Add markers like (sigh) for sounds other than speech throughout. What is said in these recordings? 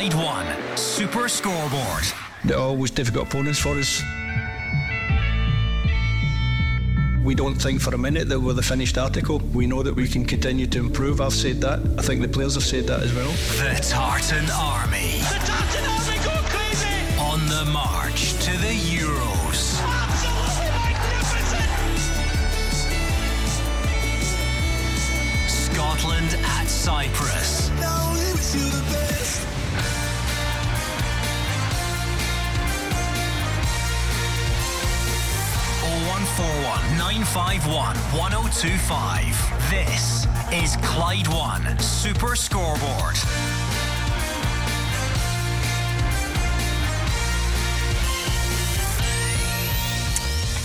Clyde One Super Scoreboard. They're always difficult opponents for us. We don't think for a minute that we're the finished article. We know that we can continue to improve. I've said that. I think the players have said that as well. The Tartan Army. The Tartan Army go crazy! On the march to the Euros. Absolutely magnificent! Scotland at Cyprus. Now we wish you the best. 041 951 1025. This is Clyde One Super Scoreboard.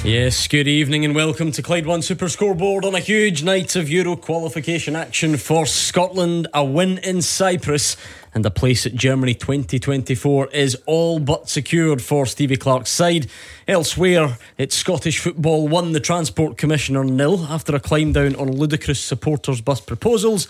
Yes, good evening and welcome to Clyde One Super Scoreboard on a huge night of Euro qualification action for Scotland. A win in Cyprus and a place at Germany 2024 is all but secured for Stevie Clarke's side. Elsewhere, it's Scottish football won the Transport Commissioner nil after a climb down on ludicrous supporters' bus proposals.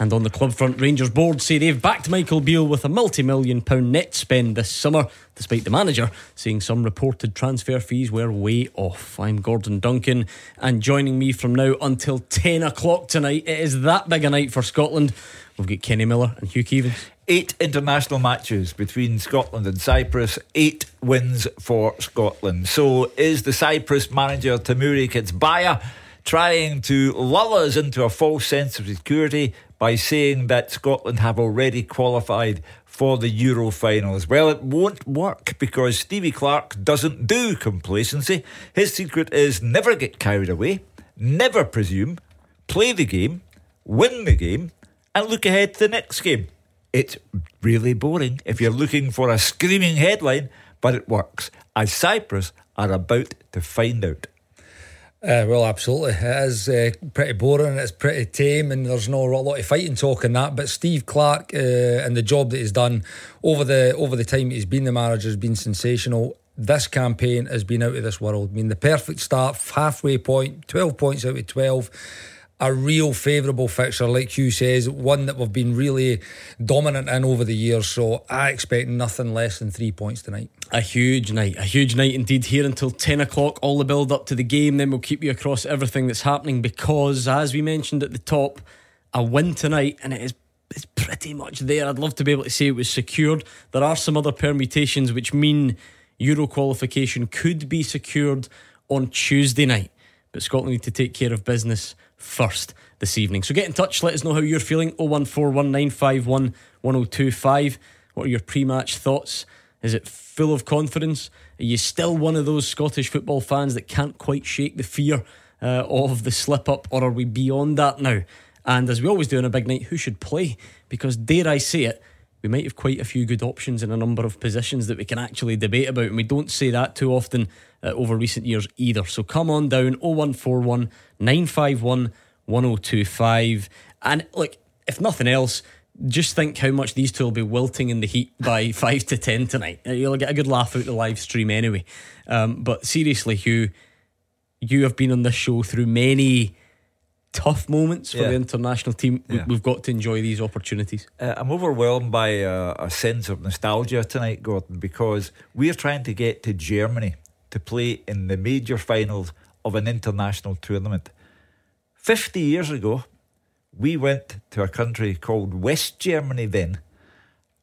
And on the club front, Rangers board say they've backed Michael Beale with a multi million pound net spend this summer, despite the manager saying some reported transfer fees were way off. I'm Gordon Duncan, and joining me from now until 10 o'clock tonight, it is that big a night for Scotland. We've got Kenny Miller and Hugh Keevins. Eight international matches between Scotland and Cyprus, eight wins for Scotland. So is the Cyprus manager Temuri Ketsbaia trying to lull us into a false sense of security by saying that Scotland have already qualified for the Euro finals. Well, it won't work because Stevie Clarke doesn't do complacency. His secret is never get carried away, never presume, play the game, win the game, and look ahead to the next game. It's really boring if you're looking for a screaming headline, but it works, as Cyprus are about to find out. Uh, well, absolutely. It is uh, pretty boring. It's pretty tame, and there's no a lot of fighting talk in that. But Steve Clarke uh, and the job that he's done over the over the time he's been the manager has been sensational. This campaign has been out of this world. I mean, the perfect start, halfway point, twelve points out of twelve. A real favourable fixture, like Hugh says, one that we've been really dominant in over the years. So I expect nothing less than three points tonight. A huge night, a huge night indeed. Here until 10 o'clock, all the build up to the game. Then we'll keep you across everything that's happening because, as we mentioned at the top, a win tonight, and it is it's pretty much there. I'd love to be able to say it was secured. There are some other permutations which mean Euro qualification could be secured on Tuesday night, but Scotland need to take care of business first this evening. So get in touch, let us know how you're feeling 01419511025. What are your pre match thoughts? Is it full of confidence? Are you still one of those Scottish football fans that can't quite shake the fear uh, of the slip up, or are we beyond that now? And as we always do on a big night, who should play? Because, dare I say it, we might have quite a few good options in a number of positions that we can actually debate about, and we don't say that too often uh, over recent years either. So come on down 0141 951 1025. And look, if nothing else, just think how much these two will be wilting in the heat (laughs) by 5 to 10 tonight. Uh, You'll get a good laugh out the live stream anyway. Um, but seriously, Hugh, you have been on this show through many tough moments for Yeah. the international team. We- Yeah. We've got to enjoy these opportunities. Uh, I'm overwhelmed by uh, a sense of nostalgia tonight, Gordon, because we're trying to get to Germany to play in the major finals of an international tournament. 50 years ago, we went to a country called West Germany then,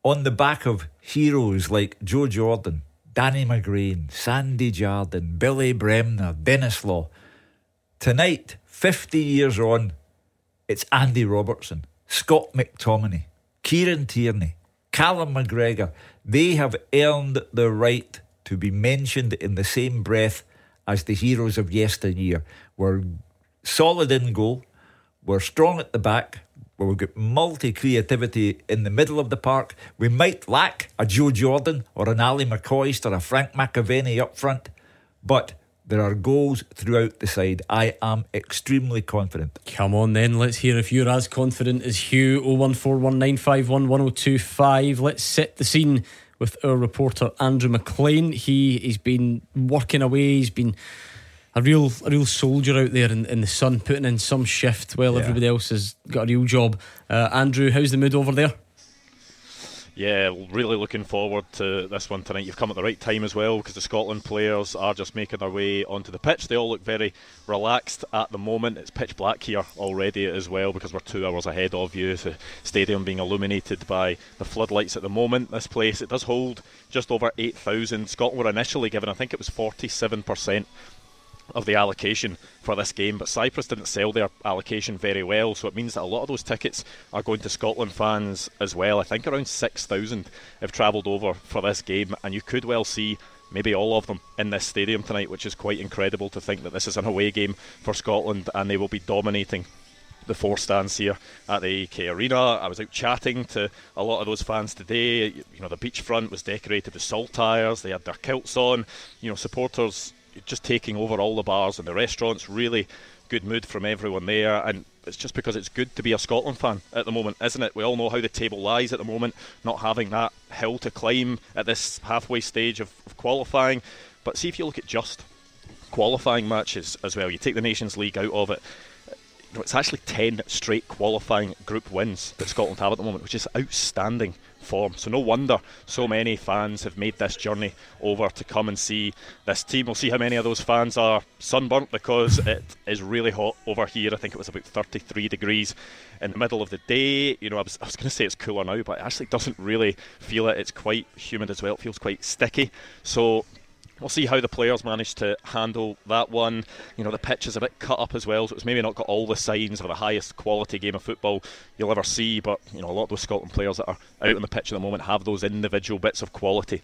on the back of heroes like Joe Jordan, Danny McGrain, Sandy Jardine, Billy Bremner, Denis Law. Tonight, 50 years on, it's Andy Robertson, Scott McTominay, Kieran Tierney, Callum McGregor. They have earned the right to be mentioned in the same breath as the heroes of yesteryear. We're solid in goal, we're strong at the back, we've got multi creativity in the middle of the park. We might lack a Joe Jordan or an Ali McCoist or a Frank McAvennie up front, but there are goals throughout the side. I am extremely confident. Come on then, let's hear if you're as confident as Hugh 01419511025. Let's set the scene with our reporter Andrew Maclean. He he's been working away, he's been a real a real soldier out there in, in the sun, putting in some shift while Yeah. everybody else has got a real job. Uh, Andrew, how's the mood over there? Yeah, really looking forward to this one tonight. You've come at the right time as well because the Scotland players are just making their way onto the pitch. They all look very relaxed at the moment. It's pitch black here already as well because we're two hours ahead of you. The stadium being illuminated by the floodlights at the moment. This place it does hold just over 8,000. Scotland were initially given, I think it was 47% of the allocation for this game, but Cyprus didn't sell their allocation very well, so it means that a lot of those tickets are going to Scotland fans as well. I think around 6,000 have travelled over for this game, and you could well see maybe all of them in this stadium tonight, which is quite incredible to think that this is an away game for Scotland and they will be dominating the four stands here at the AK Arena. I was out chatting to a lot of those fans today. You know, the beachfront was decorated with saltires, they had their kilts on. You know, supporters just taking over all the bars and the restaurants. Really good mood from everyone there, and it's just because it's good to be a Scotland fan at the moment, isn't it? We all know how the table lies at the moment, not having that hill to climb at this halfway stage of, of qualifying. But see if you look at just qualifying matches as well. You take the Nations League out of it. It's actually 10 straight qualifying group wins that Scotland have at the moment, which is outstanding form. So no wonder so many fans have made this journey over to come and see this team. We'll see how many of those fans are sunburnt because it is really hot over here. I think it was about 33 degrees in the middle of the day. You know, I was, I was going to say it's cooler now, but it actually doesn't really feel it. It's quite humid as well. It feels quite sticky. So We'll see how the players manage to handle that one. You know, the pitch is a bit cut up as well, so it's maybe not got all the signs of the highest quality game of football you'll ever see. But, you know, a lot of those Scotland players that are out on the pitch at the moment have those individual bits of quality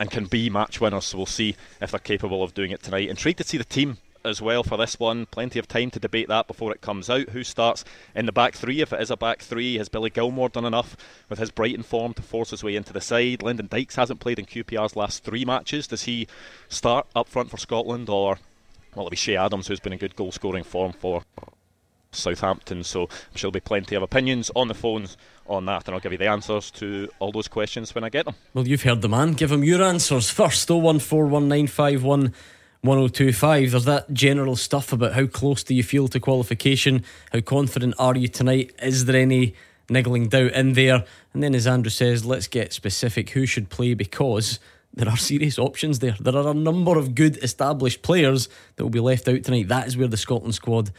and can be match winners. So we'll see if they're capable of doing it tonight. Intrigued to see the team as well for this one. Plenty of time to debate that before it comes out. Who starts in the back three? If it is a back three, has Billy Gilmour done enough with his Brighton form to force his way into the side? Lyndon Dykes hasn't played in QPR's last three matches. Does he start up front for Scotland or well, it'll be Che Adams who's been in good goal scoring form for Southampton. So I'm sure there'll be plenty of opinions on the phones on that, and I'll give you the answers to all those questions when I get them. Well, you've heard the man. Give him your answers first. 0141951. 1025. There's that general stuff about how close do you feel to qualification? How confident are you tonight? Is there any niggling doubt in there? And then, as Andrew says, let's get specific who should play because there are serious options there. There are a number of good established players that will be left out tonight. That is where the Scotland squad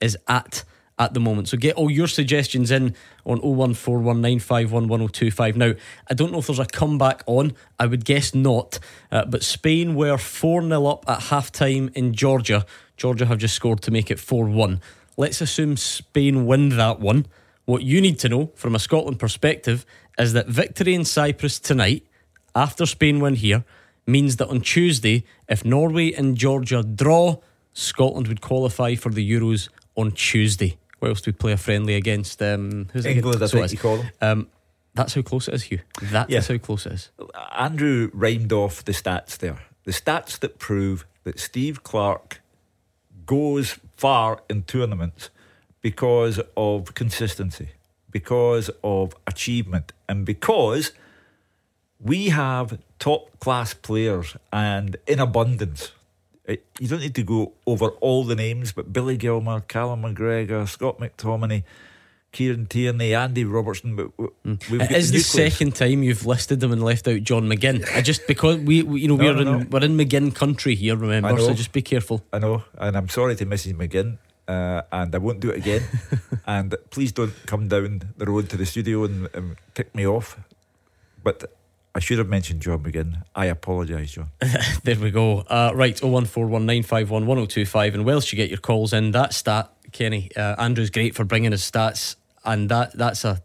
is at at the moment. So get all your suggestions in on 01419511025. Now, I don't know if there's a comeback on. I would guess not. Uh, but Spain were 4 0 up at half time in Georgia. Georgia have just scored to make it 4 1. Let's assume Spain win that one. What you need to know from a Scotland perspective is that victory in Cyprus tonight, after Spain win here, means that on Tuesday, if Norway and Georgia draw, Scotland would qualify for the Euros on Tuesday. Where else do we play a friendly against? Um, who's England, I? So think you call them. Um, that's how close it is, Hugh. That is Yeah. how close it is. Andrew rhymed off the stats there. The stats that prove that Steve Clarke goes far in tournaments because of consistency, because of achievement, and because we have top class players and in abundance. Uh, You don't need to go over all the names, but Billy Gilmour, Callum McGregor, Scott McTominay, Kieran Tierney, Andy Robertson. But we've It got the second time you've listed them and left out John McGinn. I just because we, we you know No, we're no, in no. we're in McGinn country here, remember? So just be careful. I know, and I'm sorry to Mrs. McGinn, uh, and I won't do it again. (laughs) and please don't come down the road to the studio and, and tick me off. But I should have mentioned John McGinn. I apologise, John. (laughs) There we go. Uh, right, 01419511025. And whilst you get your calls in, that stat, Kenny, uh, Andrew's great for bringing his stats, and that that's a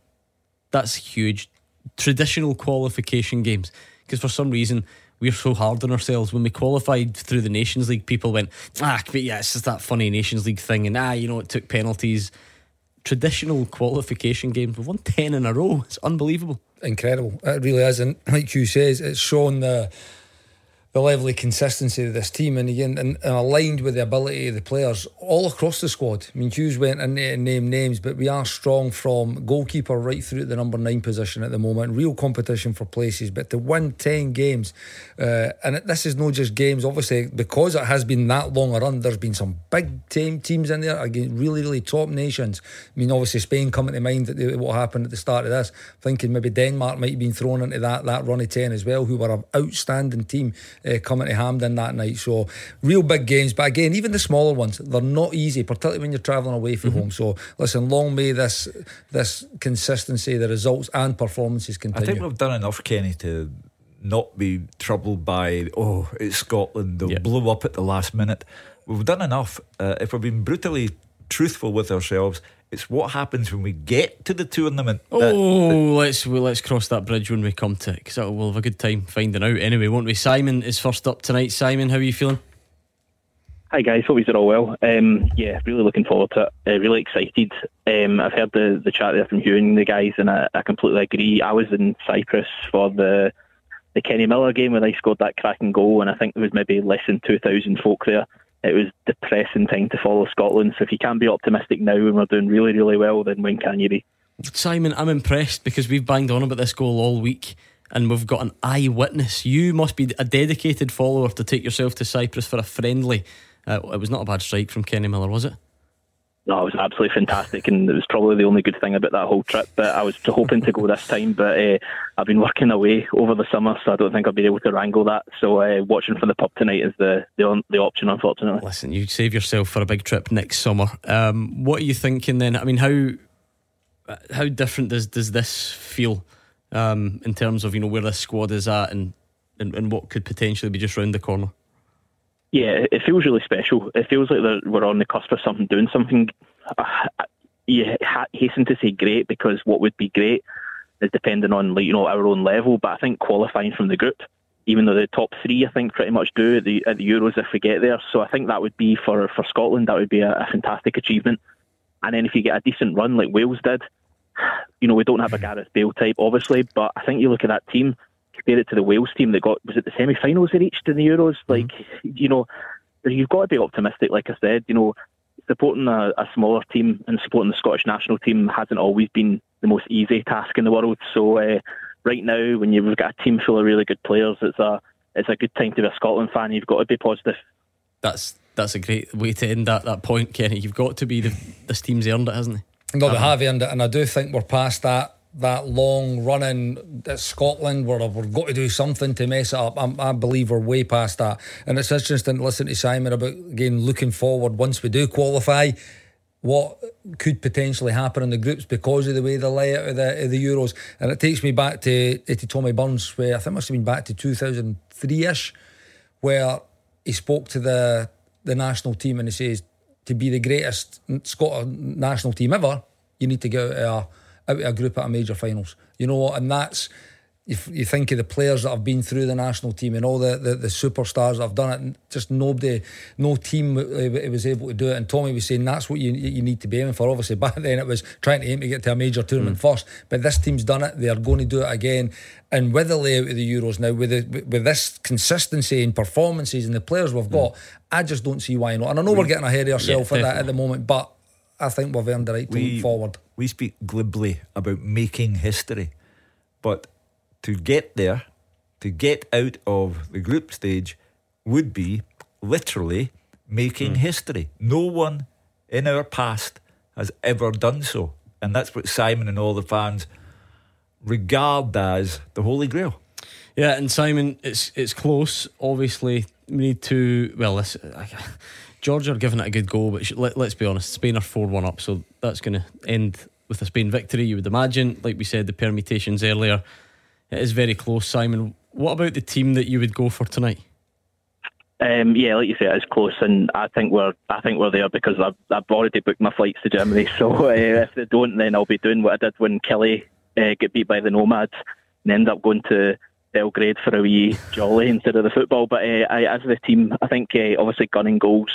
that's huge. Traditional qualification games, because for some reason we're so hard on ourselves. When we qualified through the Nations League, people went, ah, but yeah, it's just that funny Nations League thing, and ah, you know, it took penalties. Traditional qualification games, we've won 10 in a row. It's unbelievable. incredible. It really is, and like you says, it's shown the the level of consistency of this team, and again, and, and, aligned with the ability of the players all across the squad. I mean, Hugh's went and named names, but we are strong from goalkeeper right through to the number nine position at the moment. Real competition for places, but to win ten games, uh, and this is not just games. Obviously, because it has been that long a run, there's been some big team teams in there again, really, really top nations. I mean, obviously Spain coming to mind that what happened at the start of this. Thinking maybe Denmark might have been thrown into that that run of ten as well, who were an outstanding team uh, coming to Hampden that night. So real big games, but again, even the smaller ones, they're not easy, particularly when you're travelling away from mm-hmm. home. So listen, long may this this consistency, the results and performances continue. I think we've done enough, Kenny, to not be troubled by oh it's Scotland they'll yep. blow up at the last minute. We've done enough. Uh, if we've been brutally truthful with ourselves, it's what happens when we get to the tournament. Oh, that, that let's well, let's cross that bridge when we come to it because we'll have a good time finding out anyway, won't we? Simon is first up tonight. Simon, how are you feeling? Hi guys, hope you're all well. Um, yeah, really looking forward to it. Uh, really excited. Um, I've heard the, the chat there from Hugh and the guys, and I, I completely agree. I was in Cyprus for the the Kenny Miller game when they scored that cracking goal, and I think there was maybe less than two thousand folk there it was depressing time to follow Scotland. So if you can be optimistic now when we're doing really, really well, then when can you be? Simon, I'm impressed because we've banged on about this goal all week and we've got an eyewitness. You must be a dedicated follower to take yourself to Cyprus for a friendly. Uh, it was not a bad strike from Kenny Miller, was it? No, it was absolutely fantastic, and it was probably the only good thing about that whole trip. But I was hoping to go this time, but uh, I've been working away over the summer, so I don't think I'll be able to wrangle that. So uh, watching from the pub tonight is the, the the option, unfortunately. Listen, you save yourself for a big trip next summer. Um, what are you thinking then? I mean, how how different does does this feel um, in terms of you know where this squad is at and, and and what could potentially be just round the corner? Yeah, it feels really special. It feels like we're on the cusp of something, doing something. Uh, you hasten to say great because what would be great is depending on like you know our own level. But I think qualifying from the group, even though the top three I think pretty much do at the at the Euros if we get there. So I think that would be for for Scotland that would be a, a fantastic achievement. And then if you get a decent run like Wales did, you know we don't have a Gareth Bale type obviously, but I think you look at that team compare it to the Wales team that got was it the semi-finals they reached in the Euros? Mm-hmm. Like you know, you've got to be optimistic. Like I said, you know, supporting a, a, smaller team and supporting the Scottish national team hasn't always been the most easy task in the world. So uh, right now, when you've got a team full of really good players, it's a it's a good time to be a Scotland fan. You've got to be positive. That's that's a great way to end that that point, Kenny. You've got to be the this team's earned it, hasn't he? No, they have earned it, and I do think we're past that that long running at Scotland where we've got to do something to mess it up. I, I, believe we're way past that. And it's interesting to listen to Simon about again looking forward once we do qualify. What could potentially happen in the groups because of the way they lay out of the, of the Euros, and it takes me back to, to Tommy Burns, where I think it must have been back to two thousand three ish, where he spoke to the the national team and he says, "To be the greatest Scottish national team ever, you need to go out of out of a group at a major finals. You know what? And that's if you think of the players that have been through the national team and all the, the, the superstars that have done it, just nobody, no team was able to do it. And Tommy was saying that's what you you need to be aiming for. Obviously, (laughs) back then it was trying to aim to get to a major tournament mm. first, but this team's done it. They are going to do it again. And with the layout of the Euros now, with the, with this consistency in performances and the players we've got, mm. I just don't see why not. And I know we're getting ahead of ourselves yeah, that at the moment, but I think we've earned the right to we, forward. We speak glibly about making history, but to get there, to get out of the group stage, would be literally making mm. history. No one in our past has ever done so. And that's what Simon and all the fans regard as the Holy Grail. Yeah, and Simon, it's it's close. Obviously, we need to. Well, listen, Georgia are giving it a good go, but let, us be honest, Spain are 4 1 up, so that's going to end with a Spain victory, you would imagine. Like we said, the permutations earlier, it is very close. Simon, what about the team that you would go for tonight? Um, yeah, like you say, it's close, and I think we're I think we're there because I've, I've already booked my flights to Germany. (laughs) So uh, if they don't, then I'll be doing what I did when Killie uh, get beat by the Nomads and end up going to Belgrade for a wee jolly instead of the football. But uh, I, as the team, I think uh, obviously gunning goals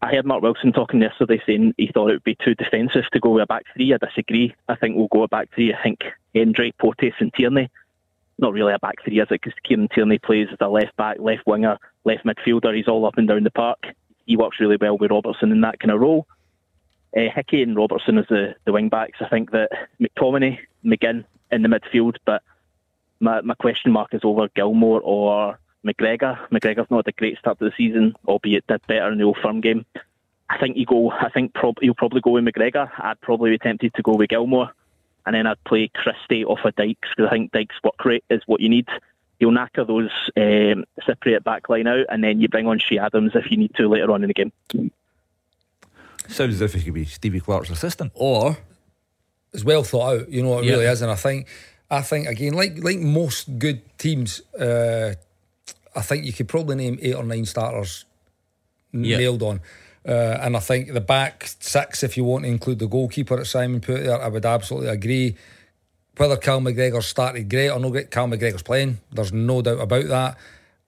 I heard Mark Wilson talking yesterday saying he thought it would be too defensive to go with a back three. I disagree. I think we'll go a back three. I think Hendry, Porteous, and Tierney not really a back three, is it? Because Kieran Tierney plays as a left back, left winger, left midfielder. He's all up and down the park. He works really well with Robertson in that kind of role. Uh, Hickey and Robertson as the, the wing backs. I think that McTominay, McGinn in the midfield, but my, my question mark is over Gilmour or McGregor. McGregor's not had a great start to the season, albeit did better in the old firm game. I think you go. I think prob- he'll probably go with McGregor. I'd probably be tempted to go with Gilmour, and then I'd play Christie off of Dykes because I think Dykes' work rate is what you need. You'll knacker those um, Cypriot back line out, and then you bring on Che Adams if you need to later on in the game. Sounds as if he could be Stevie Clarke's assistant. Or It's well thought out. You know, it Yeah. really is, and I think, I think again, like like most good teams, uh, I think you could probably name eight or nine starters nailed on. Uh, and I think the back six, if you want to include the goalkeeper that Simon put there, I would absolutely agree. Whether Cal McGregor started great or no great, Cal McGregor's playing. There's no doubt about that.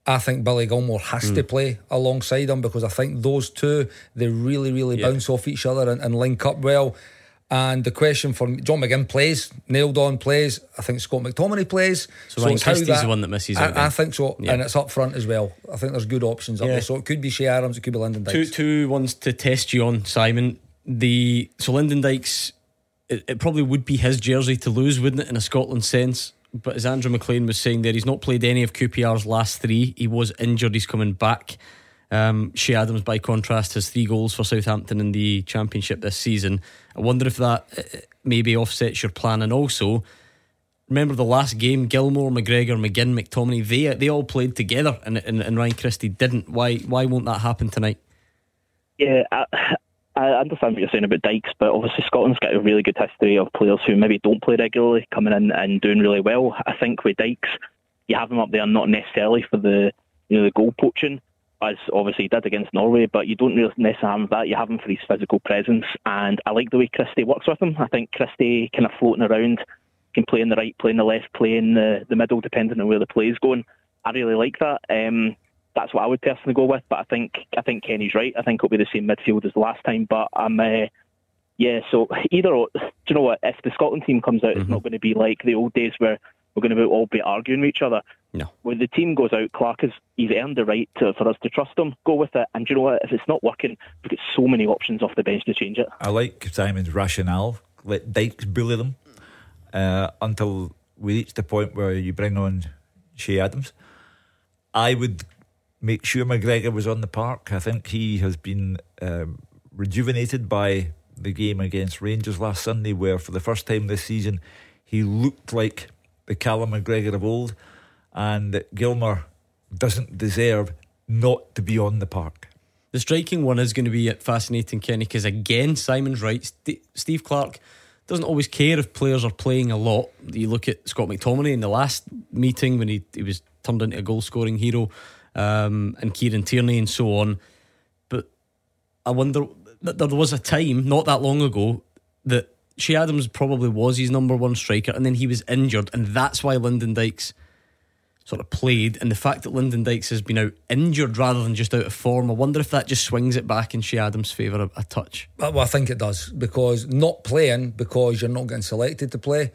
I think Billy Gilmour has Hmm. to play alongside him because I think those two they really, really Yeah. bounce off each other and, and link up well. And the question for John McGinn plays, nailed on plays. I think Scott McTominay plays. So Ryan it's how Christie's the one that misses I, out. I think so, Yeah. and it's up front as well. I think there's good options up Yeah. there. So it could be Che Adams, it could be Lyndon Dykes. two two ones to test you on, Simon. The so Lyndon Dykes, it, it probably would be his jersey to lose, wouldn't it, in a Scotland sense? But as Andrew Maclean was saying there, he's not played any of QPR's last three. He was injured. He's coming back. Um, Che Adams, by contrast, has three goals for Southampton in the Championship this season. I wonder if that uh, maybe offsets your plan. And also, remember the last game, Gilmour, McGregor, McGinn, McTominay, they they all played together, and, and, and Ryan Christie didn't. Why why won't that happen tonight? Yeah, I, I understand what you're saying about Dykes, but obviously Scotland's got a really good history of players who maybe don't play regularly coming in and doing really well. I think with Dykes, you have him up there not necessarily for the you know the goal poaching, as obviously he did against Norway, but you don't really necessarily have that. You have him for his physical presence, and I like the way Christie works with him. I think Christie kind of floating around, can play in the right, play in the left, play in the, the middle, depending on where the play is going. I really like that. Um, that's what I would personally go with. But I think I think Kenny's right. I think it'll be the same midfield as the last time. But I'm, uh, yeah. So (laughs) either or, do you know what? If the Scotland team comes out, it's not going to be like the old days where we're going to all be arguing with each other. No. When the team goes out, Clarke has he's earned the right to, for us to trust him. Go with it. And do you know what? If it's not working, we've got so many options off the bench to change it. I like Simon's rationale. Let Dykes bully them uh, until we reach the point where you bring on Che Adams. I would make sure McGregor was on the park. I think he has been um, rejuvenated by the game against Rangers last Sunday, where for the first time this season he looked like the Callum McGregor of old, and Gilmour doesn't deserve not to be on the park. The striking one is going to be fascinating, Kenny, because again, Simon's right. St- Steve Clarke doesn't always care if players are playing a lot. You look at Scott McTominay in the last meeting when he, he was turned into a goal scoring hero, um, and Kieran Tierney and so on. But I wonder, th- there was a time not that long ago that Che Adams probably was his number one striker, and then he was injured, and that's why Lyndon Dykes sort of played. And the fact that Lyndon Dykes has been out injured rather than just out of form, I wonder if that just swings it back in Che Adams' favour a, a touch. Well, I think it does because not playing because you're not getting selected to play,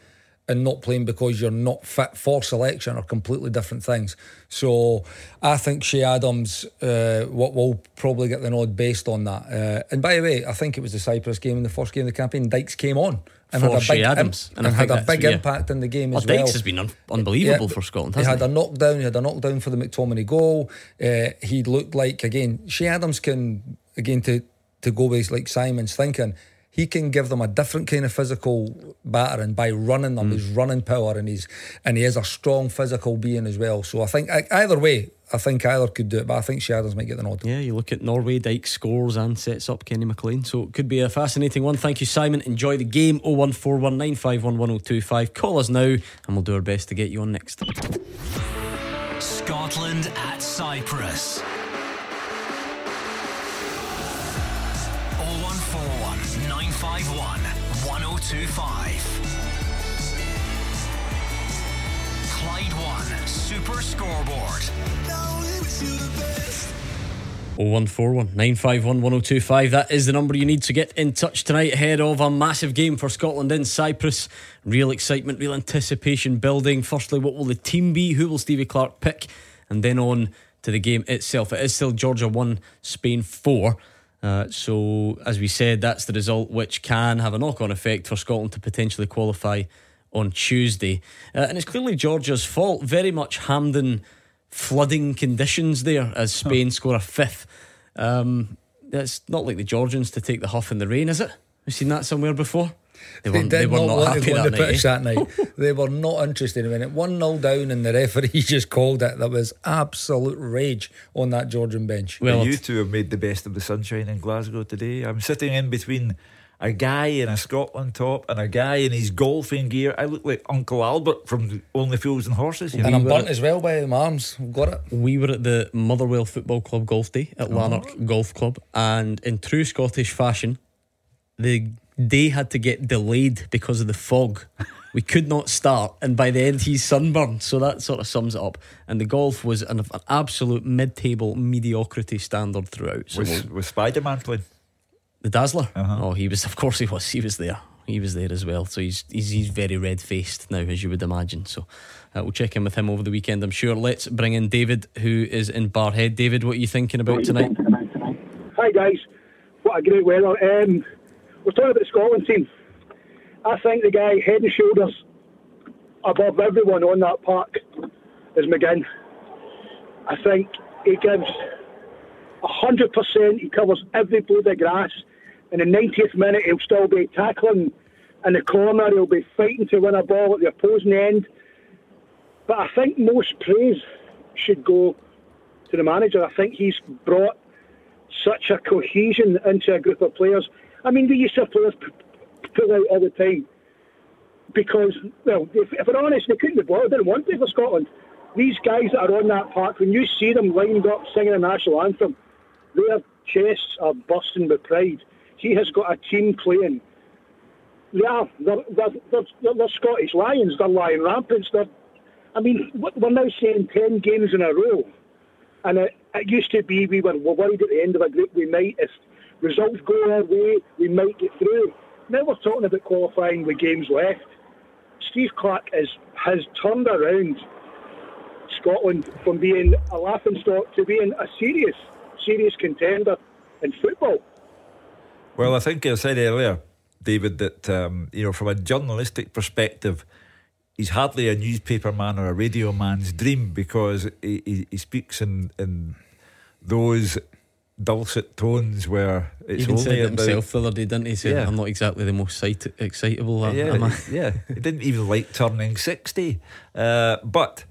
and not playing because you're not fit for selection are completely different things. So I think Che Adams uh, what will probably get the nod based on that. Uh, and by the way, I think it was the Cyprus game in the first game of the campaign. Dykes came on and For had a Shea big Adams. and, And had a big yeah. impact in the game Well, as well. Dykes has been un- unbelievable Yeah, for Scotland, He had he? a knockdown. He had a knockdown for the McTominay goal. Uh, he looked like again. Che Adams can again to to go with like Simon's thinking. He can give them a different kind of physical battering by running Mm. them. His running power and he's and he is a strong physical being as well. So I think either way, I think either could do it. But I think Che Adams might get the nod. Yeah, you look at Norway, Dyke scores and sets up Kenny McLean. So it could be a fascinating one. Thank you, Simon. Enjoy the game. 01419511025. Call us now and we'll do our best to get you on next. Scotland at Cyprus. 1025. Clyde One Super Scoreboard. Now we wish you the best. 0141 951 1025. That is the number you need to get in touch tonight ahead of a massive game for Scotland in Cyprus. Real excitement, real anticipation building. Firstly, what will the team be? Who will Stevie Clarke pick? And then on to the game itself. It is still Georgia 1, Spain 4. Uh, so, as we said, that's the result which can have a knock on effect for Scotland to potentially qualify on Tuesday. Uh, and it's clearly Georgia's fault. Very much Hampden flooding conditions there as Spain score a fifth. Um, it's not like the Georgians to take the huff in the rain, is it? We've seen that somewhere before. They, They weren't- did they were not, not, want happy to go on that the night. pitch eh? that night. (laughs) They were not interested in it. 1 0 down, and the referee (laughs) just called it. There was absolute rage on that Georgian bench. Well, you two have made the best of the sunshine in Glasgow today. I'm sitting in between a guy in a Scotland top and a guy in his golfing gear. I look like Uncle Albert from Only Fools and Horses. You And know? I'm burnt as well by my arms. I've got it. we were at the Motherwell Football Club Golf Day at Lanark Golf Club, and in true Scottish fashion, the day had to get delayed because of the fog. We could not start, and by the end, he's sunburned. So that sort of sums it up. And the golf was an, an absolute mid-table mediocrity standard throughout. So Was, was Spider Man playing? the Dazzler. Uh-huh. Oh, he was. Of course, he was. He was there. He was there as well. So he's he's, he's very red faced now, as you would imagine. So uh, we'll check in with him over the weekend. I'm sure. Let's bring in David, who is in Barrhead. David, what are you thinking about tonight? Hi guys, what a great weather. Um, we're talking about the Scotland team. I think the guy head and shoulders above everyone on that park is McGinn. I think he gives hundred percent. He covers every blade of grass. In the 90th minute, he'll still be tackling in the corner. He'll be fighting to win a ball at the opposing end. But I think most praise should go to the manager. I think he's brought such a cohesion into a group of players. I mean, have players p- p- pull out the time because, well, if, if we're honest, they couldn't be bothered. They didn't want to for Scotland. These guys that are on that park, when you see them lined up singing the national anthem, their chests are bursting with pride. He has got a team playing. Yeah, they're, they're, they're, they're, Scottish Lions. They're Lion Rampants. They're, I mean, we're now saying 10 games in a row. And it, it used to be we were worried at the end of a group we might, if results go our way, we might get through. Now we're talking about qualifying with games left. Steve Clarke is, has turned around Scotland from being a laughing stock to being a serious, serious contender in football. Well, I think I said earlier, David, that um, you know, from a journalistic perspective, he's hardly a newspaper man or a radio man's dream because he, he, he speaks in in those dulcet tones where it's Even only said it himself the other day, didn't he? Yeah. I'm not exactly the most excitable. uh, yeah, am I? (laughs) yeah. He didn't even like turning 60. Uh, but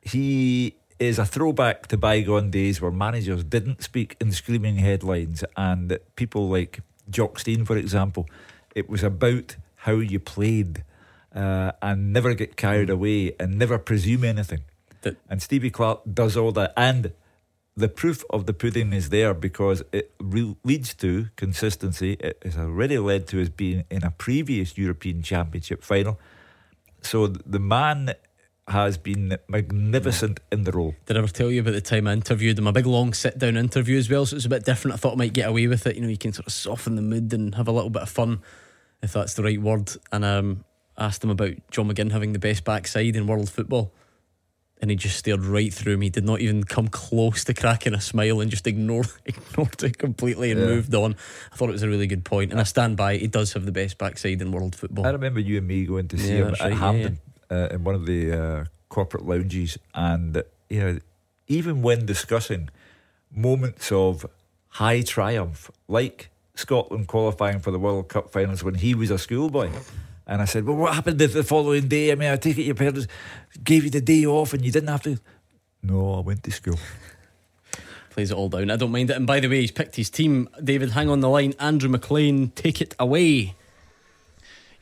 he is a throwback to bygone days where managers didn't speak in screaming headlines and people like Jock Stein, for example, it was about how you played uh, and never get carried away and never presume anything. That- and Stevie Clarke does all that. And the proof of the pudding is there because it re- leads to consistency. It has already led to us being in a previous European Championship final. So the man has been magnificent in the role. Did I ever tell you about the time I interviewed him? A big long sit down interview as well, so it's a bit different. I thought I might get away with it. You know, you can sort of soften the mood and have a little bit of fun, if that's the right word. And um, asked him about John McGinn having the best backside in world football. And he just stared right through me, did not even come close to cracking a smile and just ignored (laughs) ignored it completely and Yeah. moved on. I thought it was a really good point, and I stand by. it. He does have the best backside in world football. I remember you and me going to see Yeah, him at right, yeah, Hampden Uh, in one of the uh, corporate lounges, and you know, even when discussing moments of high triumph, like Scotland qualifying for the World Cup finals when he was a schoolboy. And I said, Well, what happened the, the following day? I mean, I take it your parents gave you the day off and you didn't have to. No, I went to school. Plays it all down. I don't mind it. And by the way, he's picked his team. David, hang on the line. Andrew Maclean, take it away.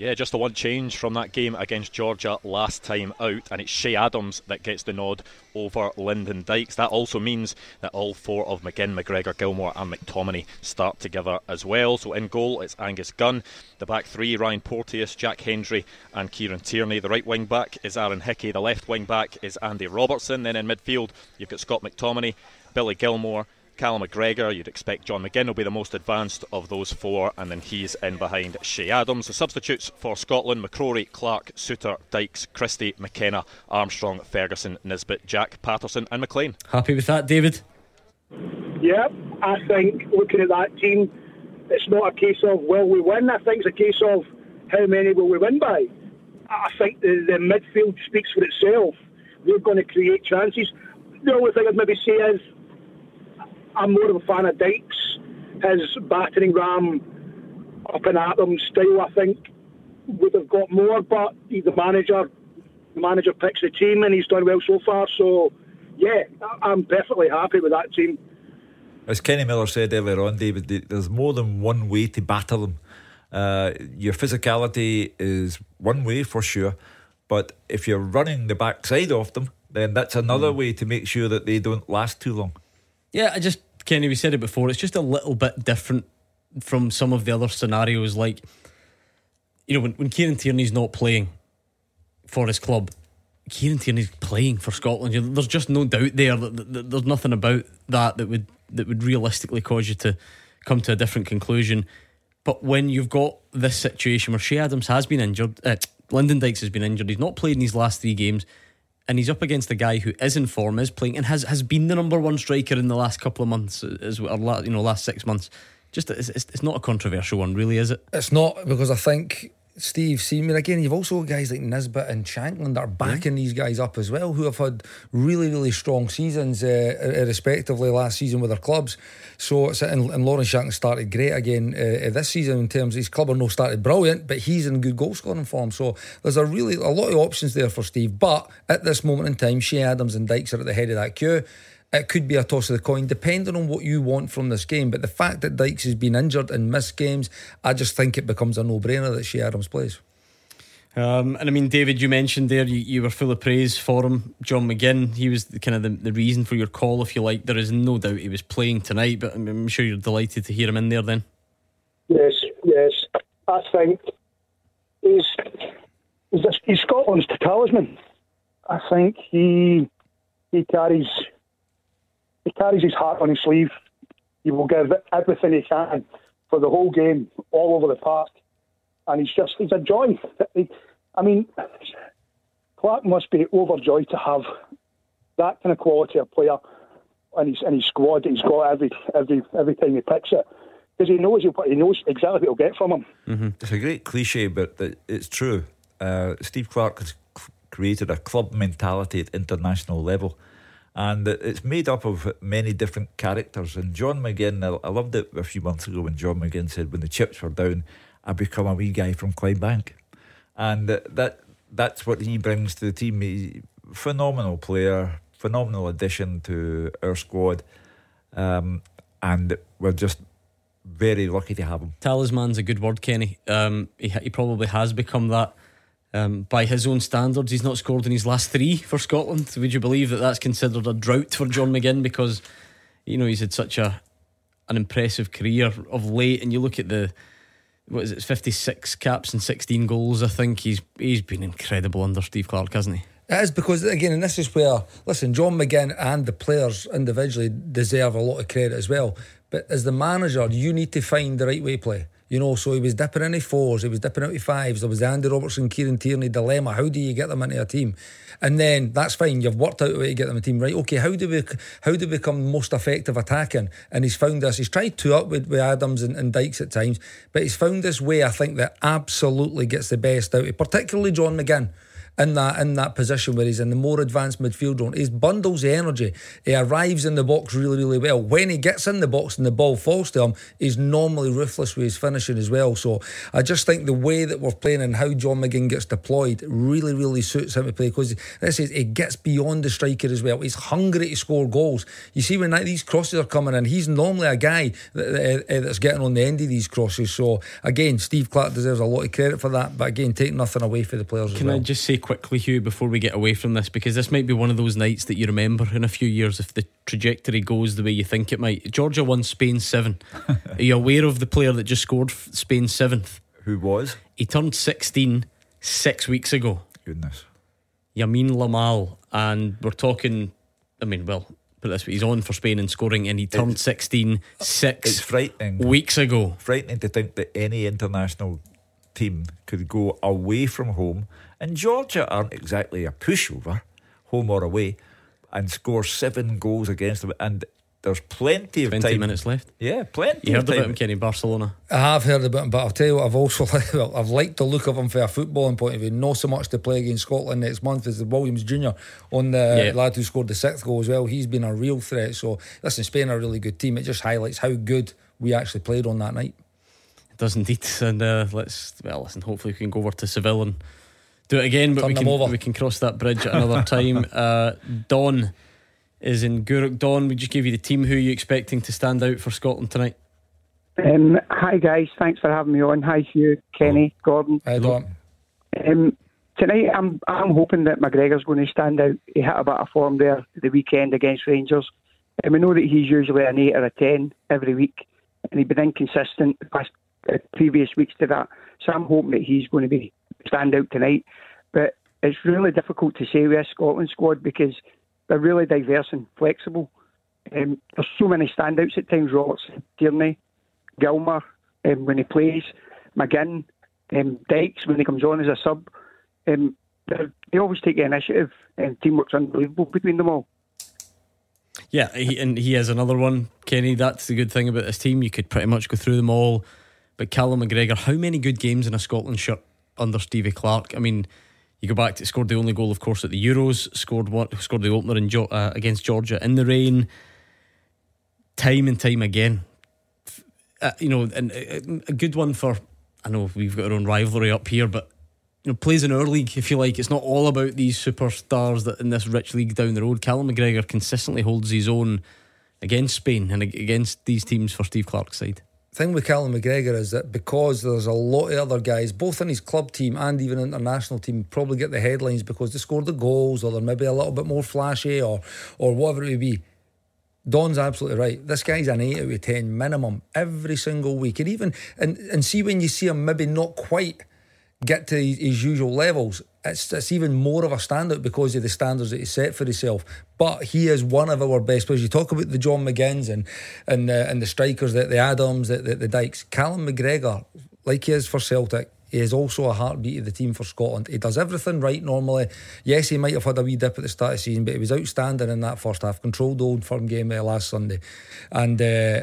Yeah, just the one change from that game against Georgia last time out, and it's Che Adams that gets the nod over Lyndon Dykes. That also means that all four of McGinn, McGregor, Gilmour, and McTominay start together as well. So in goal, it's Angus Gunn. The back three, Ryan Porteous, Jack Hendry, and Kieran Tierney. The right wing back is Aaron Hickey. The left wing back is Andy Robertson. Then in midfield, you've got Scott McTominay, Billy Gilmour. Callum McGregor. You'd expect John McGinn will be the most advanced of those four, and then he's in behind Che Adams. The substitutes for Scotland McCrorie, Clark, Souttar, Dykes, Christie, McKenna, Armstrong, Ferguson, Nisbet, Jack, Patterson, and McLean. Happy with that, David? Yeah, I think looking at that team, it's not a case of will we win. I think it's a case of how many will we win by. I think the, the midfield speaks for itself. They're going to create chances. The only thing I'd maybe say is I'm more of a fan of Dykes. His battering ram up and at them style, I think, would have got more, but the manager. The manager picks the team and he's done well so far. So, yeah, I'm perfectly happy with that team. As Kenny Miller said earlier on, David, there's more than one way to batter them. Uh, your physicality is one way for sure, but if you're running the backside of them, then that's another way to make sure that they don't last too long. Yeah, I just Kenny, we said it before. It's just a little bit different from some of the other scenarios. Like, you know, when, when Kieran Tierney's not playing for his club, Kieran Tierney's playing for Scotland. You know, there's just no doubt there that, that, that there's nothing about that that would that would realistically cause you to come to a different conclusion. But when you've got this situation where Che Adams has been injured, uh, Lyndon Dykes has been injured, he's not played in these last three games, and he's up against a guy who is in form, is playing, and has, has been the number one striker in the last couple of months, as or you know, last six months. Just it's, it's, it's not a controversial one, really, is it? It's not because I think Steve Seaman again. You've also got guys like Nisbet and Shankland that are backing these guys up as well, who have had really really strong seasons, uh, respectively last season with their clubs. So it's and, and Lawrence Shankland started great again uh, this season in terms of his club. I know started brilliant, but he's in good goal scoring form. So there's a really a lot of options there for Steve. But at this moment in time, Che Adams and Dykes are at the head of that queue. It could be a toss of the coin, depending on what you want from this game. But the fact that Dykes has been injured and missed games, I just think it becomes a no-brainer that Che Adams plays. Um, and I mean, David, you mentioned there you, you were full of praise for him. John McGinn, he was the, kind of the, the reason for your call, if you like. There is no doubt he was playing tonight, but I'm, I'm sure you're delighted to hear him in there then. Yes, yes. I think he's he's, a, he's Scotland's talisman. I think he he carries he carries his heart on his sleeve. He will give everything he can for the whole game, all over the park, and he's just he's a joy. I mean, Clarke must be overjoyed to have that kind of quality of player in his in his squad he's got every every every time he picks it because he knows he knows exactly what he'll get from him. It's a great cliche, but it's true. Uh, Steve Clarke has created a club mentality at international level, and it's made up of many different characters. And John McGinn, I, loved it a few months ago when John McGinn said, "When the chips were down, I become a wee guy from Clydebank," and that that's what he brings to the team. He, phenomenal player, phenomenal addition to our squad, um, and we're just very lucky to have him. Talisman's a good word, Kenny. Um, he, he probably has become that. Um, by his own standards, he's not scored in his last three for Scotland. Would you believe that that's considered a drought for John McGinn because you know he's had such a an impressive career of late, and you look at the what is it, fifty six caps and sixteen goals. I think he's he's been incredible under Steve Clarke, hasn't he? It is because again, and this is where listen, John McGinn and the players individually deserve a lot of credit as well. But as the manager, you need to find the right way play. You know, so he was dipping into fours, he was dipping out of fives. There was the Andy Robertson, Kieran Tierney dilemma. How do you get them into a team? And then that's fine. You've worked out a way to get them a team right. Okay, how do we how do we become most effective attacking? And he's found this. He's tried to up with, with Adams and, and Dykes at times, but he's found this way. I think that absolutely gets the best out of, particularly John McGinn in that in that position where he's in the more advanced midfield role. He bundles the energy. He arrives in the box really, really well. When he gets in the box and the ball falls to him, he's normally ruthless with his finishing as well. So I just think the way that we're playing and how John McGinn gets deployed really, really suits him to play because this is it gets beyond the striker as well. He's hungry to score goals. You see when these crosses are coming in, he's normally a guy that, uh, that's getting on the end of these crosses. So again, Steve Clarke deserves a lot of credit for that. But again, take nothing away for the players. Can as well. I just say quickly, Hugh, before we get away from this, because this might be one of those nights that you remember in a few years if the trajectory goes the way you think it might. Georgia won Spain seven. (laughs) Are you aware of the player that just scored Spain seventh? Who was? He turned 16 six weeks ago. Goodness. Yamin Lamal, and we're talking. I mean, well, put this way, he's on for Spain and scoring, and he turned 16 It's six frightening. weeks ago. frightening to think that any international team could go away from home, and Georgia aren't exactly a pushover, home or away, and score seven goals against them. And there's plenty of 20 time. minutes left. Yeah, plenty You of heard time. about him, Kenny, Barcelona. I have heard about him, but I'll tell you what, I've also (laughs) well, I've liked the look of him from a footballing point of view. Not so much to play against Scotland next month as the Williams Junior on the Yeah. lad who scored the sixth goal as well. He's been a real threat. So listen, Spain are a really good team. It just highlights how good we actually played on that night. It does indeed. And uh, let's, well, listen, hopefully we can go over to Seville and do it again, but Turn we them can, over. we can cross that bridge at another time. (laughs) Uh, Don is in Gourock. Don, we just give you the team. Who are you expecting to stand out for Scotland tonight? Um, hi guys, thanks for having me on. Hi Hugh, Kenny, Gordon. Hi don't. Um, tonight, I'm I'm hoping that McGregor's going to stand out. He hit a bit of form there the weekend against Rangers, and we know that he's usually an eight or a ten every week, and he's been inconsistent the past uh, previous weeks to that. So I'm hoping that he's going to be stand out tonight. But it's really difficult to say with this Scotland squad because they're really diverse and flexible. Um, there's so many standouts at times. Robertson, Tierney, Gilmour um, when he plays, McGinn, um, Dykes when he comes on as a sub. Um, they always take the initiative, and teamwork's unbelievable between them all. Yeah, he, and he has another one, Kenny. That's the good thing about this team. You could pretty much go through them all. But Callum McGregor, how many good games in a Scotland shirt under Stevie Clarke? I mean, you go back to scored the only goal, of course, at the Euros. Scored one, scored the opener in, uh, against Georgia in the rain. Time and time again, uh, you know, and uh, a good one for. I know we've got our own rivalry up here, but you know, plays in our league. If you like, it's not all about these superstars that in this rich league down the road. Callum McGregor consistently holds his own against Spain and against these teams for Steve Clarke's side. Thing with Callum McGregor is that because there's a lot of other guys, both in his club team and even international team, probably get the headlines because they scored the goals or they're maybe a little bit more flashy or or whatever it may be. Don's absolutely right. This guy's an eight out of ten minimum every single week, and even and and see when you see him maybe not quite get to his, usual levels, it's it's even more of a standout because of the standards that he set for himself. But he is one of our best players. You talk about the John McGinns and and uh, and the strikers, the, the Adams, the, the the Dykes. Callum McGregor, like he is for Celtic. He is also a heartbeat of the team for Scotland. He does everything right normally. Yes, he might have had a wee dip at the start of the season, but he was outstanding in that first half. Controlled the old firm game uh, last Sunday, and uh,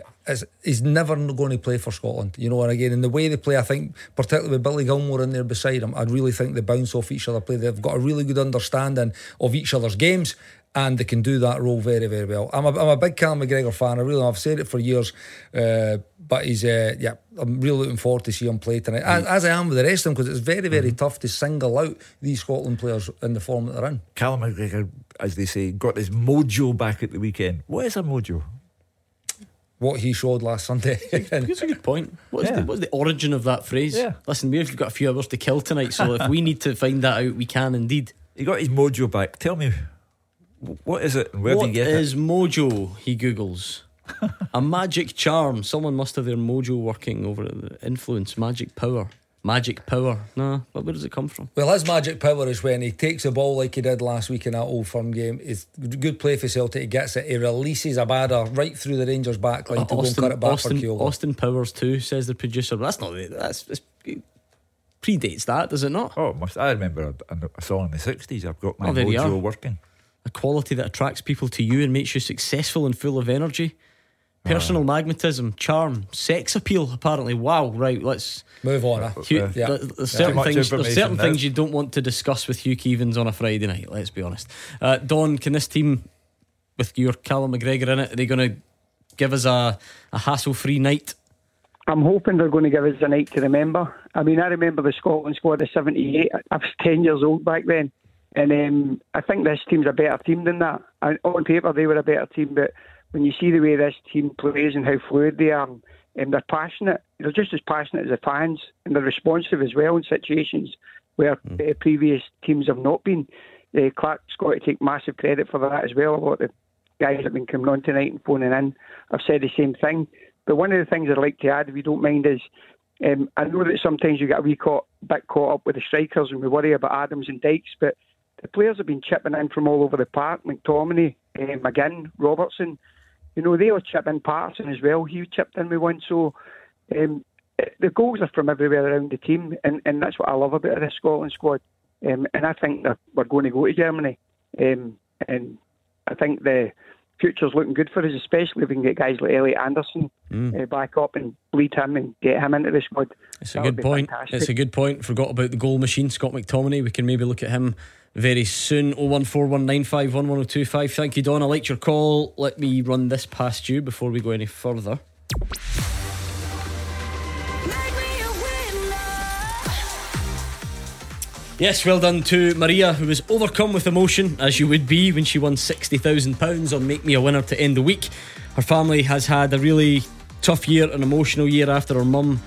he's never going to play for Scotland. You know, and again, in the way they play, I think particularly with Billy Gilmour in there beside him, I really think they bounce off each other. Play. They've got a really good understanding of each other's games. And they can do that role very, very well. I'm a, I'm a big Callum McGregor fan. I really, I've said it for years. Uh, but he's, uh, yeah, I'm really looking forward to see him play tonight, as, as I am with the rest of them, because it's very, very tough to single out these Scotland players in the form that they're in. Callum McGregor, as they say, got his mojo back at the weekend. What is a mojo? What he showed last Sunday. (laughs) That's a good point. What's, Yeah. the, what's the origin of that phrase? Yeah. Listen, we've got a few hours to kill tonight, so if we need to find that out, we can indeed. He got his mojo back. Tell me, wh- what is it and where What do you get is it? mojo? He googles. a magic charm. Someone must have their mojo working over the influence, magic power, magic power. Nah, but where does it come from? Well, his magic power is when he takes a ball like he did last week in that old firm game. It's good play for Celtic. He gets it. He releases a batter right through the Rangers' back line to go and cut it back Austin, for Kyogo. Austin Powers too says the producer. That's not the- that's, that's it predates that, does it not? Oh, must I remember a, a song in the sixties. I've got my Oh, there mojo working. A quality that attracts people to you and makes you successful and full of energy. Personal magnetism, charm, sex appeal. Apparently, wow. Right, let's. Move on. Huh? Hugh, Uh, yeah. there- There's Too certain much things. There's certain now. things you don't want to discuss with Hugh Keevins on a Friday night. Let's be honest. Uh, Don, can this team, with your Callum McGregor in it, are they going to give us a, a hassle-free night? I'm hoping they're going to give us a night to remember. I mean, I remember the Scotland squad of '78. I was 10 years old back then, and um, I think this team's a better team than that. And on paper, they were a better team, but when you see the way this team plays and how fluid they are, and they're passionate. They're just as passionate as the fans, and they're responsive as well in situations where uh, previous teams have not been. Uh, Clarke's got to take massive credit for that as well. A lot of the guys that have been coming on tonight and phoning in have said the same thing. But one of the things I'd like to add, if you don't mind, is um, I know that sometimes you get a wee caught, bit caught up with the strikers and we worry about Adams and Dykes, but the players have been chipping in from all over the park. McTominay, uh, McGinn, Robertson. You know, they were chipping in. Patterson as well. He chipped in with one. So um, the goals are from everywhere around the team, and, and that's what I love about the Scotland squad. Um, and I think that we're going to go to Germany. Um, and I think the future's looking good for us, especially if we can get guys like Elliot Anderson Mm. uh, back up and bleed him and get him into the squad. It's a That good point. fantastic. It's a good point. Forgot about the goal machine, Scott McTominay. We can maybe look at him very soon. 01419511025. Thank you, Don. I liked your call. Let me run this past you before we go any further. Yes, well done to Maria, who was overcome with emotion, as you would be when she won £60,000 on Make Me a Winner to end the week. Her family has had a really tough year, an emotional year after her mum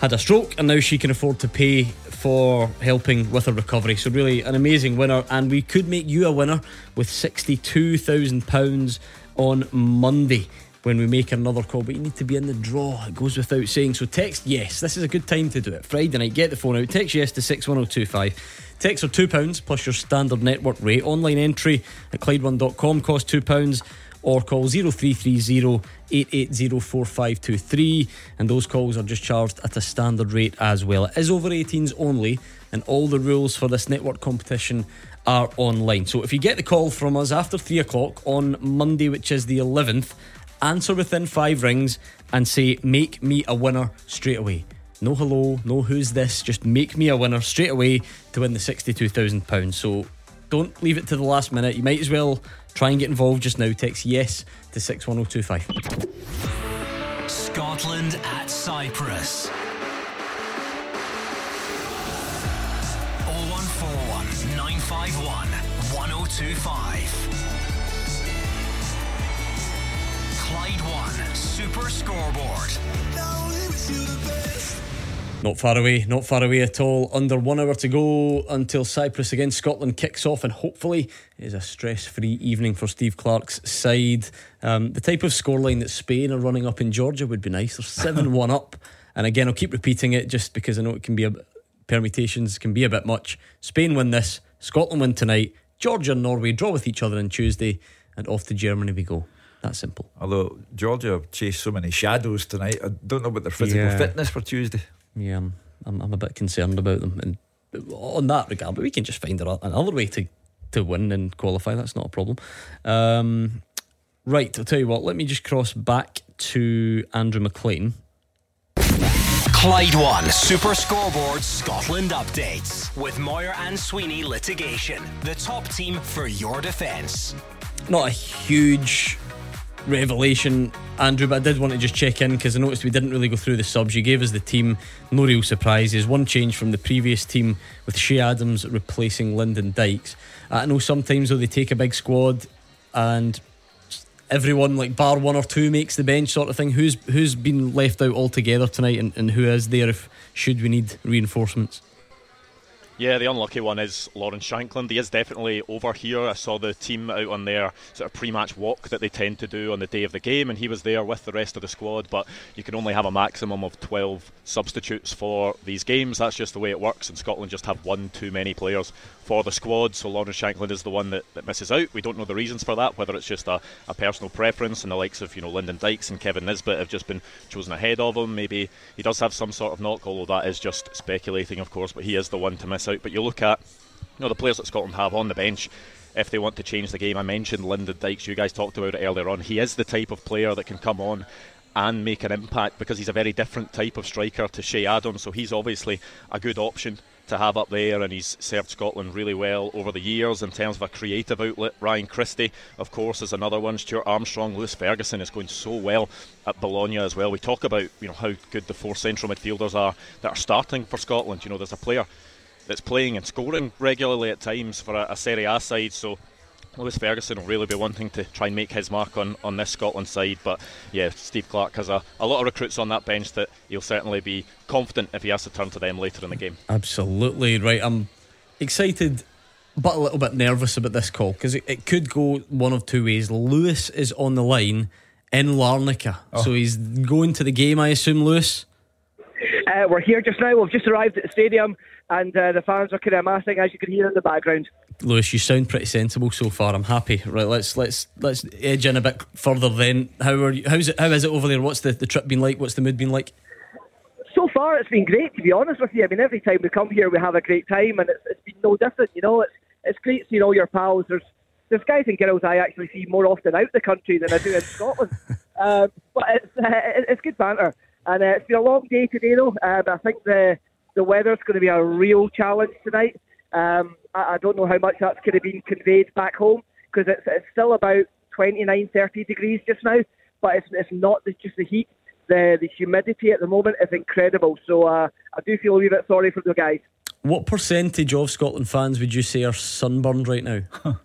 had a stroke, and now she can afford to pay for helping with her recovery. So, really, an amazing winner, and we could make you a winner with £62,000 on Monday when we make another call, but you need to be in the draw. It goes without saying. So text yes. This is a good time to do it. Friday night, get the phone out. Text yes to 61025. Text are £2 plus your standard network rate. Online entry at Clyde1.com costs £2 or call 0330 880 4523 and those calls are just charged at a standard rate as well. It is over 18s only and all the rules for this network competition are online. So if you get the call from us after 3 o'clock on Monday, which is the 11th, answer within five rings and say, Make me a winner straight away. No hello, no who's this, just make me a winner straight away to win the £62,000. So don't leave it to the last minute. You might as well try and get involved just now. Text yes to 61025. Scotland at Cyprus. 0141 951 1025. Clyde One Super Scoreboard. Not far away, not far away at all. Under one hour to go until Cyprus against Scotland kicks off, and hopefully it is a stress free evening for Steve Clarke's side. Um, the type of scoreline that Spain are running up in Georgia would be nice. They're 7 1 up. And again, I'll keep repeating it just because I know it can be a permutations can be a bit much. Spain win this, Scotland win tonight, Georgia and Norway draw with each other on Tuesday, and off to Germany we go. That simple. Although Georgia have chased so many shadows tonight, I don't know about their physical Yeah. fitness for Tuesday. Yeah, I'm, I'm, I'm a bit concerned about them. And on that regard, but we can just find another way to, to win and qualify. That's not a problem. Um, right, I'll tell you what, let me just cross back to Andrew Maclean. Clyde One Super Scoreboard Scotland updates with Moir and Sweeney Litigation, the top team for your defence. Not a huge revelation, Andrew, but I did want to just check in because I noticed we didn't really go through the subs. You gave us the team, no real surprises. One change from the previous team with Che Adams replacing Lyndon Dykes. I know sometimes though they take a big squad and everyone like bar one or two makes the bench sort of thing. Who's who's been left out altogether tonight and, and who is there if should we need reinforcements? Yeah, the unlucky one is Lawrence Shankland. He is definitely over here. I saw the team out on their sort of pre-match walk that they tend to do on the day of the game, and he was there with the rest of the squad. But you can only have a maximum of 12 substitutes for these games. That's just the way it works, and Scotland just have one too many players for the squad. So Lawrence Shankland is the one that, that misses out. We don't know the reasons for that, whether it's just a, a personal preference, and the likes of you know Lyndon Dykes and Kevin Nisbet have just been chosen ahead of him. Maybe he does have some sort of knock, although that is just speculating, of course. But he is the one to miss out. But you look at you know the players that Scotland have on the bench. If they want to change the game, I mentioned Lyndon Dykes. You guys talked about it earlier on. He is the type of player that can come on and make an impact because he's a very different type of striker to Che Adams. So he's obviously a good option to have up there, and he's served Scotland really well over the years in terms of a creative outlet. Ryan Christie, of course, is another one. Stuart Armstrong, Lewis Ferguson is going so well at Bologna as well. We talk about you know how good the four central midfielders are that are starting for Scotland. You know, there's a player that's playing and scoring regularly at times for a, a Serie A side. So Lewis Ferguson will really be wanting to try and make his mark on, on this Scotland side. But yeah, Steve Clarke has a, a lot of recruits on that bench that he'll certainly be confident if he has to turn to them later in the game. Absolutely right. I'm excited, but a little bit nervous about this call because it, it could go one of two ways. Lewis is on the line in Larnaca, so he's going to the game. I assume Lewis. Uh, we're here just now. We've just arrived at the stadium, and uh, the fans are kind of amassing, as you can hear in the background. Lewis, you sound pretty sensible so far. I'm happy. Right, let's let's let's edge in a bit further. Then, how are you? How's it? How is it over there? What's the, the trip been like? What's the mood been like? So far, it's been great. To be honest with you, I mean, every time we come here, we have a great time, and it's, it's been no different. You know, it's it's great seeing all your pals. There's there's guys and girls I actually see more often out the country than I do in (laughs) Scotland. Um, but it's uh, (laughs) it's good banter, and uh, it's been a long day today though. Um, I think the the weather's going to be a real challenge tonight. Um, I, I don't know how much that's going to be conveyed back home because it's it's still about 29, 30 degrees just now, but it's it's not just the heat. The the humidity at the moment is incredible. So uh, I do feel a wee bit sorry for the guys. What percentage of Scotland fans would you say are sunburned right now? (laughs) (laughs)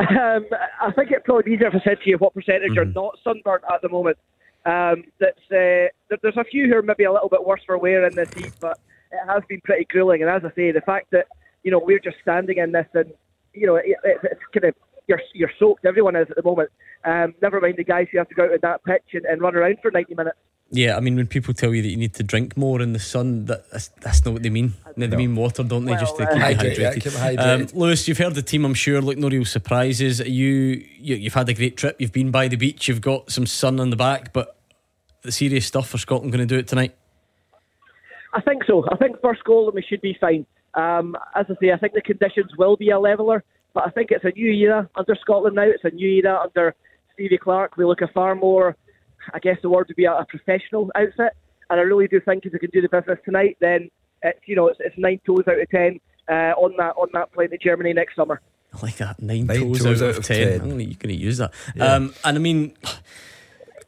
Um, I think it'd probably be easier if I said to you what percentage are Mhm. not sunburnt at the moment. Um, that's uh, there- there's a few who are maybe a little bit worse for wear in this heat, but it has been pretty grueling. And as I say, the fact that you know we're just standing in this and you know it, it, it's kind of you're you're soaked. Everyone is at the moment. Um, never mind the guys who have to go out on that pitch and, and run around for 90 minutes. Yeah, I mean, when people tell you that you need to drink more in the sun, that, that's, that's not what they mean. No, they mean water, don't they? just to Well, keep uh, you Hydrate, yeah, hydrated. keep hydrated. Um, Lewis, you've heard the team, I'm sure. Look, no real surprises. You, you, you've had a great trip. You've been by the beach. You've got some sun on the back, but the serious stuff for Scotland going to do it tonight. I think so. I think first goal and we should be fine. Um, as I say, I think the conditions will be a leveller, but I think it's a new era under Scotland now. It's a new era under Stevie Clarke. We look a far more, I guess the word would be a, a professional outfit, and I really do think if we can do the business tonight, then it's you know it's, it's nine toes out of ten uh, on that on that plane to Germany next summer. I like that. Nine, Nine toes, out, of ten. I'm gonna, you're going to use that. Yeah. Um, and I mean,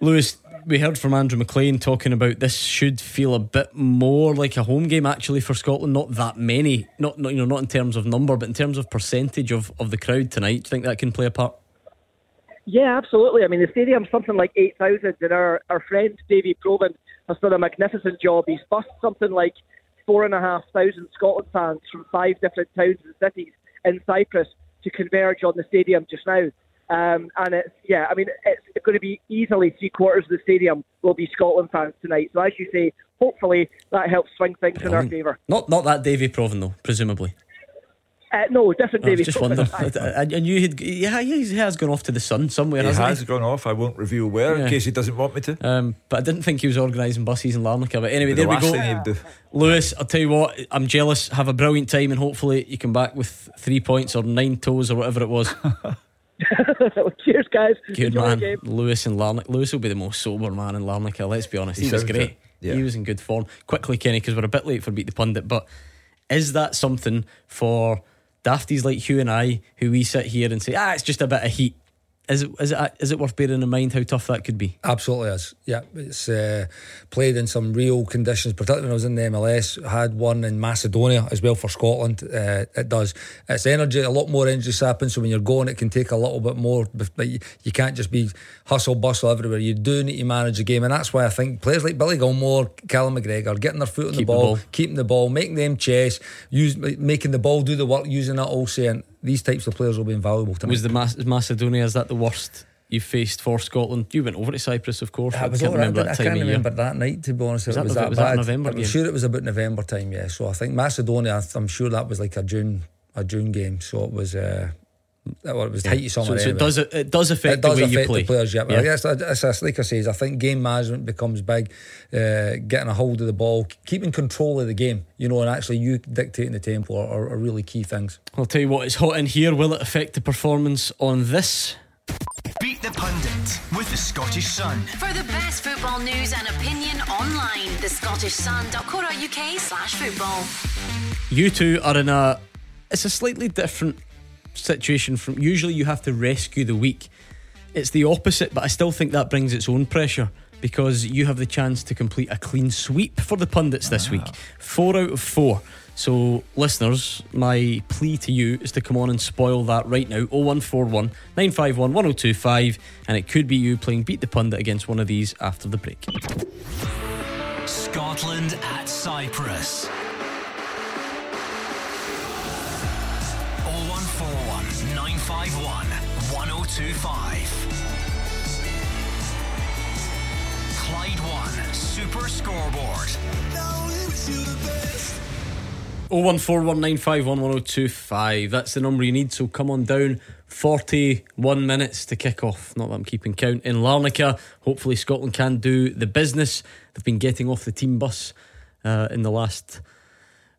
Lewis, we heard from Andrew Maclean talking about this should feel a bit more like a home game actually for Scotland. Not that many, not, not you know, not in terms of number, but in terms of percentage of, of the crowd tonight. Do you think that can play a part? Yeah, absolutely. I mean, the stadium's something like 8,000, and our, our friend Davy Provan has done a magnificent job. He's bussed something like 4,500 Scotland fans from five different towns and cities in Cyprus to converge on the stadium just now. Um, and it's, yeah, I mean, it's going to be easily three quarters of the stadium will be Scotland fans tonight. So, as you say, hopefully that helps swing things in our favour. Not not that Davy Provan though, presumably. Uh, no, different I was Davy just Provan. wondering. (laughs) I, I (laughs) knew he'd. Yeah, he has gone off to the sun somewhere. He hasn't has gone off. I won't reveal where Yeah. in case he doesn't want me to. Um, but I didn't think he was organising buses in Larnaca. But anyway, The there we go. thing he'd do. Lewis, I'll tell you what, I'm jealous. Have a brilliant time, and hopefully you come back with three points or nine toes or whatever it was. (laughs) Cheers, guys. Good Enjoy man. Lewis and Larnaca. Lewis will be the most sober man in Larnaca. Let's be honest, he, He was great. yeah. He was in good form. Quickly, Kenny, because we're a bit late for beat the pundit. But is that something for dafties like Hugh and I, who we sit here and say, ah, it's just a bit of heat? Is it is it is it worth bearing in mind how tough that could be? Absolutely is. Yeah, it's uh, played in some real conditions, particularly when I was in the MLS. Had one in Macedonia as well for Scotland. Uh, it does. It's energy, a lot more energy sapping. So when you're going, it can take a little bit more. But you, you can't just be hustle bustle everywhere. You do need to manage the game, and that's why I think players like Billy Gilmour, Callum McGregor, getting their foot on the Keep the ball, ball. keeping the ball, making them chase, use making the ball do the work, using that all saying these types of players will be invaluable to me. Was the Mas- Macedonia is that the worst you faced for Scotland? You went over to Cyprus, of course. I I can't right, remember I that can't time of remember year. that night to be honest. Was it that was that was that bad. November I'm game? sure it was about November time. Yeah, so I think Macedonia. I'm sure that was like a June a June game. So it was. Uh, well, it was tight So, summer. so it anyway. does it does affect It does the way affect you play. the players, yeah. But Yeah. I guess it's, it's like I says, I think game management becomes big. Uh, getting a hold of the ball, keeping control of the game, you know, and actually you dictating the tempo are, are, are really key things. I'll tell you what, it's hot in here. Will it affect the performance on this? Beat the Pundit with the Scottish Sun. For the best football news and opinion online, The Scottish thescottishsun.co.uk slash football. You two are in a. It's a slightly different situation from. Usually you have to rescue the weak. It's the opposite, but I still think that brings its own pressure because you have the chance to complete a clean sweep for the pundits this week. Ah. Four out of four. So, listeners, my plea to you is to come on and spoil that right now 0141 951 1025, and it could be you playing Beat the Pundit against one of these after the break. Scotland at Cyprus. 951 1025. Clyde One Super Scoreboard. Now wish you the best. 01419511025. That's the number you need. So come on down. 41 minutes to kick off. Not that I'm keeping count. In Larnaca, hopefully Scotland can do the business. They've been getting off the team bus uh, in the last.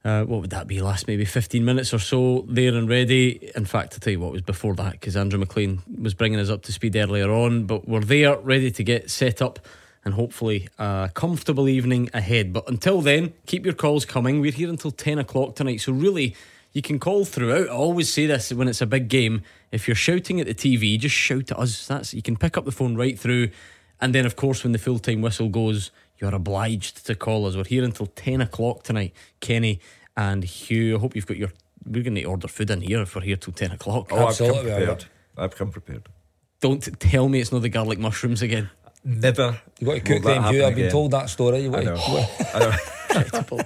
Uh, what would that be? Last maybe 15 minutes or so there and ready. In fact, I'll tell you what was before that because Andrew Maclean was bringing us up to speed earlier on. But we're there, ready to get set up and hopefully a comfortable evening ahead. But until then, keep your calls coming. We're here until 10 o'clock tonight. So, really, you can call throughout. I always say this when it's a big game. If you're shouting at the TV, just shout at us. That's You can pick up the phone right through. And then, of course, when the full time whistle goes, you're obliged to call us. We're here until 10 o'clock tonight. Kenny and Hugh, I hope you've got your. We're going to order food in here if we're here till 10 o'clock. Oh, I've come prepared. I've come prepared. Don't tell me it's not the garlic mushrooms again. Never. You've got to cook them, happen Hugh. I've been told that story. You I got know. (laughs) to, I know. Incredible.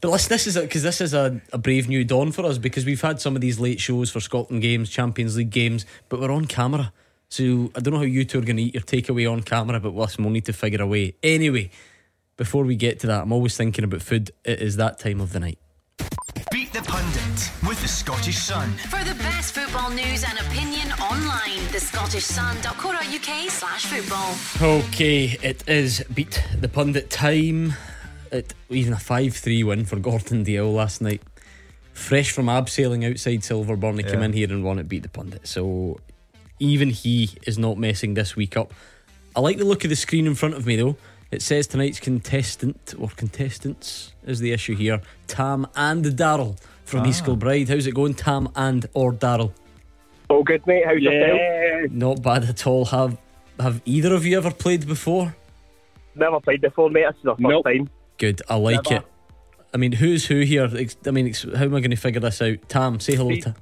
But listen, this is because this is a, a brave new dawn for us because we've had some of these late shows for Scotland games, Champions League games, but we're on camera. So I don't know how you two are going to eat your takeaway on camera, but listen, we'll need to figure a way. Anyway, before we get to that, I'm always thinking about food. It is that time of the night. Beat the pundit with the Scottish Sun. For the best football news and opinion online, thescottishsun.co.uk slash football. Okay, it is beat the pundit time. It even a five three win for Gordon Dale last night. Fresh from abseiling outside Silverburn, he came in here and won it, beat the pundit. So even he is not messing this week up. I like the look of the screen in front of me though. It says tonight's contestant or contestants is the issue here. Tam and Daryl from East ah. Kilbride. How's it going, Tam and or Daryl? All good, mate. How's yourself? Not bad at all. Have have either of you ever played before? Never played before, mate. This is our first time. Good. I like Never. it. I mean, who's who here? I mean, how am I going to figure this out? Tam, say hello Steve. to.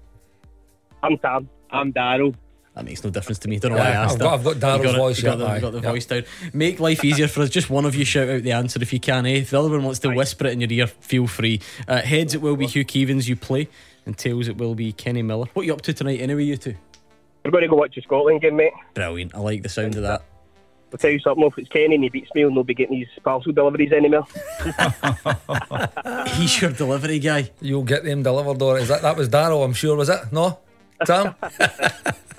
I'm Tam. I'm Daryl. That makes no difference to me. Don't know why I asked I've that. got- I've got Daryl's voice, You got the, you got the yeah. voice down. Make life easier for us. Just one of you shout out the answer if you can. Eh? If the other one wants to whisper it in your ear, feel free. Uh, heads, it will be Hugh Keevins. You play, and tails, it will be Kenny Miller. What are you up to tonight, anyway? You two. We're going to go watch the Scotland game, mate. Brilliant. I like the sound of that. I'll tell you something. If it's Kenny and he beats me, he'll not be getting these parcel deliveries anymore. (laughs) (laughs) He's your delivery guy. You'll get them delivered, or is that that was Daryl? I'm sure was it? No, Tam. (laughs)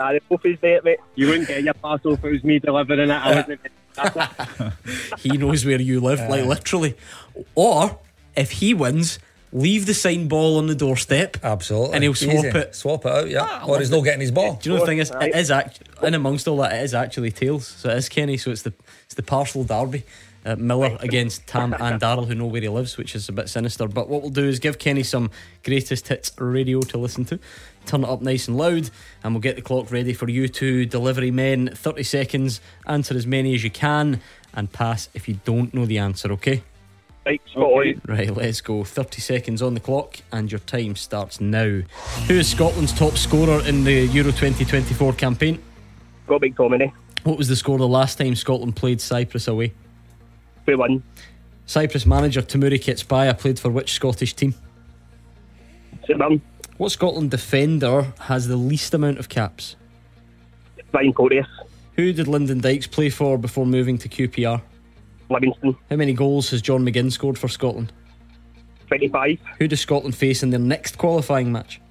Ah, the is there, mate. You wouldn't get your parcel if it was me delivering it. I wouldn't. (laughs) he knows where you live, like literally. Or if he wins, leave the sign ball on the doorstep. Absolutely, And he'll swap Easy. it. Swap it out, yeah. Ah, or he's not getting his ball. Do you know the thing is, it is act in amongst all that, it is actually tails. So it is Kenny. So it's the it's the partial derby. Uh, Miller against Tam and Daryl, who know where he lives, which is a bit sinister. But what we'll do is give Kenny some greatest hits radio to listen to. Turn it up nice and loud, and we'll get the clock ready for you two delivery men. 30 seconds, answer as many as you can, and pass if you don't know the answer, okay? Right, on. Right, let's go. 30 seconds on the clock, and your time starts now. Who is Scotland's top scorer in the Euro 2024 campaign? Got Big. What was the score the last time Scotland played Cyprus away? 2 1. Cyprus manager Temuri Ketsbaia played for which Scottish team? Down. What Scotland defender has the least amount of caps? Ryan Porteous. Who did Lyndon Dykes play for before moving to QPR? Livingston. How many goals has John McGinn scored for Scotland? 25. Who does Scotland face in their next qualifying match?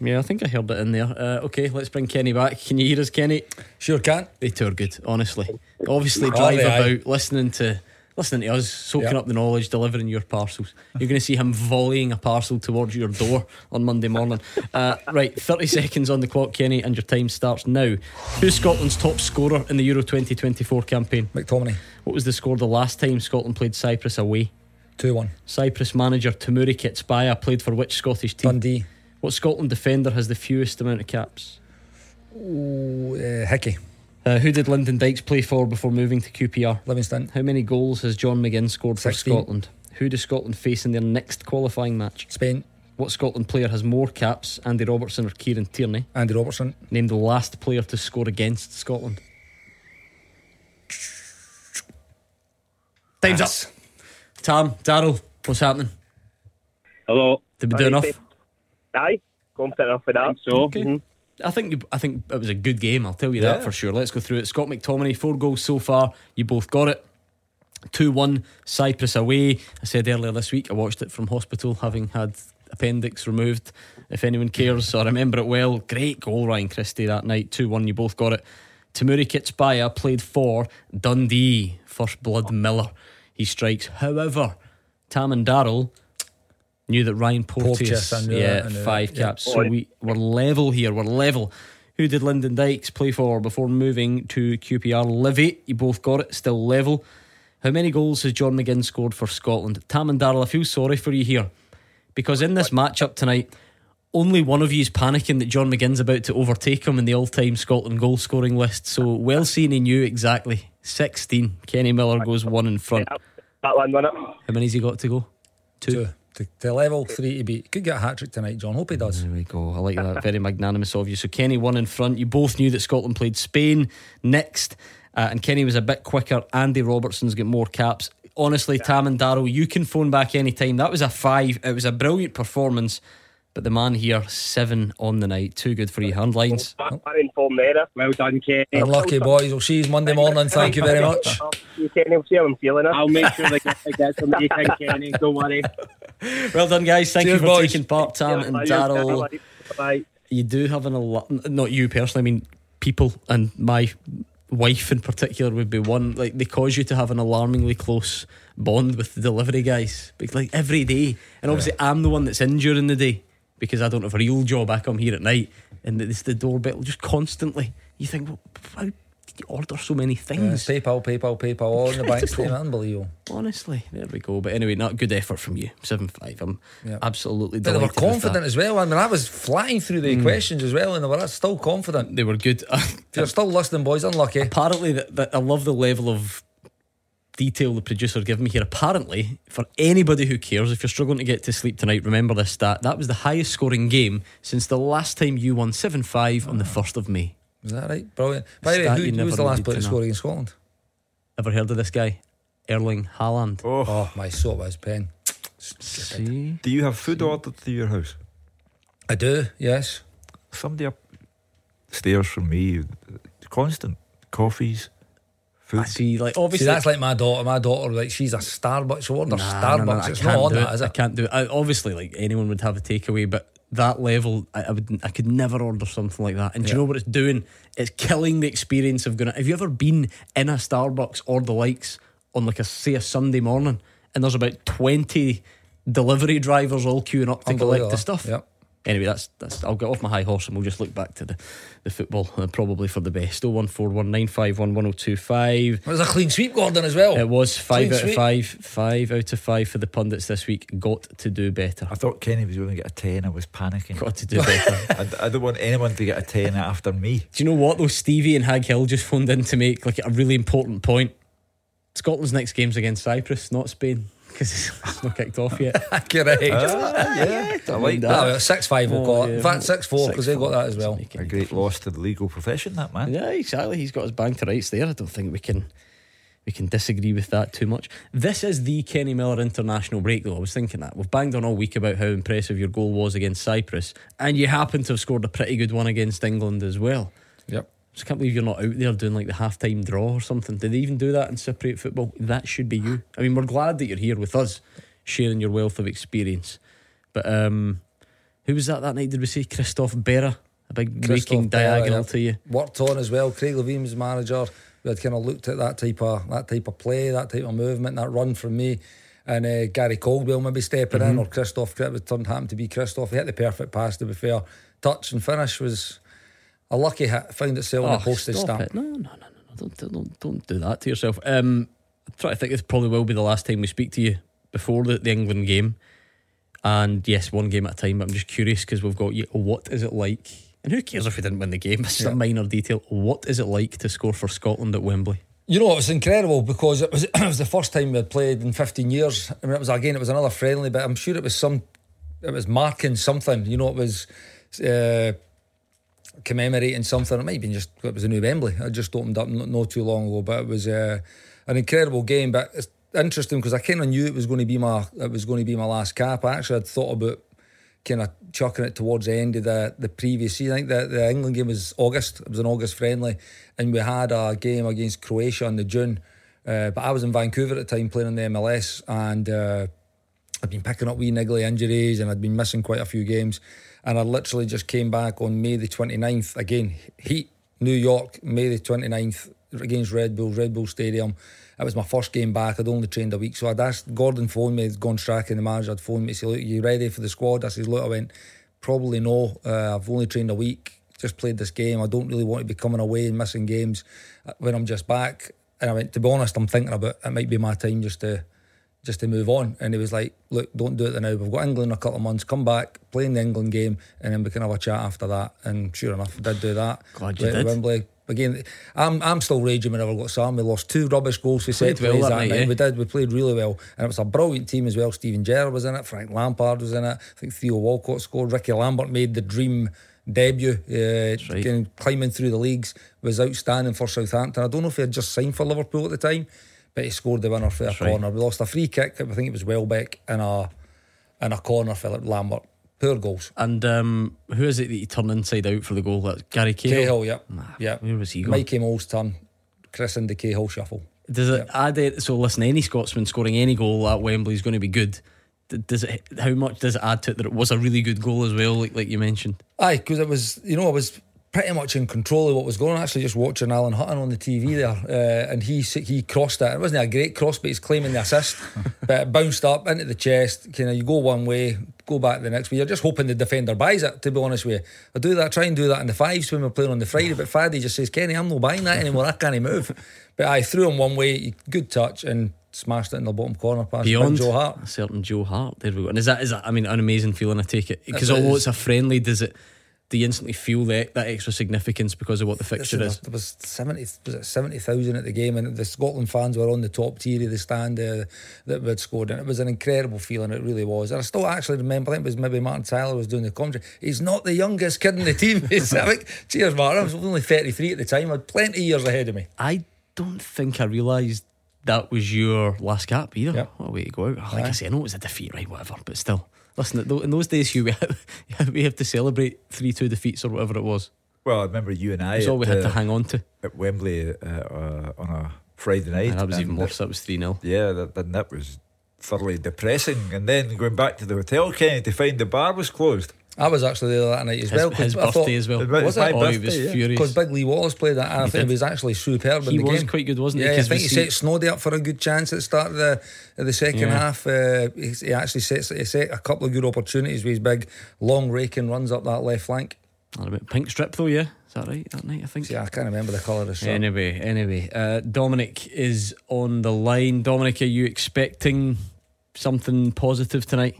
Yeah, I think I heard it in there. Uh, okay, let's bring Kenny back. Can you hear us, Kenny? Sure can. They two are good, honestly. Obviously, drive about listening to listening to us, soaking Yeah. up the knowledge, delivering your parcels. You're going to see him volleying a parcel towards your door on Monday morning. Uh, right, 30 seconds on the clock, Kenny, and your time starts now. Who's Scotland's top scorer in the Euro 2024 campaign? McTominay. What was the score the last time Scotland played Cyprus away? 2 1. Cyprus manager Temuri Ketsbaia played for which Scottish team? Dundee. What Scotland defender has the fewest amount of caps? Ooh, uh, Hickey. Uh, who did Lyndon Dykes play for before moving to QPR? Livingston. How many goals has John McGinn scored for 16. Scotland? Who does Scotland face in their next qualifying match? Spain. What Scotland player has more caps, Andy Robertson or Kieran Tierney? Andy Robertson. Name the last player to score against Scotland. Time's up. Tam, Daryl, what's happening? Hello. Did we do Aye, enough? Aye. Confident enough for that. So, Okay. Mhm. I think you- I think it was a good game. I'll tell you that for sure. Let's go through it. Scott McTominay, four goals so far. You both got it. 2 1 Cyprus away. I said earlier this week I watched it from hospital having had appendix removed. If anyone cares, I remember it well. Great goal, Ryan Christie, that night. 2 1, you both got it. Temuri Ketsbaia played for Dundee. First blood Miller. He strikes. However, Tam and Darrell knew that Ryan Porteous, Porteous, knew yeah, that, five that, yeah. caps. So we we're level here. We're level. Who did Lyndon Dykes play for before moving to QPR? Livy, you both got it, still level. How many goals has John McGinn scored for Scotland? Tam and Darrell, I feel sorry for you here. Because in this matchup tonight, only one of you is panicking that John McGinn's about to overtake him in the all time Scotland goal scoring list. So well seen in you exactly. 16. Kenny Miller goes one in front. That one, won it. How many's he got to go? Two. To, to level three to beat. Could get a hat trick tonight, John. Hope he does. There we go. I like that. Very magnanimous of you. So Kenny won in front. You both knew that Scotland played Spain next, uh, and Kenny was a bit quicker. Andy Robertson's got more caps. Honestly, Tam and Darrow, you can phone back any time. That was a five. It was a brilliant performance. But the man here, seven on the night. Too good for you. Handlines. Back in form there. Well done, Kenny. Unlucky boys. We'll see you Monday morning. Thank you very much. You Kenny, we'll see how I'm feeling. I'll make sure they get, some meeting, Kenny. Don't worry. (laughs) Well done, guys. Thank Cheers, you for boys. taking part, Tam Yeah, and bye, Darrell. bye, Bye. you do have an al- not you personally. I mean, people and my wife in particular would be one like they cause you to have an alarmingly close bond with the delivery guys, Because, like every day. And obviously, I'm the one that's in during the day because I don't have a real job. I come here at night, and it's the doorbell just constantly. You think, well, how do you order so many Yeah, things? PayPal, PayPal, PayPal, all in the (laughs) bank statement. Unbelievable. Honestly, there we go. But anyway, not good effort from you. Seven five. I'm Yeah. absolutely But they were delighted with that. confident as well. I mean, I was flying through the mm. questions as well, and they were still confident. They were good. (laughs) You're still listening, boys, unlucky. apparently that, that I love the level of detail the producer gave me here. Apparently, for anybody who cares, if you're struggling to get to sleep tonight, remember this stat. That was the highest scoring game since the last time you won 7 5 on the ah. 1st of May. Is that right? Brilliant. By the way, Stat who, you who was the last needed player to to know. score against Scotland? Ever heard of this guy? Erling Haaland. Oh, Oh, my soul was pen. See? do you have food ordered to your house? I do, yes. Somebody upstairs from me, constant coffees, food. I see, like, See, obviously. that's like my daughter. My daughter, like, she's a Starbucks. She orders Nah, Starbucks. no, no, I it's can't on do that, it. is I it? can't do it. I, obviously, like anyone would have a takeaway, but that level, I, I would, I could never order something like that. And do you know what it's doing? It's killing the experience of going. Have you ever been in a Starbucks or the likes on like a say a Sunday morning, and there's about twenty delivery drivers all queuing up to collect the stuff? Yep. Anyway, that's that's. I'll get off my high horse and we'll just look back to the, the football, uh, probably for the best. Oh one four one nine five one one zero two five. It was a clean sweep, Gordon, as well. It was five Clean out of five. Five out of five for the pundits this week. Got to do better. I thought Kenny was going to get a 10. I was panicking. Got to do better. (laughs) I, I don't want anyone to get a 10 after me. do you know what though? Stevie and Haghill just phoned in to make like a really important point. Scotland's next game's against Cyprus, not Spain, because it's (laughs) not kicked off yet. (laughs) Correct. Ah, yeah, I like Ah, that. 6 5 we'll Oh, call it. yeah. In fact, 6 4 because they got that as well. A great difference. loss to the legal profession, that man. Yeah, exactly. He's got his bank to rights there. I don't think we can we can disagree with that too much. This is the Kenny Miller international break, though. I was thinking that we've banged on all week about how impressive your goal was against Cyprus, and you happen to have scored a pretty good one against England as well. Yep. Just can't believe you're not out there doing like the halftime draw or something. Did they even do that in Cypriot football? That should be you. I mean, we're glad that you're here with us, sharing your wealth of experience. But um, who was that that night? Did we say Christophe Berra? A big raking Christophe Berra, diagonal to you. Worked on as well. Craig Levein was manager. We had kind of looked at that type of that type of play, that type of movement, that run from me. And uh, Gary Caldwell maybe stepping in, or Christophe, it would turn happened to be Christophe. He hit the perfect pass, to be fair. Touch and finish was a lucky hit. Found itself on a postage Oh, stamp. it. No, no, no, no. Don't, don't, don't do that to yourself. Um, I'm trying to think this probably will be the last time we speak to you before the, the England game. And yes, one game at a time. But I'm just curious because we've got you. What is it like? And who cares if we didn't win the game? (laughs) It's just a minor detail. What is it like to score for Scotland at Wembley? You know, it was incredible because it was (clears throat) it was the first time we had played in 15 years. I mean, it was again, it was another friendly, but I'm sure it was some, it was marking something. You know, it was uh, commemorating something. It might have been just it was a new Wembley. It just opened up not, not too long ago, but it was uh, an incredible game. But it's interesting because I kind of knew it was going to be my it was going to be my last cap. I actually had thought about kind of chucking it towards the end of the, the previous season. I think the, the England game was August. It was an August friendly, and we had a game against Croatia in the June. Uh, but I was in Vancouver at the time playing in the MLS, and uh, I'd been picking up wee niggly injuries, and I'd been missing quite a few games. And I literally just came back on May the 29th again, Heat, New York, May the 29th against Red Bull, Red Bull Stadium. It was my first game back. I'd only trained a week. So I'd asked Gordon phoned me, Gordon Strachan, the manager, I'd phoned me, say, Look, you ready for the squad? I said, Look, I went, Probably no. Uh, I've only trained a week, just played this game. I don't really want to be coming away and missing games uh, when I'm just back. And I went, To be honest, I'm thinking about it might be my time just to just to move on. And he was like, Look, don't do it now. We've got England in a couple of months. Come back, play in the England game, and then we can have a chat after that. And sure enough, I did do that. Glad you did. Wembley. Again, I'm I'm still raging whenever I got Sam. We lost two rubbish goals. We set Played well that night, night. eh? We did. We played really well, and it was a brilliant team as well. Steven Gerrard was in it. Frank Lampard was in it. I think Theo Walcott scored. Ricky Lambert made the dream debut. Uh, right. climbing through the leagues was outstanding for Southampton. I don't know if he had just signed for Liverpool at the time, but he scored the winner for a right. corner. We lost a free kick. I think it was Welbeck in a in a corner. Philip Lambert. Poor goals. And um, who is it that you turn inside out for the goal? That's Gary Cahill. Cahill, yep. yep. Where was he going? Mikey Mole's turn. Chris into Cahill shuffle. Does it add it? So listen, any Scotsman scoring any goal at Wembley is going to be good. Does it? How much does it add to it that it was a really good goal as well? Like like you mentioned. Aye, because it was, you know, I was pretty much in control of what was going on. Actually, just watching Alan Hutton on the TV there, uh, and he he crossed it. It wasn't a great cross, but he's claiming the assist. (laughs) but it bounced up into the chest. Kind of, you go one way, go back the next way. You're just hoping the defender buys it. To be honest with you, I do that. Try and do that in the fives when we're playing on the Friday. But Faddy just says, "Kenny, I'm not buying that anymore. I can't move." But I threw him one way, good touch, and smashed it in the bottom corner past Beyond Joe Hart. a certain Joe Hart. There we go. And is that is that? I mean, an amazing feeling. I take it because although it's a friendly, does it? Do you instantly feel that that extra significance because of what the fixture is? There was seventy, was it seventy thousand at the game, and the Scotland fans were on the top tier of the stand uh, that we had scored, and it was an incredible feeling. It really was. And I still actually remember. I think it was maybe Martin Tyler was doing the commentary. He's not the youngest kid in the team. (laughs) Like, cheers, Martin. I was only thirty three at the time. I had plenty of years ahead of me. I don't think I realised that was your last cap either. Yep. What a way to go out. Like I say, I know it was a defeat, right? Whatever, but still. Listen, in those days, Hugh, (laughs) we have, to celebrate three two defeats or whatever it was. Well, I remember you and I It's all we had to uh, hang on to. at Wembley uh, uh, on a Friday night. And that was even and worse. That was three 0 Yeah, that, that, that was thoroughly depressing. And then going back to the hotel, Kenny, to find the bar was closed. I was actually there that night as His, well. 'cause his I thought- birthday as well. It was Was my it? Oh, he was yeah. furious. Because Big Lee Wallace played that, and I He think did. he was actually superb He in the was game. quite good, wasn't he? Yeah, I 'Cause think he see- set Snowdy up for a good chance at the start of the of the second Yeah. half. Uh, he, he actually sets he set a couple of good opportunities with his big long raking runs up that left flank. Not a bit pink strip though, yeah. Is that right? That night, I think. Yeah, I can't remember the colour of the shirt. Anyway, anyway, uh, Dominic is on the line. Dominic, are you expecting something positive tonight?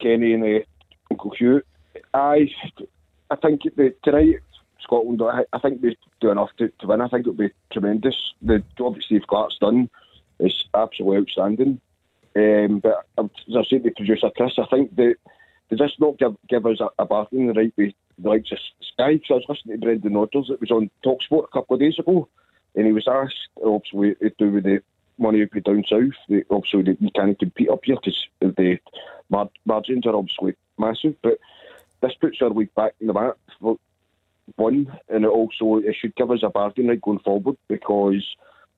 Kenny and uh, Uncle Hugh. I, I think the, tonight Scotland. I, I think they do enough to, to win. I think it'll be tremendous. The job that Steve Clarke's done is absolutely outstanding. Um, but as I said to producer Chris, I think they they just not give give us a, a the right way. The likes of Sky. Because I was listening to Brendan Rodgers. It was on Talksport a couple of days ago, and he was asked obviously to do with the money would be down south. They, obviously, you can't compete up here because the mar- margins are obviously massive. But this puts our league back in the map for one, and it also it should give us a bargain right going forward because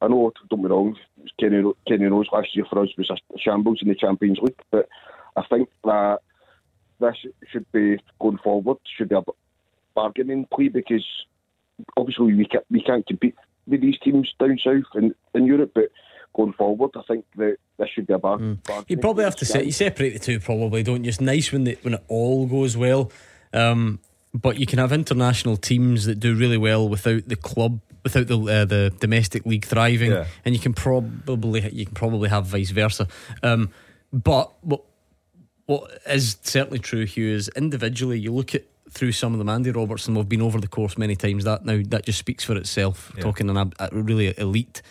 I know, don't be wrong, Kenny, Kenny knows last year for us was a shambles in the Champions League, but I think that this should be going forward should be a bargaining play because obviously we can't, we can't compete with these teams down south in, in Europe, but going forward, I think that this should be a bar- bargaining. You probably have to play. say you separate the two, probably don't you? It's nice when the, when it all goes well, um, but you can have international teams that do really well without the club, without the uh, the domestic league thriving, Yeah. and you can probably you can probably have vice versa. Um, but what what is certainly true, Hugh, is individually you look at through some of them. Andy Robertson, we've been over the course many times. That now that just speaks for itself. Yeah. Talking an a really elite.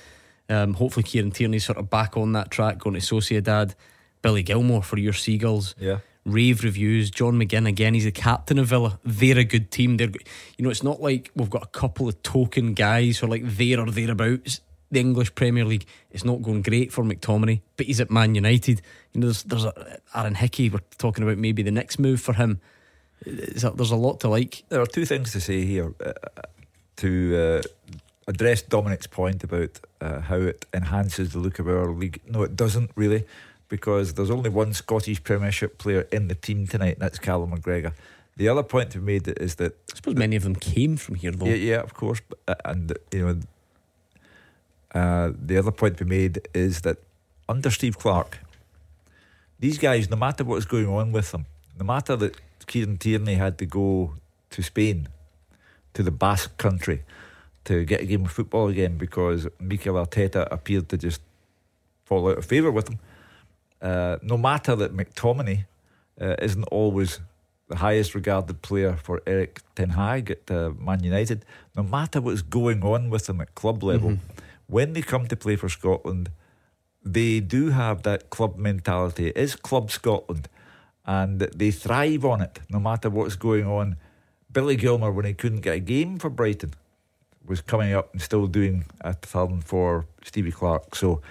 Um, hopefully, Kieran Tierney's sort of back on that track, going to Sociedad. Billy Gilmour for your Seagulls. Yeah. Rave reviews. John McGinn again. He's the captain of Villa. They're a good team. They're, you know, it's not like we've got a couple of token guys who are like there or thereabouts. the English Premier League. It's not going great for McTominay, but he's at Man United. You know, there's, there's a, Aaron Hickey. We're talking about maybe the next move for him. There's a, there's a lot to like. There are two things to say here. Uh, to uh, address Dominic's point about uh, how it enhances the look of our league. No, it doesn't really, because there's only one Scottish Premiership player in the team tonight, and that's Callum McGregor. The other point to be made is that I suppose many of them came from here, though. Yeah, yeah, of course, uh, and you know, uh, the other point to be made is that under Steve Clarke, these guys, no matter what's going on with them, no matter that Kieran Tierney had to go to Spain, to the Basque country, to get a game of football again because Mikel Arteta appeared to just fall out of favour with him. Uh, no matter that McTominay uh, isn't always the highest regarded player for Erik Ten Hag at uh, Man United, no matter what's going on with them at club level, Mm-hmm. when they come to play for Scotland, they do have that club mentality. It is Club Scotland, and they thrive on it no matter what's going on. Billy Gilmour, when he couldn't get a game for Brighton, was coming up and still doing a thumb for Stevie Clarke. So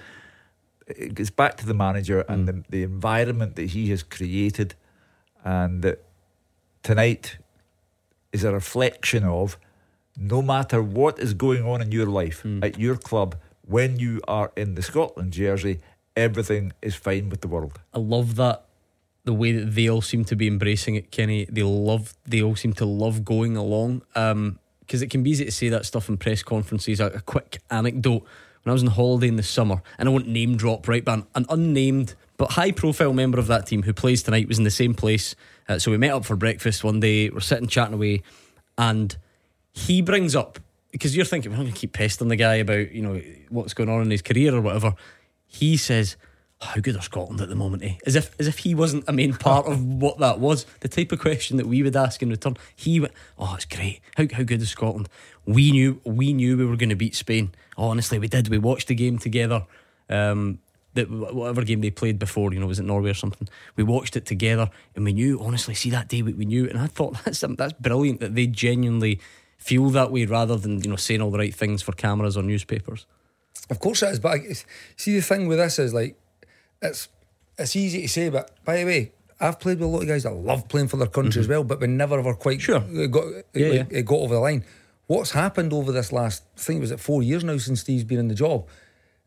it gets back to the manager and the, the environment that he has created, and that tonight is a reflection of no matter what is going on in your life at your club when you are in the Scotland jersey, everything is fine with the world. I love that the way that they all seem to be embracing it, Kenny. They love, they all seem to love going along. Um, because it can be easy to say that stuff in press conferences. A, a quick anecdote: when I was on holiday in the summer, and I won't name drop, right, but an, unnamed but high profile member of that team who plays tonight was in the same place. Uh, so we met up for breakfast one day. We're sitting chatting away, and he brings up because you're thinking not going to keep pestering the guy about you know what's going on in his career or whatever. He says, "How good are Scotland at the moment?" Eh? As if as if he wasn't a main part of (laughs) what that was. The type of question that we would ask in return. He went, "Oh, it's great. How how good is Scotland?" We knew we knew we were going to beat Spain. Oh, honestly, we did. We watched the game together. Um, that whatever game they played before, you know, was it Norway or something? We watched it together, and we knew. Honestly, see that day we, we knew, and I thought (laughs) that's that's brilliant that they genuinely feel that way rather than you know saying all the right things for cameras or newspapers. Of course it is, but I, see the thing with this is like it's it's easy to say, but by the way, I've played with a lot of guys that love playing for their country as well, but we never ever quite Sure. got Yeah, like, yeah. it got over the line. What's happened over this last I think was it four years now since Steve's been in the job?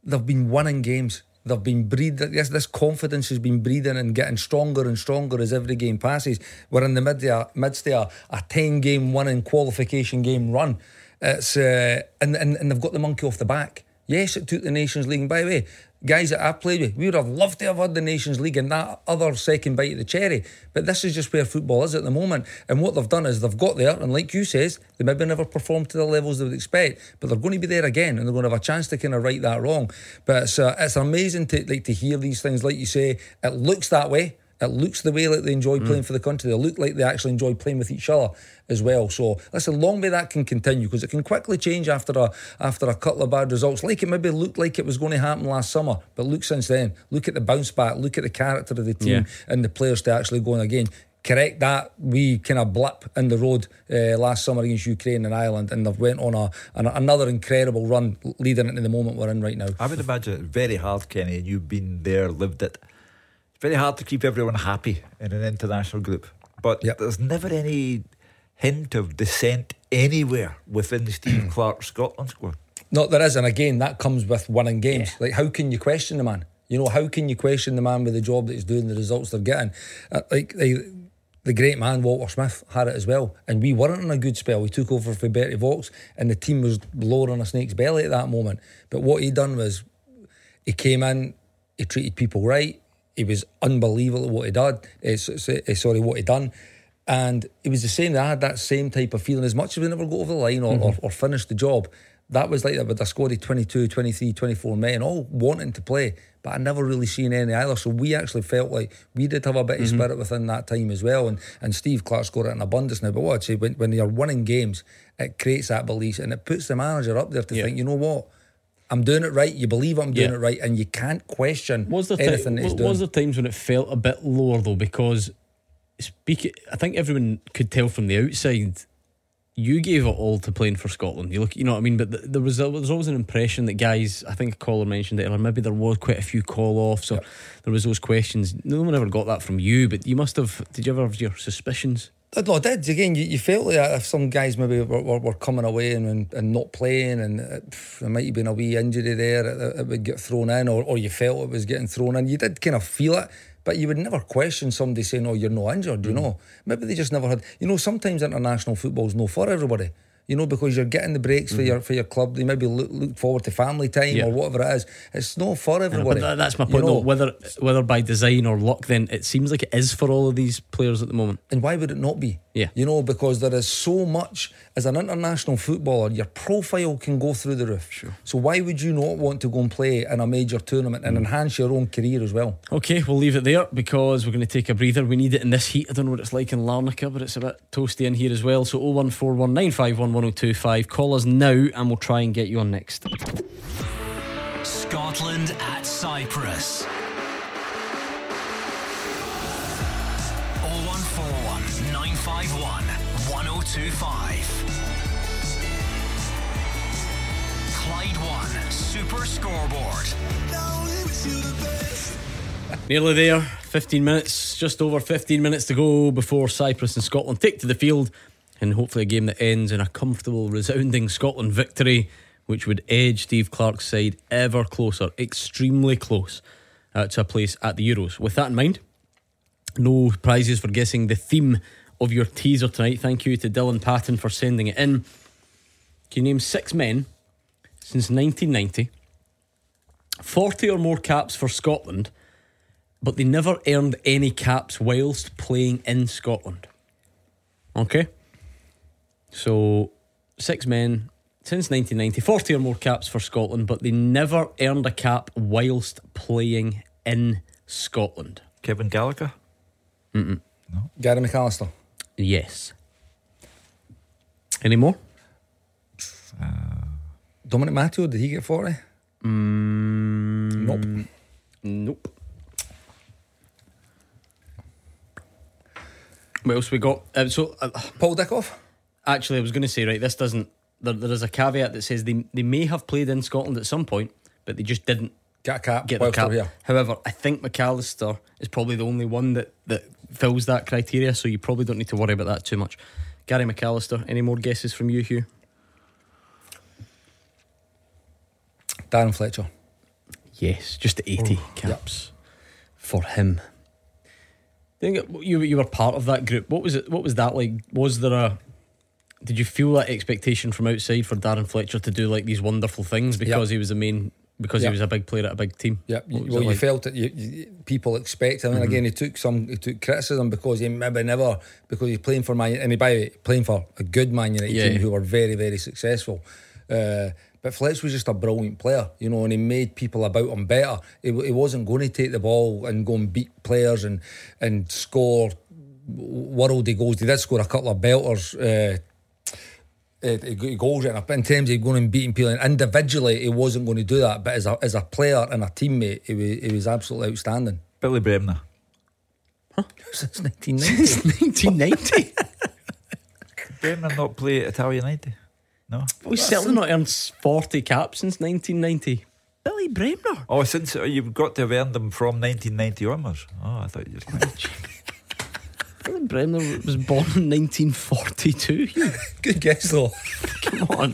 They've been winning games. They've been breed this this confidence has been breathing and getting stronger and stronger as every game passes. We're in the mid midst of a, a ten game winning qualification game run. It's uh, and, and and they've got the monkey off the back. Yes, it took the Nations League. And by the way, guys that I played with, we would have loved to have had the Nations League and that other second bite of the cherry. But this is just where football is at the moment. And what they've done is they've got there, and like you says, they maybe never performed to the levels they would expect, but they're going to be there again, and they're going to have a chance to kind of right that wrong. But it's uh, it's amazing to like to hear these things, like you say. It looks that way. It looks the way like they enjoy playing for the country. They look like they actually enjoy playing with each other as well. So listen, long may that can continue because it can quickly change after a after a couple of bad results. Like it maybe looked like it was going to happen last summer, but look since then. Look at the bounce back. Look at the character of the team Yeah. and the players to actually going again. Correct that we kind of blip in the road uh, last summer against Ukraine and Ireland, and they've went on a an, another incredible run leading into the moment we're in right now. I would imagine it's very hard, Kenny, and you've been there, lived it. It's very hard to keep everyone happy in an international group. But there's never any hint of dissent anywhere within the Steve Clarke Scotland squad. No, there is, and again, that comes with winning games. Like, how can you question the man? You know, how can you question the man with the job that he's doing, the results they're getting? Uh, like, they, the great man Walter Smith had it as well, and we weren't in a good spell. We took over for Berti Vogts, and the team was lower on a snake's belly at that moment. But what he done was, he came in, he treated people right. He was unbelievable at what he did. eh, sorry, what he done. And it was the same. I had that same type of feeling. As much as we never got over the line or, or, or finished the job, that was like that with a squad of 22, 23, 24 men, all wanting to play. But I never really seen any either. So we actually felt like we did have a bit of Mhm. spirit within that time as well. And and Steve Clarke's got it in abundance now. But what I'd say, when, when you're winning games, it creates that belief and it puts the manager up there to think, you know what? I'm doing it right. You believe I'm doing Yeah. it right, and you can't question Was there anything that he's wa- doing. was there times when it felt a bit lower though? Because speak, I think everyone could tell from the outside. you gave it all to playing for Scotland. You look, you know what I mean. But th- there was there was always an impression that guys. I think a caller mentioned it, or maybe there was quite a few call offs, or there was those questions. No one ever got that from you, but you must have. Did you ever have your suspicions? I no, I did. Again, you, you felt like that if some guys maybe were, were, were coming away and, and, and not playing, and uh, pff, there might have been a wee injury there that, that would get thrown in, or, or you felt it was getting thrown in. You did kind of feel it, but you would never question somebody saying, "Oh, you're not injured." You mm. know, maybe they just never had. You know, sometimes international football's no for everybody. You know, because you're getting the breaks for mm-hmm. your for your club. They maybe look, look forward to family time Yeah. or whatever it is. It's not for Yeah, everybody. but that's my You point. know? though. Whether whether by design or luck, then it seems like it is for all of these players at the moment. And why would it not be? Yeah. You know, because there is so much as an international footballer, your profile can go through the roof. Sure. So why would you not want to go and play in a major tournament Mm. and enhance your own career as well? Okay, we'll leave it there because we're going to take a breather. We need it in this heat. I don't know what it's like in Larnaca, but it's a bit toasty in here as well. So 01419511025. Call us now and we'll try and get you on next. Scotland at Cyprus. 1025. Clyde One Super Scoreboard. Nearly there. 15 minutes, just over 15 minutes to go before Cyprus and Scotland take to the field. And hopefully, a game that ends in a comfortable, resounding Scotland victory, which would edge Steve Clarke's side ever closer, extremely close uh, to a place at the Euros. With that in mind, no prizes for guessing the theme of your teaser tonight. Thank you to Dylan Patton for sending it in. Can you name six men since 1990, 40 or more caps for Scotland, but they never earned any caps whilst playing in Scotland? Okay? So, six men since 1990, 40 or more caps for Scotland, but they never earned a cap whilst playing in Scotland. Kevin Gallagher? Mm-mm. Gary McAllister. Yes. Any more? Dominic Matteo, did he get 40? Mm, nope. Nope. What else we got? Uh, so uh, Paul Dickov. Actually, I was going to say right. This doesn't. There, there is a caveat that says they they may have played in Scotland at some point, but they just didn't get a cap. Get they cap. here. However, I think McAllister is probably the only one that that fills that criteria. So you probably don't need to worry about that too much. Gary McAllister. Any more guesses from you, Hugh? Darren Fletcher. Yes, just 80 caps for him. You you were part of that group. What was it? What was that like? Was there a? Did you feel that expectation from outside for Darren Fletcher to do like these wonderful things because he was the main because Yep. he was a big player at a big team? Yeah, well, you like? felt it. You, you, people expect him, and Mhm. again, he took some. He took criticism because he maybe never because he's playing for Man, and he by the way, playing for a good Man United Yeah. team who were very, very successful. Uh, but Fletch was just a brilliant player, you know, and he made people about him better. He, he wasn't going to take the ball and go and beat players and and score worldy goals. He did score a couple of belters. Uh, goals in, in terms of going and beating people and individually he wasn't going to do that but as a, as a player and a teammate he was, he was absolutely outstanding Billy Bremner. (laughs) since 1990 (laughs) Since 1990 (laughs) Bremner not play at Italia United? No. Well, he's certainly not earned 40 caps since 1990. Billy Bremner. Oh, since uh, you've got to have earned them from 1990 onwards. Oh, I thought you were Billy Bremner was born in 1942. (laughs) Good guess though Come on.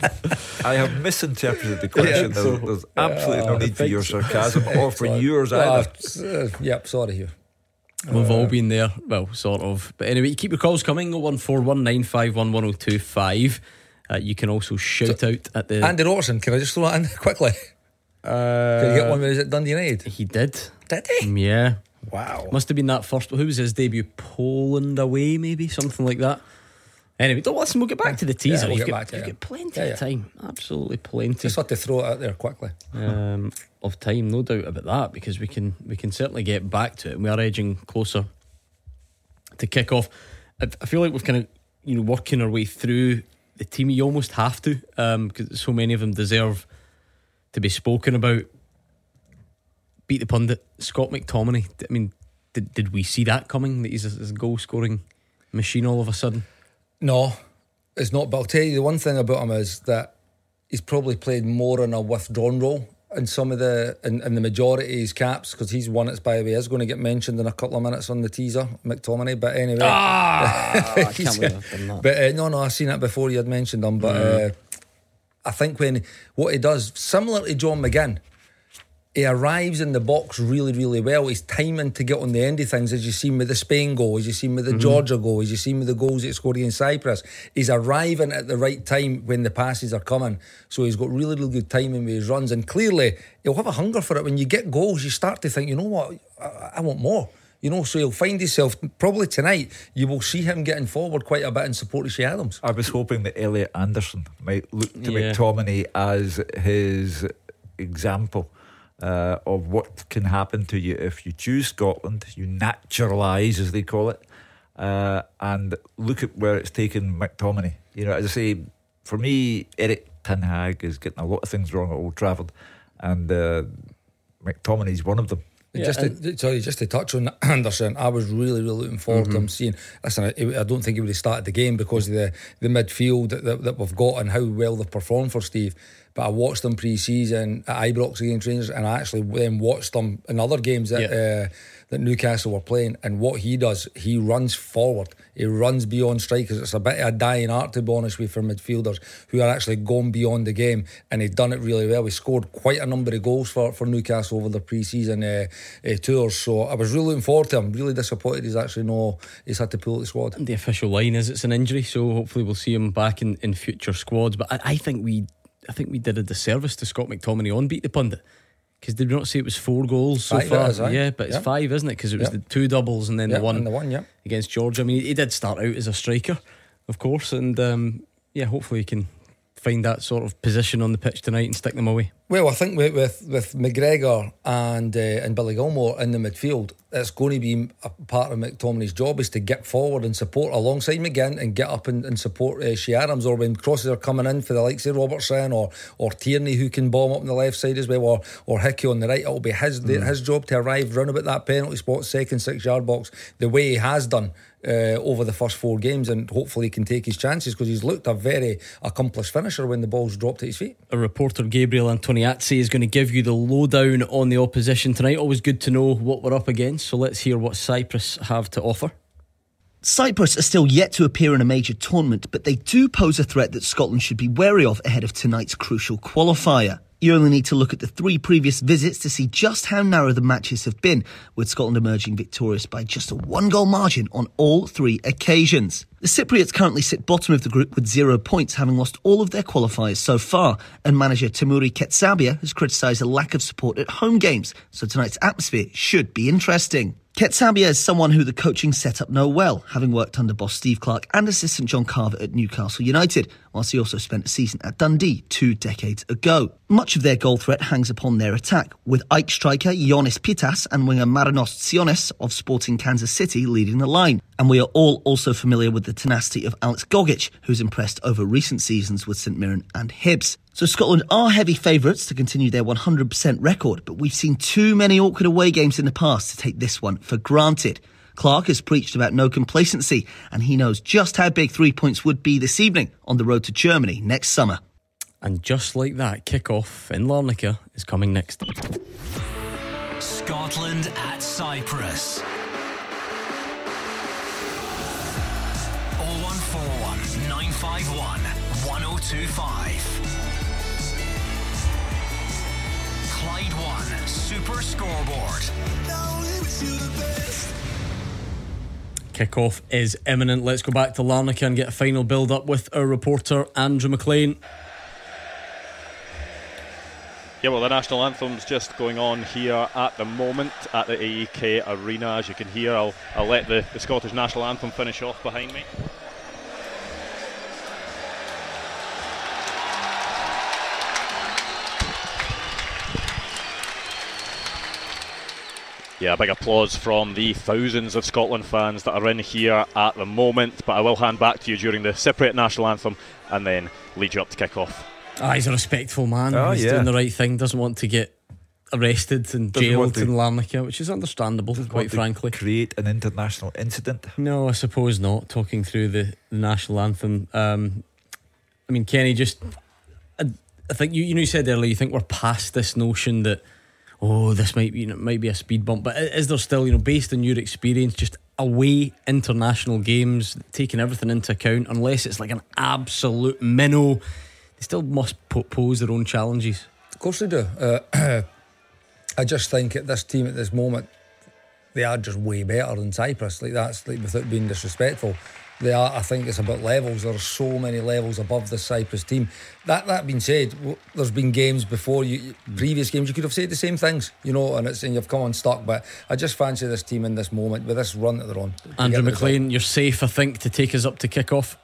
I have misinterpreted the question. Yeah, There's, so- there's absolutely Uh, no need for your sarcasm (laughs) or for Sorry. yours Uh, either. uh, yep sorry Hugh We've all been there. Well, sort of. But anyway, keep your calls coming 01419511025. Uh, you can also shout out at the. Andy Robertson can I just throw that in quickly uh, can you get one when he was at Dundee United He did. did he Yeah. Wow Must have been that first. Who was his debut? Poland away, maybe? Something like that. Anyway, don't listen. We'll get back to the teaser. we'll you've get got, back to you've got plenty Yeah, of time. Absolutely plenty. just had to throw it out there quickly um, of time, no doubt about that, because we can we can certainly get back to it, and we are edging closer to kick off. I, I feel like we've kind of you know working our way through the team. You almost have to, because so many of them deserve to be spoken about. Beat the pundit, Scott McTominay. I mean, did, did we see that coming? That he's a, a goal scoring machine all of a sudden. no It's not, but I'll tell you the one thing about him is that he's probably played more in a withdrawn role in some of the in, in the majority of his caps because he's one that's by the way is going to get mentioned in a couple of minutes on the teaser, McTominay. But anyway, Ah, (laughs) I can't he's- believe I've done that. But uh, no, no, I've seen it before. You had mentioned him, but Mm. uh, I think when what he does, similar to John McGinn, he arrives in the box really, really well. His timing to get on the end of things, as you seen with the Spain goal, as you seen with the Mhm. Georgia goal, as you seen with the goals that he scored against Cyprus, he's arriving at the right time when the passes are coming. So he's got really, really good timing with his runs, and clearly he'll have a hunger for it. When you get goals, you start to think, you know what, I, I want more. You know, so he'll find himself probably tonight. You will see him getting forward quite a bit in support of Che Adams. I was hoping that Elliot Anderson might look to Yeah. McTominay as his example uh, of what can happen to you if you choose Scotland, you naturalise, as they call it, uh, and look at where it's taken McTominay. You know, as I say, for me, Erik Ten Hag is getting a lot of things wrong at Old Trafford, and uh, McTominay's one of them. just to, sorry, just to touch on (clears throat) Anderson, I was really, really looking forward to him seeing. Listen, I, I don't think he would have started the game because of the, the midfield that, that, that we've got and how well they've performed for Steve. But I watched them pre-season at Ibrox against Rangers, and I actually then watched them in other games that uh, that Newcastle were playing. And what he does, he runs forward. He runs beyond strikers. It's a bit of a dying art, to be honest with for midfielders who are actually going beyond the game. And he'd done it really well. He scored quite a number of goals for, for Newcastle over the pre-season uh, uh, tours. So I was really looking forward to him. Really disappointed he's actually no, he's had to pull the squad. And The official line is it's an injury, so hopefully we'll see him back in, in future squads. But I, I think we, I think we did a disservice to Scott McTominay on beat the pundit. Because did we not say it was four goals so Five far? is, aye. yeah, but it's Yeah. five, isn't it? Because it was Yeah. the two doubles and then Yeah, the one, and the one, yeah. against Georgia. I mean, he did start out as a striker, of course, and um, yeah, hopefully he can find that sort of position on the pitch tonight and stick them away. Well, I think with with, with McGregor and uh, and Billy Gilmour in the midfield, it's going to be a part of McTominay's job is to get forward and support alongside McGinn and get up and, and support uh, Che Adams or when crosses are coming in for the likes of Robertson or or Tierney who can bomb up on the left side as well or or Hickey on the right. It'll be his his job to arrive round about that penalty spot, second six yard box, the way he has done. Uh, over the first four games, and hopefully he can take his chances because he's looked a very accomplished finisher when the ball's dropped at his feet. A reporter, Gabriel Antoniazzi, is going to give you the lowdown on the opposition tonight. Always good to know what we're up against. So let's hear what Cyprus have to offer. Cyprus are still yet to appear in a major tournament, but they do pose a threat that Scotland should be wary of ahead of tonight's crucial qualifier. You only need to look at the three previous visits to see just how narrow the matches have been, with Scotland emerging victorious by just a one goal margin on all three occasions. The Cypriots currently sit bottom of the group with zero points, having lost all of their qualifiers so far, and manager Temuri Ketsbaia has criticised a lack of support at home games, so tonight's atmosphere should be interesting. Ketsbaia is someone who the coaching setup know well, having worked under boss Steve Clarke and assistant John Carver at Newcastle United, whilst he also spent a season at Dundee two decades ago. Much of their goal threat hangs upon their attack, with Ike striker Ioannis Pittas and winger Marinos Tzionis of Sporting Kansas City leading the line. And we are all also familiar with the tenacity of Alex Gogic, who's impressed over recent seasons with St Mirren and Hibs. So Scotland are heavy favourites to continue their 100% record, but we've seen too many awkward away games in the past to take this one for granted. Clarke has preached about no complacency, and he knows just how big three points would be this evening on the road to Germany next summer. And just like that, kick-off in Larnaca is coming next. Scotland at Cyprus. 0141 951 1025. Clyde One Super Scoreboard. Kick-off is imminent. Let's go back to Larnaca and get a final build-up with our reporter Andrew Maclean. Yeah, well, the national anthem's just going on here at the moment at the AEK Arena. As you can hear, I'll, I'll let the, the Scottish national anthem finish off behind me. Yeah, big applause from the thousands of Scotland fans that are in here at the moment. But I will hand back to you during the Cypriot national anthem and then lead you up to kick off. Ah, he's a respectful man. Oh, he's yeah. doing the right thing. Doesn't want to get arrested and Doesn't jailed in Larnaca, which is understandable, quite Want to frankly. create an international incident. No, I suppose not. Talking through the, the national anthem. Um, I mean, Kenny, just I, I think you you know you said earlier you think we're past this notion that oh this might be you know, might be a speed bump, but is there still you know based on your experience just away international games taking everything into account unless it's like an absolute minnow, they still must po- pose their own challenges. Of course they do. Uh, (clears throat) I just think at this team at this moment, they are just way better than Cyprus. Like that's like without being disrespectful. They are. I think it's about levels. There are so many levels above the Cyprus team. That that being said, there's been games before you, hmm. previous games. You could have said the same things, you know, and it's and you've come unstuck. But I just fancy this team in this moment with this run that they're on. Andrew. Maclean, you're safe, I think, to take us up to kick off.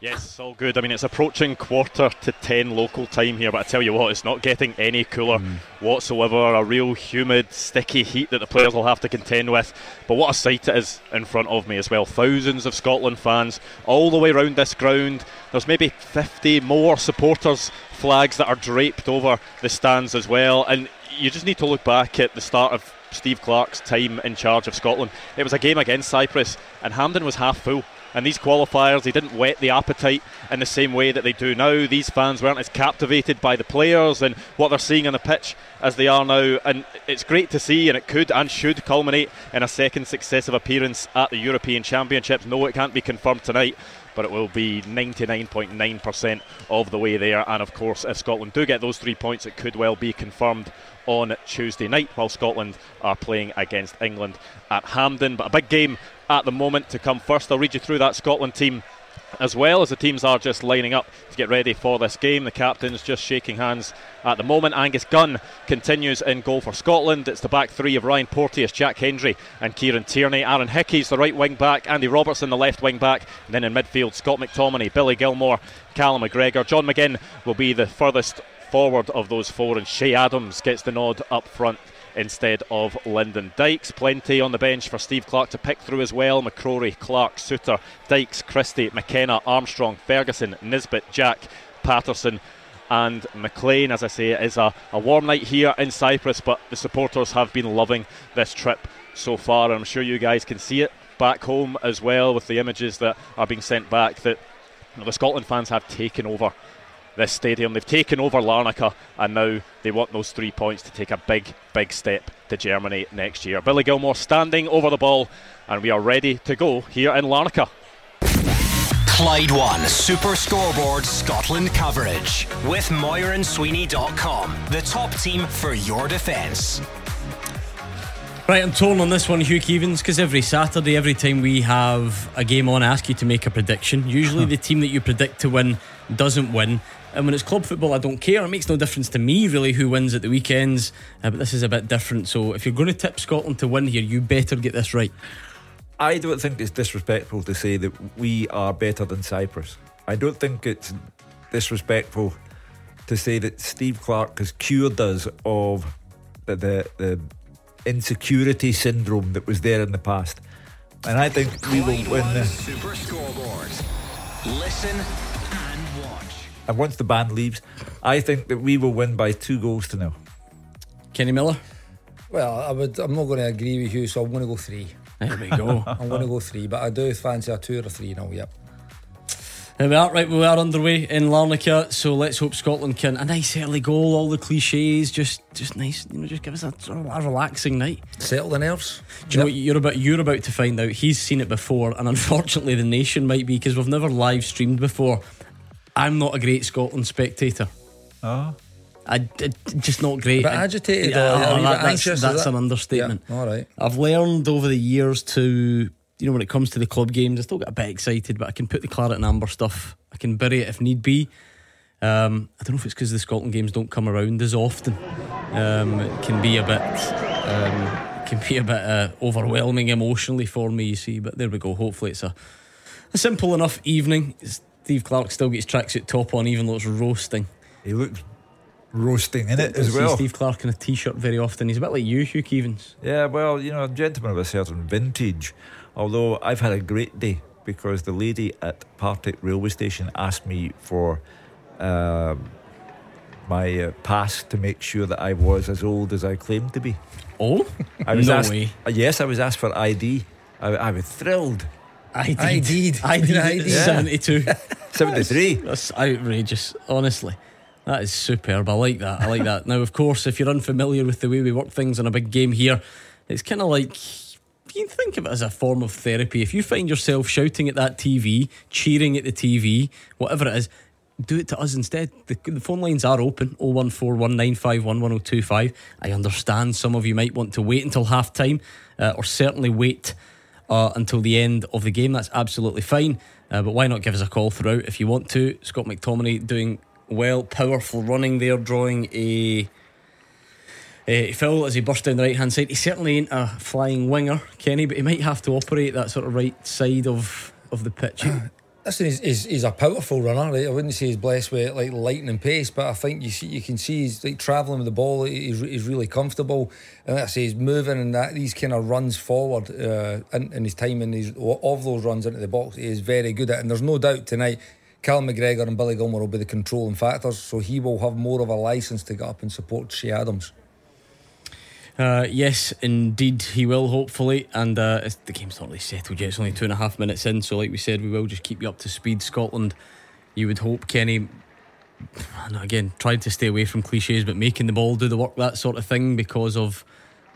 Yes, all good. I mean, it's approaching quarter to 10 local time here, but I tell you what, it's not getting any cooler hmm. whatsoever. A real humid, sticky heat that the players will have to contend with. But what a sight it is in front of me as well. Thousands of Scotland fans all the way around this ground. There's maybe 50 more supporters' flags that are draped over the stands as well. And you just need to look back at the start of Steve Clarke's time in charge of Scotland. It was a game against Cyprus, and Hampden was half full. And these qualifiers, they didn't whet the appetite in the same way that they do now. These fans weren't as captivated by the players and what they're seeing on the pitch as they are now. And it's great to see, and it could and should culminate in a second successive appearance at the European Championships. No, it can't be confirmed tonight, but it will be 99.9% of the way there. And of course, if Scotland do get those three points, it could well be confirmed on Tuesday night while Scotland are playing against England at Hampden. But a big game at the moment to come first. I'll read you through that Scotland team as well as the teams are just lining up to get ready for this game. The captain's just shaking hands at the moment. Angus Gunn continues in goal for Scotland. It's the back three of Ryan Porteous, Jack Hendry, and Kieran Tierney. Aaron Hickey's the right wing back, Andy Robertson the left wing back, and then in midfield Scott McTominay, Billy Gilmour, Callum McGregor. John McGinn will be the furthest forward of those four, and Che Adams gets the nod up front instead of Lyndon Dykes. Plenty on the bench for Steve Clarke to pick through as well. McCrorie, Clark, Souttar, Dykes, Christie, McKenna, Armstrong, Ferguson, Nisbet, Jack, Patterson. And McLean, as I say, it is a, a warm night here in Cyprus, but the supporters have been loving this trip so far. I'm sure you guys can see it back home as well with the images that are being sent back that you know, the Scotland fans have taken over this stadium. They've taken over Larnaca and now they want those three points to take a big, big step to Germany next year. Billy Gilmour standing over the ball and we are ready to go here in Larnaca. Clyde One Super Scoreboard Scotland coverage with MoirandSweeney.com, the top team for your defence. Right, I'm torn on this one, Hugh Keevins, because every Saturday, every time we have a game on, I ask you to make a prediction. Usually, (laughs) the team that you predict to win doesn't win. And when it's club football, I don't care. It makes no difference to me, really, who wins at the weekends. Uh, but this is a bit different. So, if you're going to tip Scotland to win here, you better get this right. I don't think it's disrespectful to say that we are better than Cyprus. I don't think it's disrespectful to say that Steve Clarke has cured us of the, the, the insecurity syndrome that was there in the past. And I think we will win. One the- Super Scoreboard. Listen and watch. And once the band leaves, I think that we will win by two goals to nil. Kenny Miller? Well, I would. I'm not going to agree with you, so I'm going to go three. There we go. (laughs) I'm going to go three, but I do fancy a two or a three now. Yep. Here we are, right, we are underway in Larnaca, so let's hope Scotland can a nice early goal, all the cliches, just just nice, you know, just give us a, a relaxing night. Settle the nerves. Do you know what you're about? You're about to find out. He's seen it before, and unfortunately, the nation might be because we've never live streamed before. I'm not a great Scotland spectator. Oh. I, I- just not great. A bit I- agitated Yeah, or that- that's anxious, that's it? an understatement. Yeah, all right. I've learned over the years to, you know, when it comes to the club games, I still get a bit excited, but I can put the claret and amber stuff. I can bury it if need be. Um, I don't know if it's because the Scotland games don't come around as often. Um, it can be a bit, um, can be a bit uh, overwhelming emotionally for me. You see, but there we go. Hopefully, it's a, a simple enough evening. Steve Clarke still gets tracksuit top on, even though it's roasting. He looks roasting in it as well. Steve Clarke in a t-shirt very often. He's a bit like you, Hugh Keevins. Yeah, well, you know, a gentleman of a certain vintage. Although I've had a great day because the lady at Partick railway station asked me for um, my uh, pass to make sure that I was as old as I claimed to be. Oh, I was no asked, way. uh, yes, I was asked for ID. I, I was thrilled. I did. I did. I did. I at did. 72. (laughs) 73. That's outrageous, honestly. That is superb. I like that. I like that. Now, of course, if you're unfamiliar with the way we work things in a big game here, it's kind of like you can think of it as a form of therapy. If you find yourself shouting at that TV, cheering at the TV, whatever it is, do it to us instead. The, the phone lines are open 01419511025. I understand some of you might want to wait until half time uh, or certainly wait uh, until the end of the game. That's absolutely fine. Uh, but why not give us a call throughout if you want to? Scott McTominay doing well, powerful running there, drawing a. Uh, Phil, as he burst down the right hand side, he certainly ain't a flying winger, Kenny, but he might have to operate that sort of right side of, of the pitch. (clears throat) Listen, he's, he's, he's a powerful runner. Right? I wouldn't say he's blessed with like lightning pace, but I think you see you can see he's like travelling with the ball. He's, he's really comfortable, and like I say he's moving and that these kind of runs forward uh, in, in his timing of those runs into the box. He is very good at, and there's no doubt tonight. Cal McGregor and Billy Gilmour will be the controlling factors, so he will have more of a license to get up and support Che Adams. Uh, yes, indeed, he will, hopefully. And uh, the game's not really settled yet. It's only two and a half minutes in. So, like we said, we will just keep you up to speed. Scotland, you would hope, Kenny, and again, tried to stay away from cliches, but making the ball do the work, that sort of thing, because of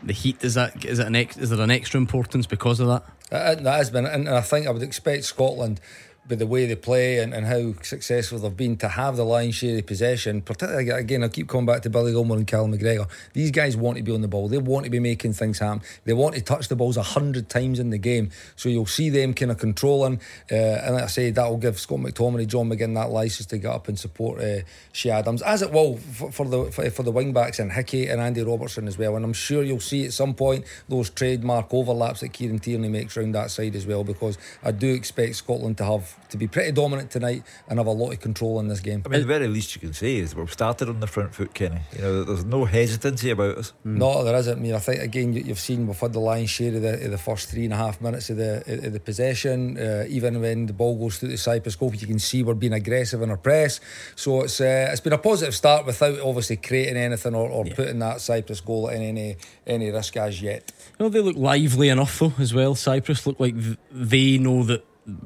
the heat. Is that is, it an ex, is there an extra importance because of that? Uh, that has been, and I think I would expect Scotland with the way they play and, and how successful they've been to have the lion's share of possession. Particularly again, I keep coming back to Billy Gilmour and Callum McGregor. These guys want to be on the ball. They want to be making things happen. They want to touch the balls a hundred times in the game. So you'll see them kind of controlling. Uh, and like I say, that will give Scott McTominay, John McGinn that license to get up and support uh, Che Adams, as it will for, for the for, for the wing backs and Hickey and Andy Robertson as well. And I'm sure you'll see at some point those trademark overlaps that Kieran Tierney makes around that side as well. Because I do expect Scotland to have to be pretty dominant tonight and have a lot of control in this game. I mean, the very least you can say is we've started on the front foot, Kenny. You know, there's no hesitancy about us. No, there isn't. I mean, I think again you- you've seen we've had the lion's share of the, of the first three and a half minutes of the of the possession. Uh, even when the ball goes through the Cyprus goal, you can see we're being aggressive in our press. So it's uh, it's been a positive start without obviously creating anything or, or putting that Cyprus goal in any any risk as yet. No, they look lively enough though as well. Cyprus look like th- they know that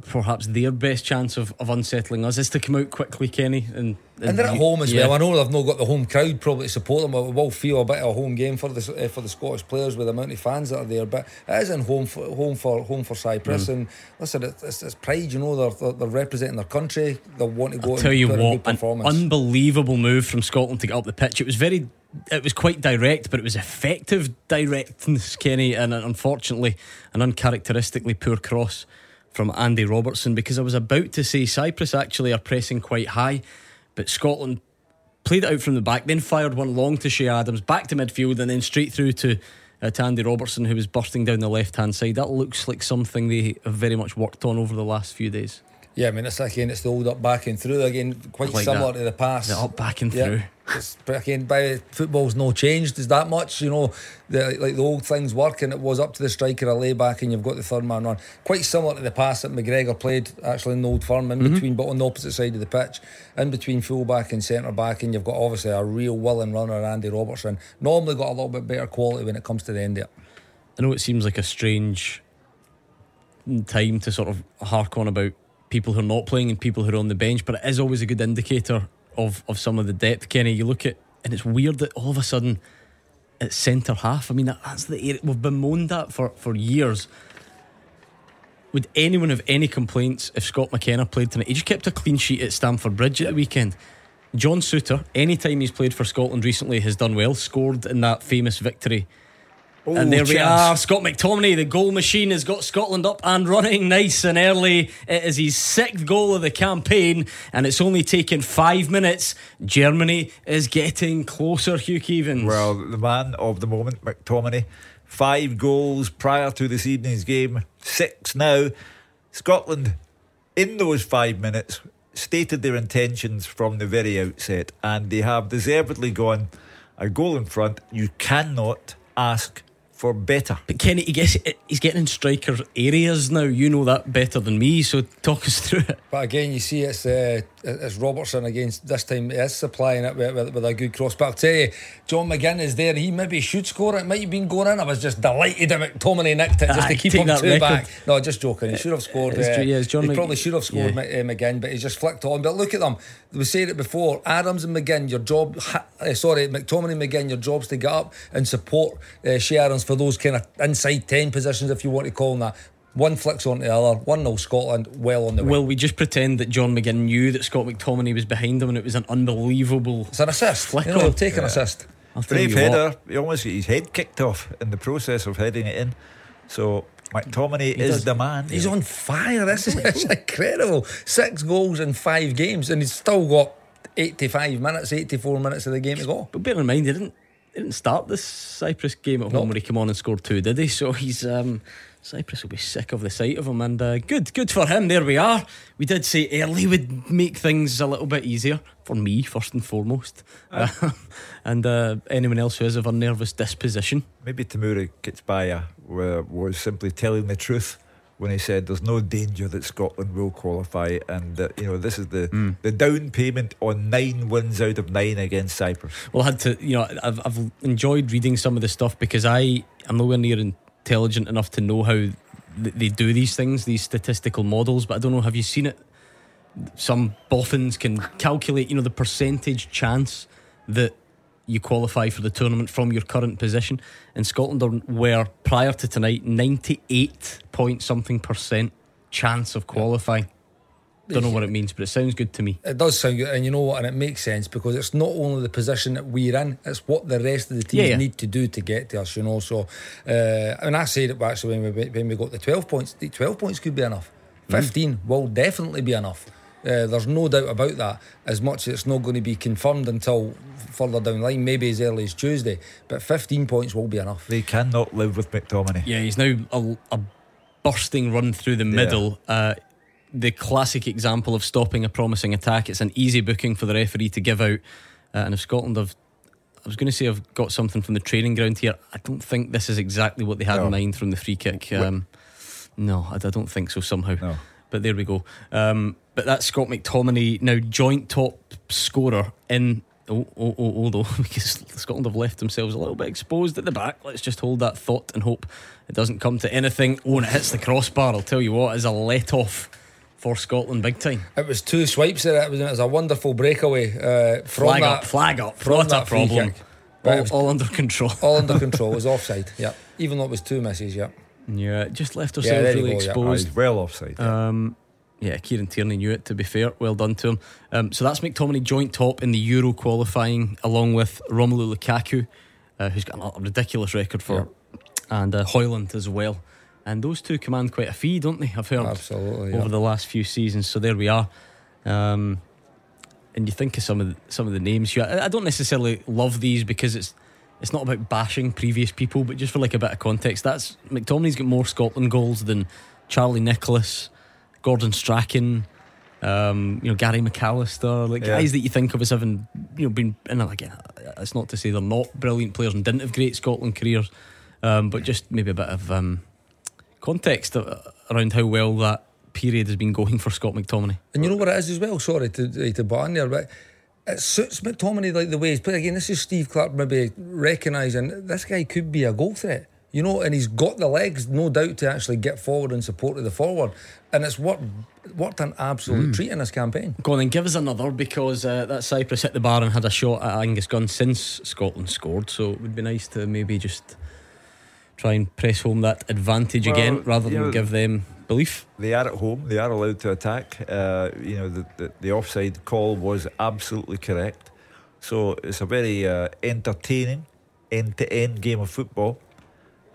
perhaps their best chance of, of unsettling us is to come out quickly, Kenny. And And they're at home as yeah. well. I know they've not got the home crowd probably to support them, but it will feel a bit of a home game for the uh, for the Scottish players with the amount of fans that are there. But it is in home for home for home for Cyprus, Mm. and listen, it's, it's, it's pride. You know, they're, they're they're representing their country. They want to go. I'll and tell you what, an unbelievable move from Scotland to get up the pitch. It was very, it was quite direct, but it was effective directness, Kenny, and unfortunately, an uncharacteristically poor cross from Andy Robertson. Because I was about to say Cyprus actually are pressing quite high, but Scotland played it out from the back, then fired one long to Che Adams, back to midfield, and then straight through to. Uh, to Andy Robertson, who was bursting down the left hand side. That looks like something they have very much worked on over the last few days. Yeah, I mean, it's again, it's the old up, back, and through again, quite Like similar that. to the past. The up, back, and Yeah. through. It's, but again, by football's no changed. Is that much? You know, the, like the old things work, and it was up to the striker a lay back, and you've got the third man run. Quite similar to the pass that McGregor played actually in the old firm, in Mhm. between, but on the opposite side of the pitch, in between full back and centre back, and you've got obviously a real willing runner, Andy Robertson. Normally got a little bit better quality when it comes to the end of it. I know it seems like a strange time to sort of hark on about people who are not playing and people who are on the bench, but it is always a good indicator of, of some of the depth. Kenny, you look at, and it's weird that all of a sudden it's centre half. I mean, that, that's the area we've bemoaned that for, for years. Would anyone have any complaints if Scott McKenna played tonight? He just kept a clean sheet at Stamford Bridge at the weekend. John Souttar, anytime he's played for Scotland recently, has done well, scored in that famous victory. And there we are. Scott McTominay, the goal machine, has got Scotland up and running nice and early. It is his sixth goal of the campaign, and it's only taken five minutes. Germany is getting closer, Hugh Keevins. Well, the man of the moment, McTominay, five goals prior to this evening's game, six now. Scotland, in those five minutes, stated their intentions from the very outset, and they have deservedly gone a goal in front. You cannot ask for better. But Kenny, he gets, he's getting in striker areas now. You know that better than me, so talk us through it. But again, you see, it's uh, it's Robertson against this time. He is supplying it with, with, with a good cross. But I'll tell you, John McGinn is there. He maybe should score it. Might have been going in. I was just delighted that McTominay nicked it just to keep him two record. back. No, just joking. He should have scored. It's uh, yeah, John he Mc- probably should have scored Yeah. Uh, McGinn, but he just flicked on. But look at them. We said it before. Adams and McGinn, your job. Uh, sorry, McTominay and McGinn, your job's to get up and support uh, Sharon's for those kind of inside ten positions, if you want to call them that. One flicks onto the other. One 0 Scotland. Well on the way. Will we just pretend that John McGinn knew that Scott McTominay was behind him and it was an unbelievable It's an assist. flick You know, on? take an assist. I'll Brave you what. header. He almost got his head kicked off in the process of heading it in. So McTominay is does- the man. He's on fire. This is (laughs) it's incredible. Six goals in five games, and he's still got 85 minutes, 84 minutes of the game to go. But bear in mind, he didn't he didn't start this Cyprus game at home Nope. where he came on and scored two, did he? So he's um, Cyprus will be sick of the sight of him, and uh, good, good for him. There we are. We did say early would make things a little bit easier for me, first and foremost, uh, (laughs) and uh, anyone else who is of a nervous disposition. Maybe Temuri Ketsbaia wa- was simply telling the truth when he said there's no danger that Scotland will qualify, and that you know this is the Hmm. the down payment on nine wins out of nine against Cyprus. Well, I had to, you know, I've, I've enjoyed reading some of the stuff because I am nowhere near intelligent enough to know how th- they do these things, these statistical models. But I don't know, have you seen it? Some boffins can calculate, you know, the percentage chance that you qualify for the tournament from your current position. And Scotland were prior to tonight 98 point something percent chance of qualifying. Don't know what it means, but it sounds good to me. It does sound good, and you know what? And it makes sense because it's not only the position that we're in; it's what the rest of the teams Yeah, yeah. need to do to get to us. You know, so uh, and I said it actually when we when we got the twelve points. The twelve points could be enough. Mm. Fifteen will definitely be enough. Uh, there's no doubt about that. As much as it's not going to be confirmed until further down the line, maybe as early as Tuesday, but fifteen points will be enough. They cannot live with McTominay. Yeah, he's now a, a bursting run through the middle. Uh, the classic example of stopping a promising attack. It's an easy booking for the referee to give out. Uh, and if Scotland have, I was going to say, I've got something from the training ground here. I don't think this is exactly what they had No. in mind from the free kick. Um, no, I, I don't think so somehow. No. But there we go. Um, but that's Scott McTominay, now joint top scorer in. Oh, oh, oh, although (laughs) because Scotland have left themselves a little bit exposed at the back. Let's just hold that thought and hope it doesn't come to anything. Oh, and it hits the crossbar. I'll tell you what, is a let off for Scotland big time. It was two swipes there. It was, it was a wonderful breakaway uh, from Flag that up, flag up. from Not a that free problem. kick. But it All, was all under control. all under (laughs) control. It was offside. Yeah, even though it was two misses. Yeah. Yeah, just left Yeah, ourselves there you really go. Exposed. he's well offside. Um, yeah, Kieran Tierney knew it, to be fair. Well done to him. Um, so that's McTominay joint top in the Euro qualifying, along with Romelu Lukaku, uh, who's got a ridiculous record for, and uh, Højlund as well. And those two command quite a fee, don't they? I've heard Absolutely, over yeah. the last few seasons. So there we are. Um, and you think of some of the, some of the names. here. I, I don't necessarily love these because it's it's not about bashing previous people, but just for like a bit of context, that's McTominay's got more Scotland goals than Charlie Nicholas, Gordon Strachan, um, you know Gary McAllister, like Yeah. guys that you think of as having you know been. And again, it's not to say they're not brilliant players and didn't have great Scotland careers, um, but just maybe a bit of um, context around how well that period has been going for Scott McTominay. And you know what it is as well. Sorry to to butt in there, but it suits McTominay like the way he's playing. Again, this is Steve Clarke maybe recognising this guy could be a goal threat. You know, and he's got the legs, no doubt, to actually get forward and support to the forward. And it's worked worked an absolute treat in this campaign. Go on then, give us another because uh, that Cyprus hit the bar and had a shot at Angus Gunn since Scotland scored. So it would be nice to maybe just try and press home that advantage Well, again rather than know- give them belief. They are at home. They are allowed to attack. Uh, you know, the, the, the offside call was absolutely correct. So it's a very uh, entertaining end to end game of football.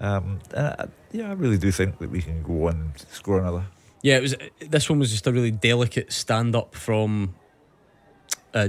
Um, and I, yeah, I really do think that we can go on and score another. Yeah, it was. This one was just a really delicate stand up from uh,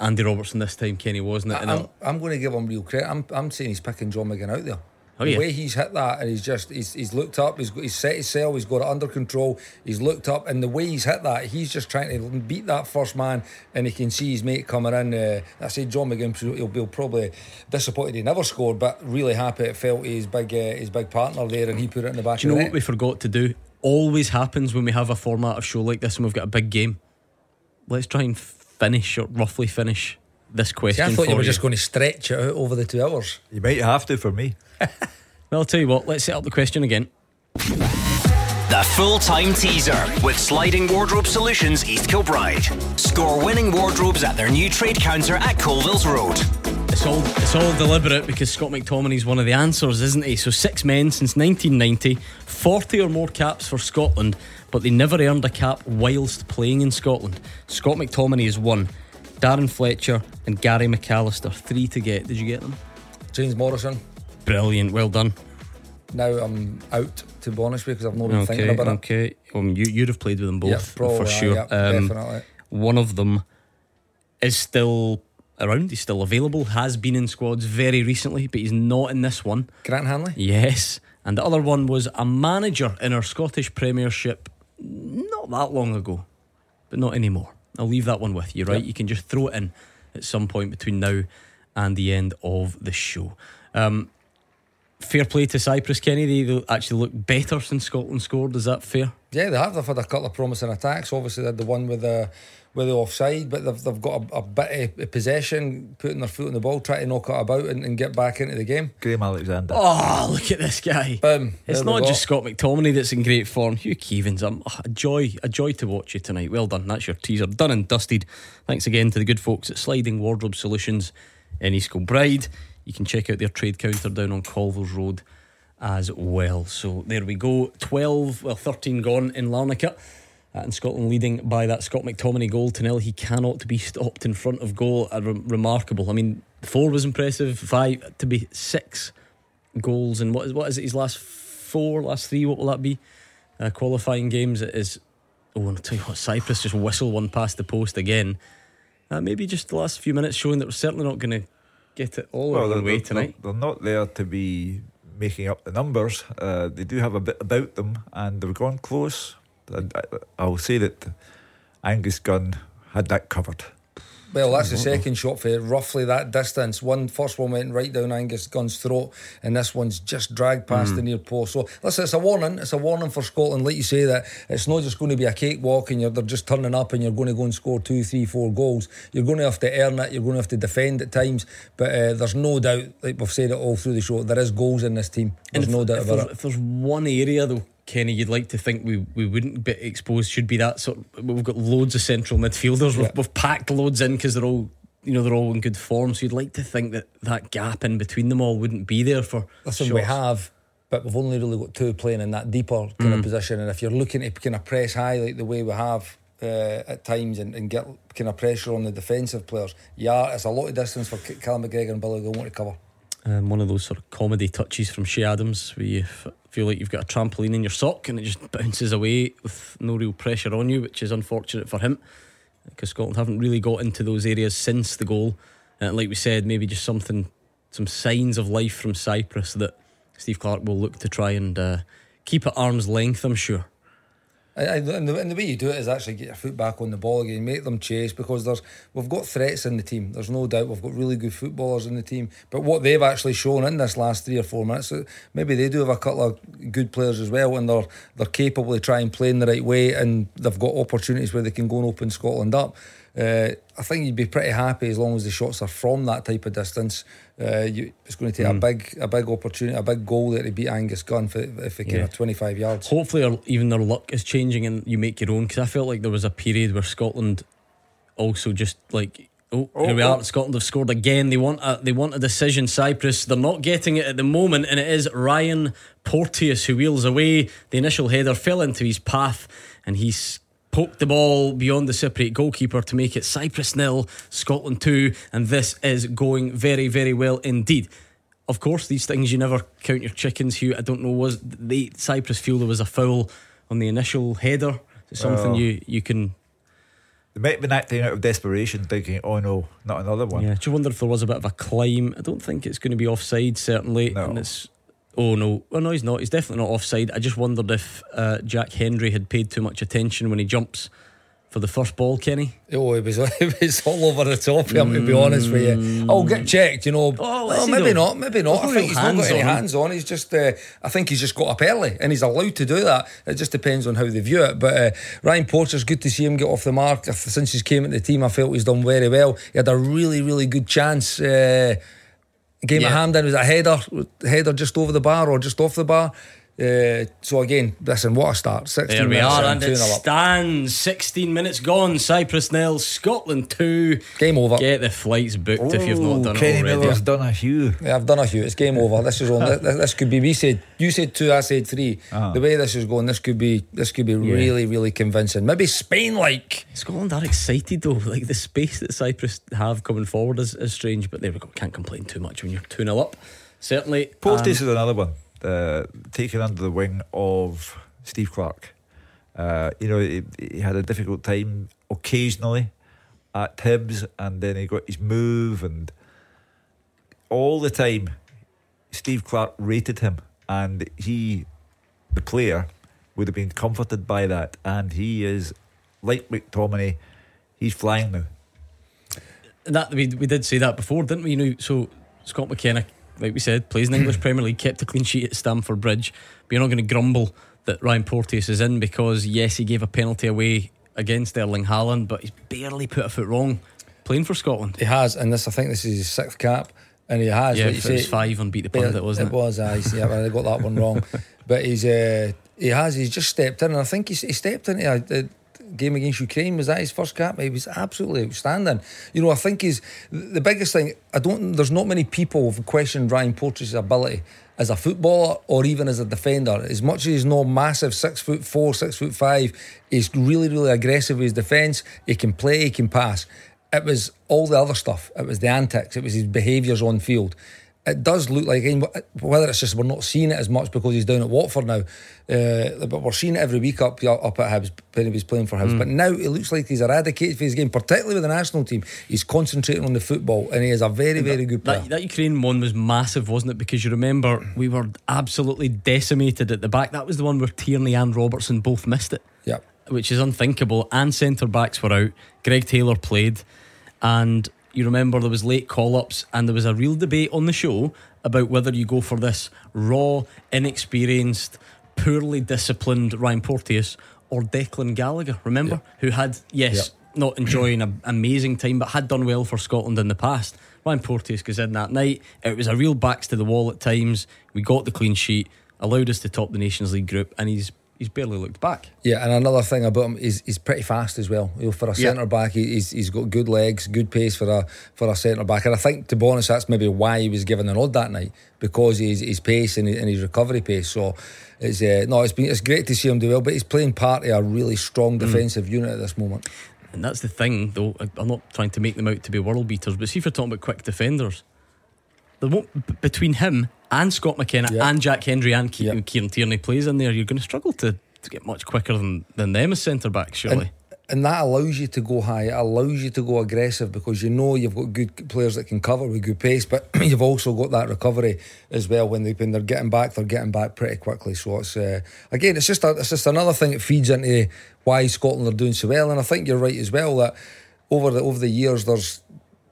Andy Robertson this time. Kenny wasn't it? And I'm, I'm going to give him real credit. I'm, I'm saying he's picking John McGinn out there. Oh, the way he's hit that, and he's just he's, he's looked up, he's, he's set his cell, he's got it under control, he's looked up, and the way he's hit that, he's just trying to beat that first man, and he can see his mate coming in. Uh, I say John McGinn, he'll be probably disappointed he never scored, but really happy it felt his big uh, his big partner there, and he put it in the back do you of know the what we forgot to do? Always happens when we have a format of show like this and we've got a big game. let's try and finish or roughly finish this See, question. I thought for you were just going to stretch it out over the two hours. You might have to for me. (laughs) Well, I'll tell you what. Let's set up the question again. The full time teaser with Sliding Wardrobe Solutions East Kilbride. Score winning wardrobes at their new trade counter at Colville's Road. It's all it's all deliberate because Scott McTominay's one of the answers, isn't he? So six men since 1990, 40 or more caps for Scotland, but they never earned a cap whilst playing in Scotland. Scott McTominay is one. Darren Fletcher and Gary McAllister, three to get. Did you get them? James Morrison. Brilliant, well done. Now I'm out, to be honest with you, because I've not been thinking Okay, about it. okay. Um, you you'd have played with them both Yeah, probably, for sure. yeah, um, definitely. One of them is still around. He's still available. Has been in squads very recently, but he's not in this one. Grant Hanley. Yes, and the other one was a manager in our Scottish Premiership not that long ago, but not anymore. I'll leave that one with you. Right, Yep. you can just throw it in at some point between now and the end of the show. Um, fair play to Cyprus, Kenny. They actually look better since Scotland scored. Is that fair? Yeah, they have. They've had a couple of promising attacks. Obviously, they had the one with the with the offside, but they've, they've got a, a bit of possession, putting their foot on the ball, trying to knock it about and, and get back into the game. Graham Alexander. Oh, look at this guy. Boom. It's not just Scott McTominay that's in great form. Hugh Keevins, I'm oh, a joy, a joy to watch you tonight. Well done. That's your teaser done and dusted. Thanks again to the good folks at Sliding Wardrobe Solutions in East Kilbride. You can check out their trade counter down on Colville's Road as well. So there we go. 12, well, 13 gone in Larnaca. And Scotland leading by that Scott McTominay goal to nil. He cannot be stopped in front of goal. Re- remarkable. I mean, four was impressive. Five to be six goals and what is what is it? His last four, last three. What will that be? Uh, qualifying games. It is. Oh, and I'll tell you what. Cyprus just whistle one past the post again. Uh, maybe just the last few minutes showing that we're certainly not going to get it all Well, they're, way they're- tonight. they're not there to be making up the numbers. Uh, they do have a bit about them, and they've gone close. And I, I'll say that Angus Gunn had that covered. Well, that's the second shot for roughly that distance. One first one went right down Angus Gunn's throat, and this one's just dragged past Mm. the near post. So listen, it's a warning. It's a warning for Scotland. Like you say, that it's not just going to be a cakewalk, and you're they're just turning up, and you're going to go and score two, three, four goals. You're going to have to earn it. You're going to have to defend at times. But uh, there's no doubt, like we've said it all through the show, there is goals in this team. There's if, no doubt about it. if there's one area though, Kenny, you'd like to think we, we wouldn't be exposed should be that sort. Of, we've got loads of central midfielders. We've, we've packed loads in because they're all you know they're all in good form. So you'd like to think that that gap in between them all wouldn't be there for. Listen, shots. we have, but we've only really got two playing in that deeper kind Mm. of position. And if you're looking to kind of press high like the way we have uh, at times and, and get kind of pressure on the defensive players, yeah, it's a lot of distance for Callum McGregor and Billy Gilmour to cover. Um, one of those sort of comedy touches from Che Adams where you f- feel like you've got a trampoline in your sock and it just (laughs) bounces away with no real pressure on you, which is unfortunate for him because Scotland haven't really got into those areas since the goal. And like we said, maybe just something, some signs of life from Cyprus that Steve Clarke will look to try and uh, keep at arm's length, I'm sure. And, and, the, and the way you do it is actually get your foot back on the ball again, make them chase because there's we've got threats in the team. There's no doubt we've got really good footballers in the team. But what they've actually shown in this last three or four minutes, uh, maybe they do have a couple of good players as well, and they're they're capable of trying playing the right way, and they've got opportunities where they can go and open Scotland up. Uh, I think you'd be pretty happy as long as the shots are from that type of distance. Uh, you, it's going to take Mm. a big, a big opportunity, a big goal there to beat Angus Gunn for, if it can Yeah. have 25 yards. Hopefully, our, even their luck is changing and you make your own. Because I felt like there was a period where Scotland also just like, oh, Oh, here we oh. are. Scotland have scored again. They want a they want a decision. Cyprus, they're not getting it at the moment, and it is Ryan Porteous who wheels away. The initial header fell into his path, and he's. Poked the ball beyond the Cypriot goalkeeper to make it Cyprus nil, Scotland two, and this is going very, very well indeed. Of course, these things you never count your chickens. Hugh, I don't know was the Cyprus feel there was a foul on the initial header. Something Well, you you can They might have been acting out of desperation, thinking, "Oh no, not another one." Yeah, do you wonder if there was a bit of a climb? I don't think it's going to be offside, certainly. No. And it's, oh no, oh no, he's not. He's definitely not offside. I just wondered if uh, Jack Hendry had paid too much attention when he jumps for the first ball, Kenny? Oh, it was (laughs) it was all over the top. I'm to be honest with you. I'll get checked. You know, Oh, let's oh, maybe though. not. Maybe not. There's I think he's not got any on hands on. He's just. Uh, I think he's just got up early, and he's allowed to do that. It just depends on how they view it. But uh, Ryan Porteous good to see him get off the mark. Since he's came into the team, I felt he's done very well. He had a really, really good chance. Uh, game Yeah. at Hampden was a header, header just over the bar or just off the bar. Uh, so again, listen, what a start! Sixteen There we minutes are, and it stands 16 minutes gone. Cyprus nil, Scotland 2. Game over. Get the flights booked if you've not done Kenny it already. Miller's done a Hugh. Yeah, I've done a few. It's game over. This is on. (laughs) this, this could be. We said you said two. I said 3 Uh-huh. The way this is going, this could be. This could be really, really convincing. Maybe Spain like. Scotland are excited though. Like the space that Cyprus have coming forward is, is strange, but there we go. Can't complain too much when you're 2 0 up. Certainly. Porteous um, is another one uh, taken under the wing of Steve Clarke. Uh, you know, he, he had a difficult time occasionally at Hibs, and then he got his move, and all the time, Steve Clarke rated him, and he, the player, would have been comforted by that, and he is like McTominay. He's flying now. that we, we did say that before, didn't we? You know, so Scott McKenna, like we said, plays in the English Premier League, kept a clean sheet at Stamford Bridge. But you're not going to grumble that Ryan Porteous is in because yes, he gave a penalty away against Erling Haaland, but he's barely put a foot wrong playing for Scotland. He has, and this. I think this is his sixth cap, and he has. Yeah, like say- five on Beat the Pundit, wasn't it? It was. I yeah, I got that one wrong. (laughs) But he's uh, he has. He's just stepped in, and I think he's, he stepped into a game against Ukraine. Was that his first cap? He was absolutely outstanding. You know, I think he's the biggest thing. I don't. There's not many people who've questioned Ryan Porteous' ability as a footballer or even as a defender. As much as he's no massive six foot four, six foot five, he's really, really aggressive with his defence. He can play, he can pass. It was all the other stuff. It was the antics. It was his behaviours on field. It does look like whether it's just we're not seeing it as much because he's down at Watford now, uh, but we're seeing it every week up up at Hibs when he was playing for Hibs. Mm. But now it looks like he's eradicated for his game, particularly with the national team. He's concentrating on the football, and he is a very, very good player. That, that Ukraine one was massive, wasn't it? Because you remember we were absolutely decimated at the back. That was the one where Tierney and Robertson both missed it. Yep. Which is unthinkable. And centre backs were out. Greg Taylor played. And you remember there was late call ups and there was a real debate on the show about whether you go for this raw, inexperienced, poorly disciplined Ryan Porteous or Declan Gallagher, remember? Who had, yes, not enjoying an amazing time, but had done well for Scotland in the past. Ryan Porteous goes in that night. It was a real backs to the wall at times. We got the clean sheet, allowed us to top the Nations League group, and he's he's barely looked back. Yeah, and another thing about him is he's pretty fast as well. You know, for a Yeah. centre back, he- he's he's got good legs, good pace for a for a centre back, and I think to be honest, that's maybe why he was given an odd that night because he's his pace and his, his recovery pace. So it's uh, no, it's been it's great to see him do well, but he's playing part of a really strong defensive unit at this moment. And that's the thing, though. I'm not trying to make them out to be world beaters, but see if you're talking about quick defenders, there won't between him and Scott McKenna and Jack Hendry and Ke- Kieran Tierney plays in there. You're going to struggle to, to get much quicker than, than them as centre backs, surely. And that allows you to go high. It allows you to go aggressive because you know you've got good players that can cover with good pace, but (clears throat) you've also got that recovery as well. When they when they're getting back, they're getting back pretty quickly. So it's uh, again, it's just a, it's just another thing that feeds into why Scotland are doing so well. And I think you're right as well that over the over the years there's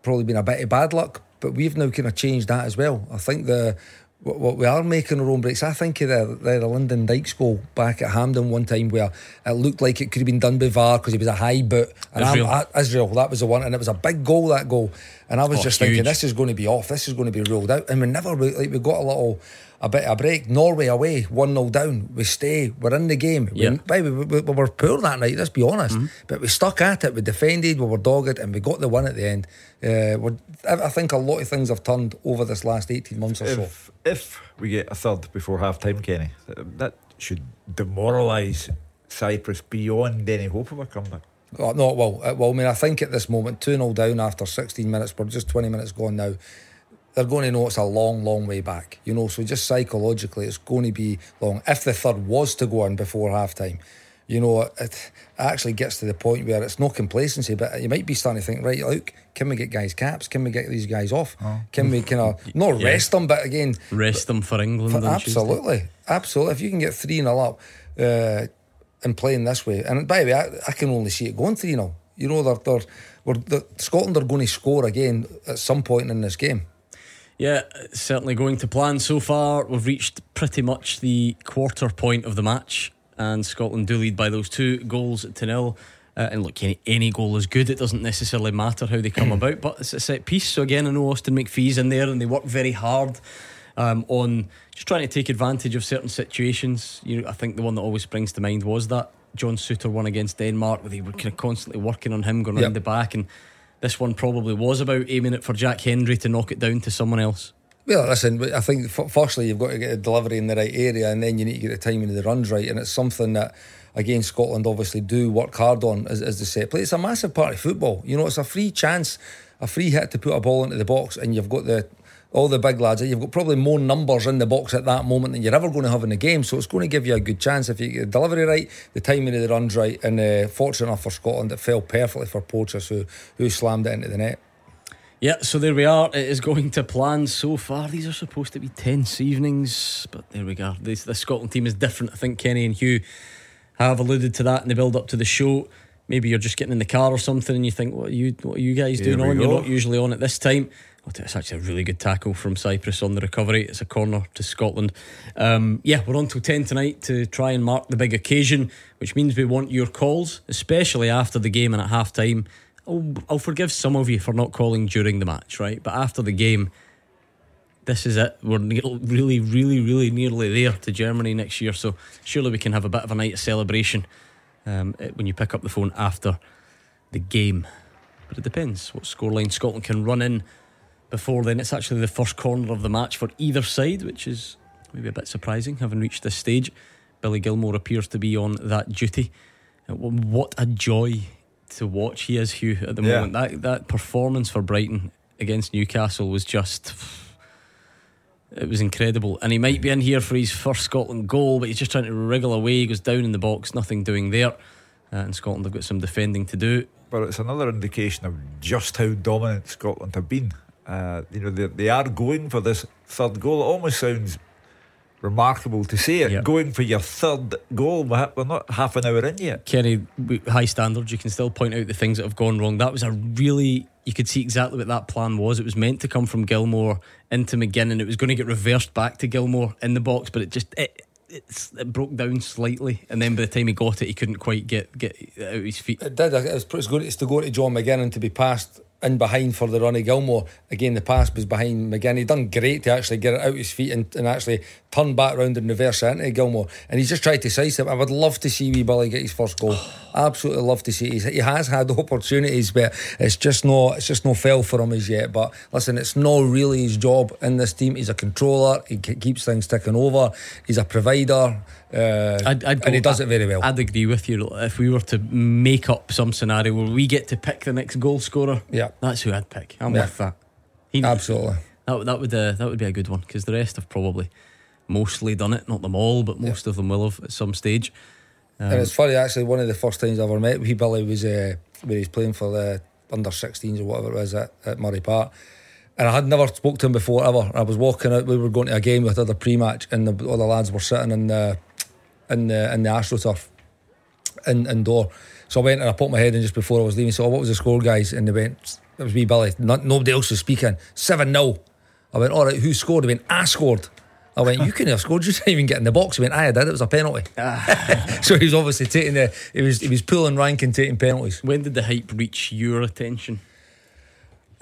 probably been a bit of bad luck, but we've now kind of changed that as well. I think the what, what we are making our own breaks. I think of the, the, the Lyndon Dykes goal back at Hampden one time where it looked like it could have been done by VAR because he was a high boot. And I'm- Israel. I, Israel, that was the one, and it was a big goal that goal. And I was Oh, just huge. thinking, this is going to be off. This is going to be ruled out. And we never like we got a little. A bit of a break. Norway away, 1 0 down. We stay. We're in the game. We- Yeah. by the we, we, were poor that night, let's be honest. Mm-hmm. But we stuck at it. We defended, we were dogged, and we got the win at the end. Uh, I I think a lot of things have turned over this last 18 months or so. If, if we get a third before half time, Kenny, that should demoralise Cyprus beyond any hope of a comeback. Oh, no, well, uh, well, I mean, I think at this moment, 2 0 down after 16 minutes, we're just 20 minutes gone now. They're going to know it's a long, long way back, you know. So just psychologically, it's going to be long. If the third was to go in before half time, you know, it, actually gets to the point where it's no complacency, but you might be starting to think, right, look, can we get guys caps? Can we get these guys off? Can we kind of (laughs) not Yeah. rest them, but again, Rest them for England. for- on Tuesday. absolutely, absolutely. If you can get three 0 up, uh, and playing this way. And by the way, I, I can only see it going 3 0. You know, they're, they're, we're, they're, Scotland are going to score again at some point in this game. Yeah, certainly going to plan so far. We've reached pretty much the quarter point of the match, and Scotland do lead by those two goals to nil. Uh, and look, any, any goal is good. It doesn't necessarily matter how they come (clears throat) about, but it's a set piece. So again, I know Austin McPhee's in there, and they work very hard um, on just trying to take advantage of certain situations. You know, I think the one that always springs to mind was that John Souttar one against Denmark, where they were kind of constantly working on him going Yep. around the back, and this one probably was about aiming it for Jack Hendry to knock it down to someone else. Well, listen, I think firstly you've got to get the delivery in the right area, and then you need to get the timing of the runs right, and it's something that. Again, Scotland obviously do work hard on as, as the set play. It's a massive part of football. You know, it's a free chance, a free hit to put a ball into the box, and you've got the all the big lads. You've got probably more numbers in the box at that moment than you're ever going to have in the game. So it's going to give you a good chance if you get the delivery right, the timing of the runs right, and uh, fortunate enough for Scotland, it fell perfectly for Porteous who who slammed it into the net. Yeah, so there we are. It is going to plan so far. These are supposed to be tense evenings, but there we go. This the Scotland team is different. I think Kenny and Hugh have alluded to that in the build up to the show. Maybe you're just getting in the car or something, and you think, "What are you? What are you guys Here doing we on? You're not usually on at this time." It's actually a really good tackle from Cyprus on the recovery. It's a corner to Scotland. Um, yeah, we're on till 10 tonight to try and mark the big occasion, which means we want your calls, especially after the game and at half time. I'll, I'll forgive some of you for not calling during the match, right? But after the game, this is it. We're really, really, really nearly there to Germany next year. So surely we can have a bit of a night of celebration um, eh, when you pick up the phone after the game. But it depends what scoreline Scotland can run in before then. It's actually the first corner of the match for either side, which is maybe a bit surprising, having reached this stage. Billy Gilmour appears to be on that duty. Uh, What a joy to watch he is, Hugh, at the Yeah. moment. That that performance for Brighton against Newcastle was just. It was incredible. And he might be in here for his first Scotland goal, but he's just trying to wriggle away. He goes down in the box, nothing doing there. Uh, and Scotland have got some defending to do. But it's another indication of just how dominant Scotland have been. Uh, you know, they, they are going for this third goal. It almost sounds remarkable to say it. Going for your third goal. We're not half an hour in yet. Kenny, high standards. You can still point out the things that have gone wrong. That was a really, you could see exactly what that plan was. It was meant to come from Gilmour into McGinn, and it was going to get reversed back to Gilmour in the box, but it just it it's, it broke down slightly, and then by the time he got it, he couldn't quite get get out of his feet. It did. It was, it's, going, it's to go to John McGinn and to be passed in behind for the Ronnie of Gilmour. Again, the pass was behind McGinn. He done great to actually get it out his feet and, and actually turn back round and reverse it into Gilmour. And he's just tried to size it. I would love to see wee Billy get his first goal. (sighs) Absolutely love to see. He's, he has had opportunities, but it's just no, it's just no fell for him as yet. But listen, it's not really his job in this team. He's a controller. He keeps things ticking over. He's a provider. Uh, I'd, I'd and he does it very well. I'd agree with you. If we were to make up some scenario where we get to pick the next goal scorer, yeah, that's who I'd pick. I'm Yeah. with that. He, Absolutely. That would- that would uh, that would be a good one because the rest have probably mostly done it. Not them all, but most of them will have at some stage. Um, and it's funny actually. One of the first times I ever met wee Billy was uh, where he's playing for the under 16s or whatever it was at, at Murray Park. And I had never spoke to him before ever. I was walking out. We were going to a game with other pre-match, and the, all the lads were sitting in the in the in the AstroTurf in indoor. So I went and I put my head in just before I was leaving. So, oh, what was the score, guys? And they went, it was me, Billy. Not, nobody else was speaking. 7 0. I went, all right, who scored? They went, I scored. I went, you couldn't have scored. You didn't even get in the box. He went, I did. It was a penalty. Ah. (laughs) so he was obviously taking the, he was he was pulling rank and taking penalties. When did the hype reach your attention?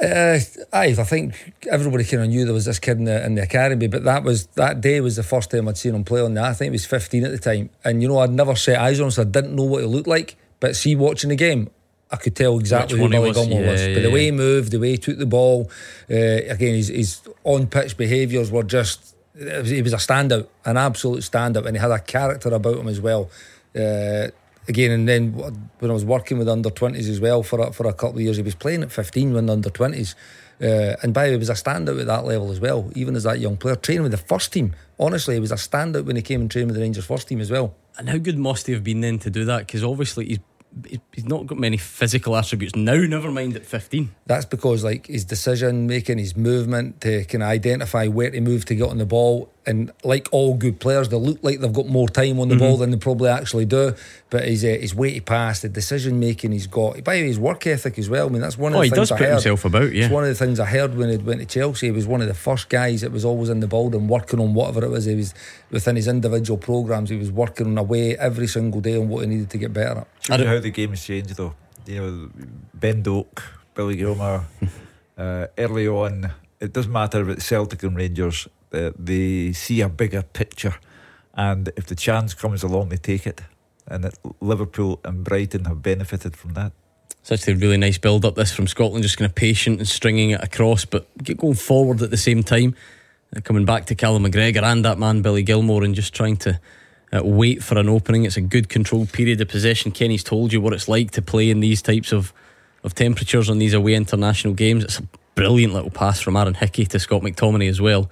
Uh, aye, I think everybody kind of knew there was this kid in the, in the academy, but that was that day was the first time I'd seen him play on that. I think he was 15 at the time, and you know I'd never set eyes on him, so I didn't know what he looked like. But see, watching the game, I could tell exactly Which who Billy was. Gilmour was. Yeah, But the yeah, way he moved, the way he took the ball, uh, again, his, his on pitch behaviours were just. He was a standout, an absolute standout, and he had a character about him as well. Uh, again, and then when I was working with under 20s as well for a, for a couple of years, he was playing at 15 when the under 20s. Uh, and by the way, he was a standout at that level as well, even as that young player. Training with the first team, honestly, he was a standout when he came and trained with the Rangers first team as well. And how good must he have been then to do that? Because obviously he's he's not got many physical attributes now. Never mind at fifteen. That's because like his decision making, his movement to kind of identify where to move to get on the ball, and like all good players, they look like they've got more time on the Mm-hmm. ball than they probably actually do. But his uh, his weighty pass, the decision making he's got, by the way, his work ethic as well. I mean, that's one of Oh, the he things does I put heard. himself about, yeah. It's one of the things I heard when he went to Chelsea. He was one of the first guys that was always in the building working on whatever it was. He was within his individual programs. He was working away every single day on what he needed to get better at. Shows you how the game has changed, though. You know, Ben Doak, Billy Gilmour, (laughs) uh, early on, it doesn't matter if it's Celtic and Rangers, uh, they see a bigger picture. And if the chance comes along, they take it. And it, Liverpool and Brighton have benefited from that. It's actually a really nice build up. This from Scotland, just kind of patient and stringing it across, but get going forward at the same time. Coming back to Callum McGregor and that man Billy Gilmour, and just trying to uh, wait for an opening. It's a good controlled period of possession. Kenny's told you what it's like to play in these types of of temperatures on these away international games. It's a brilliant little pass from Aaron Hickey to Scott McTominay as well.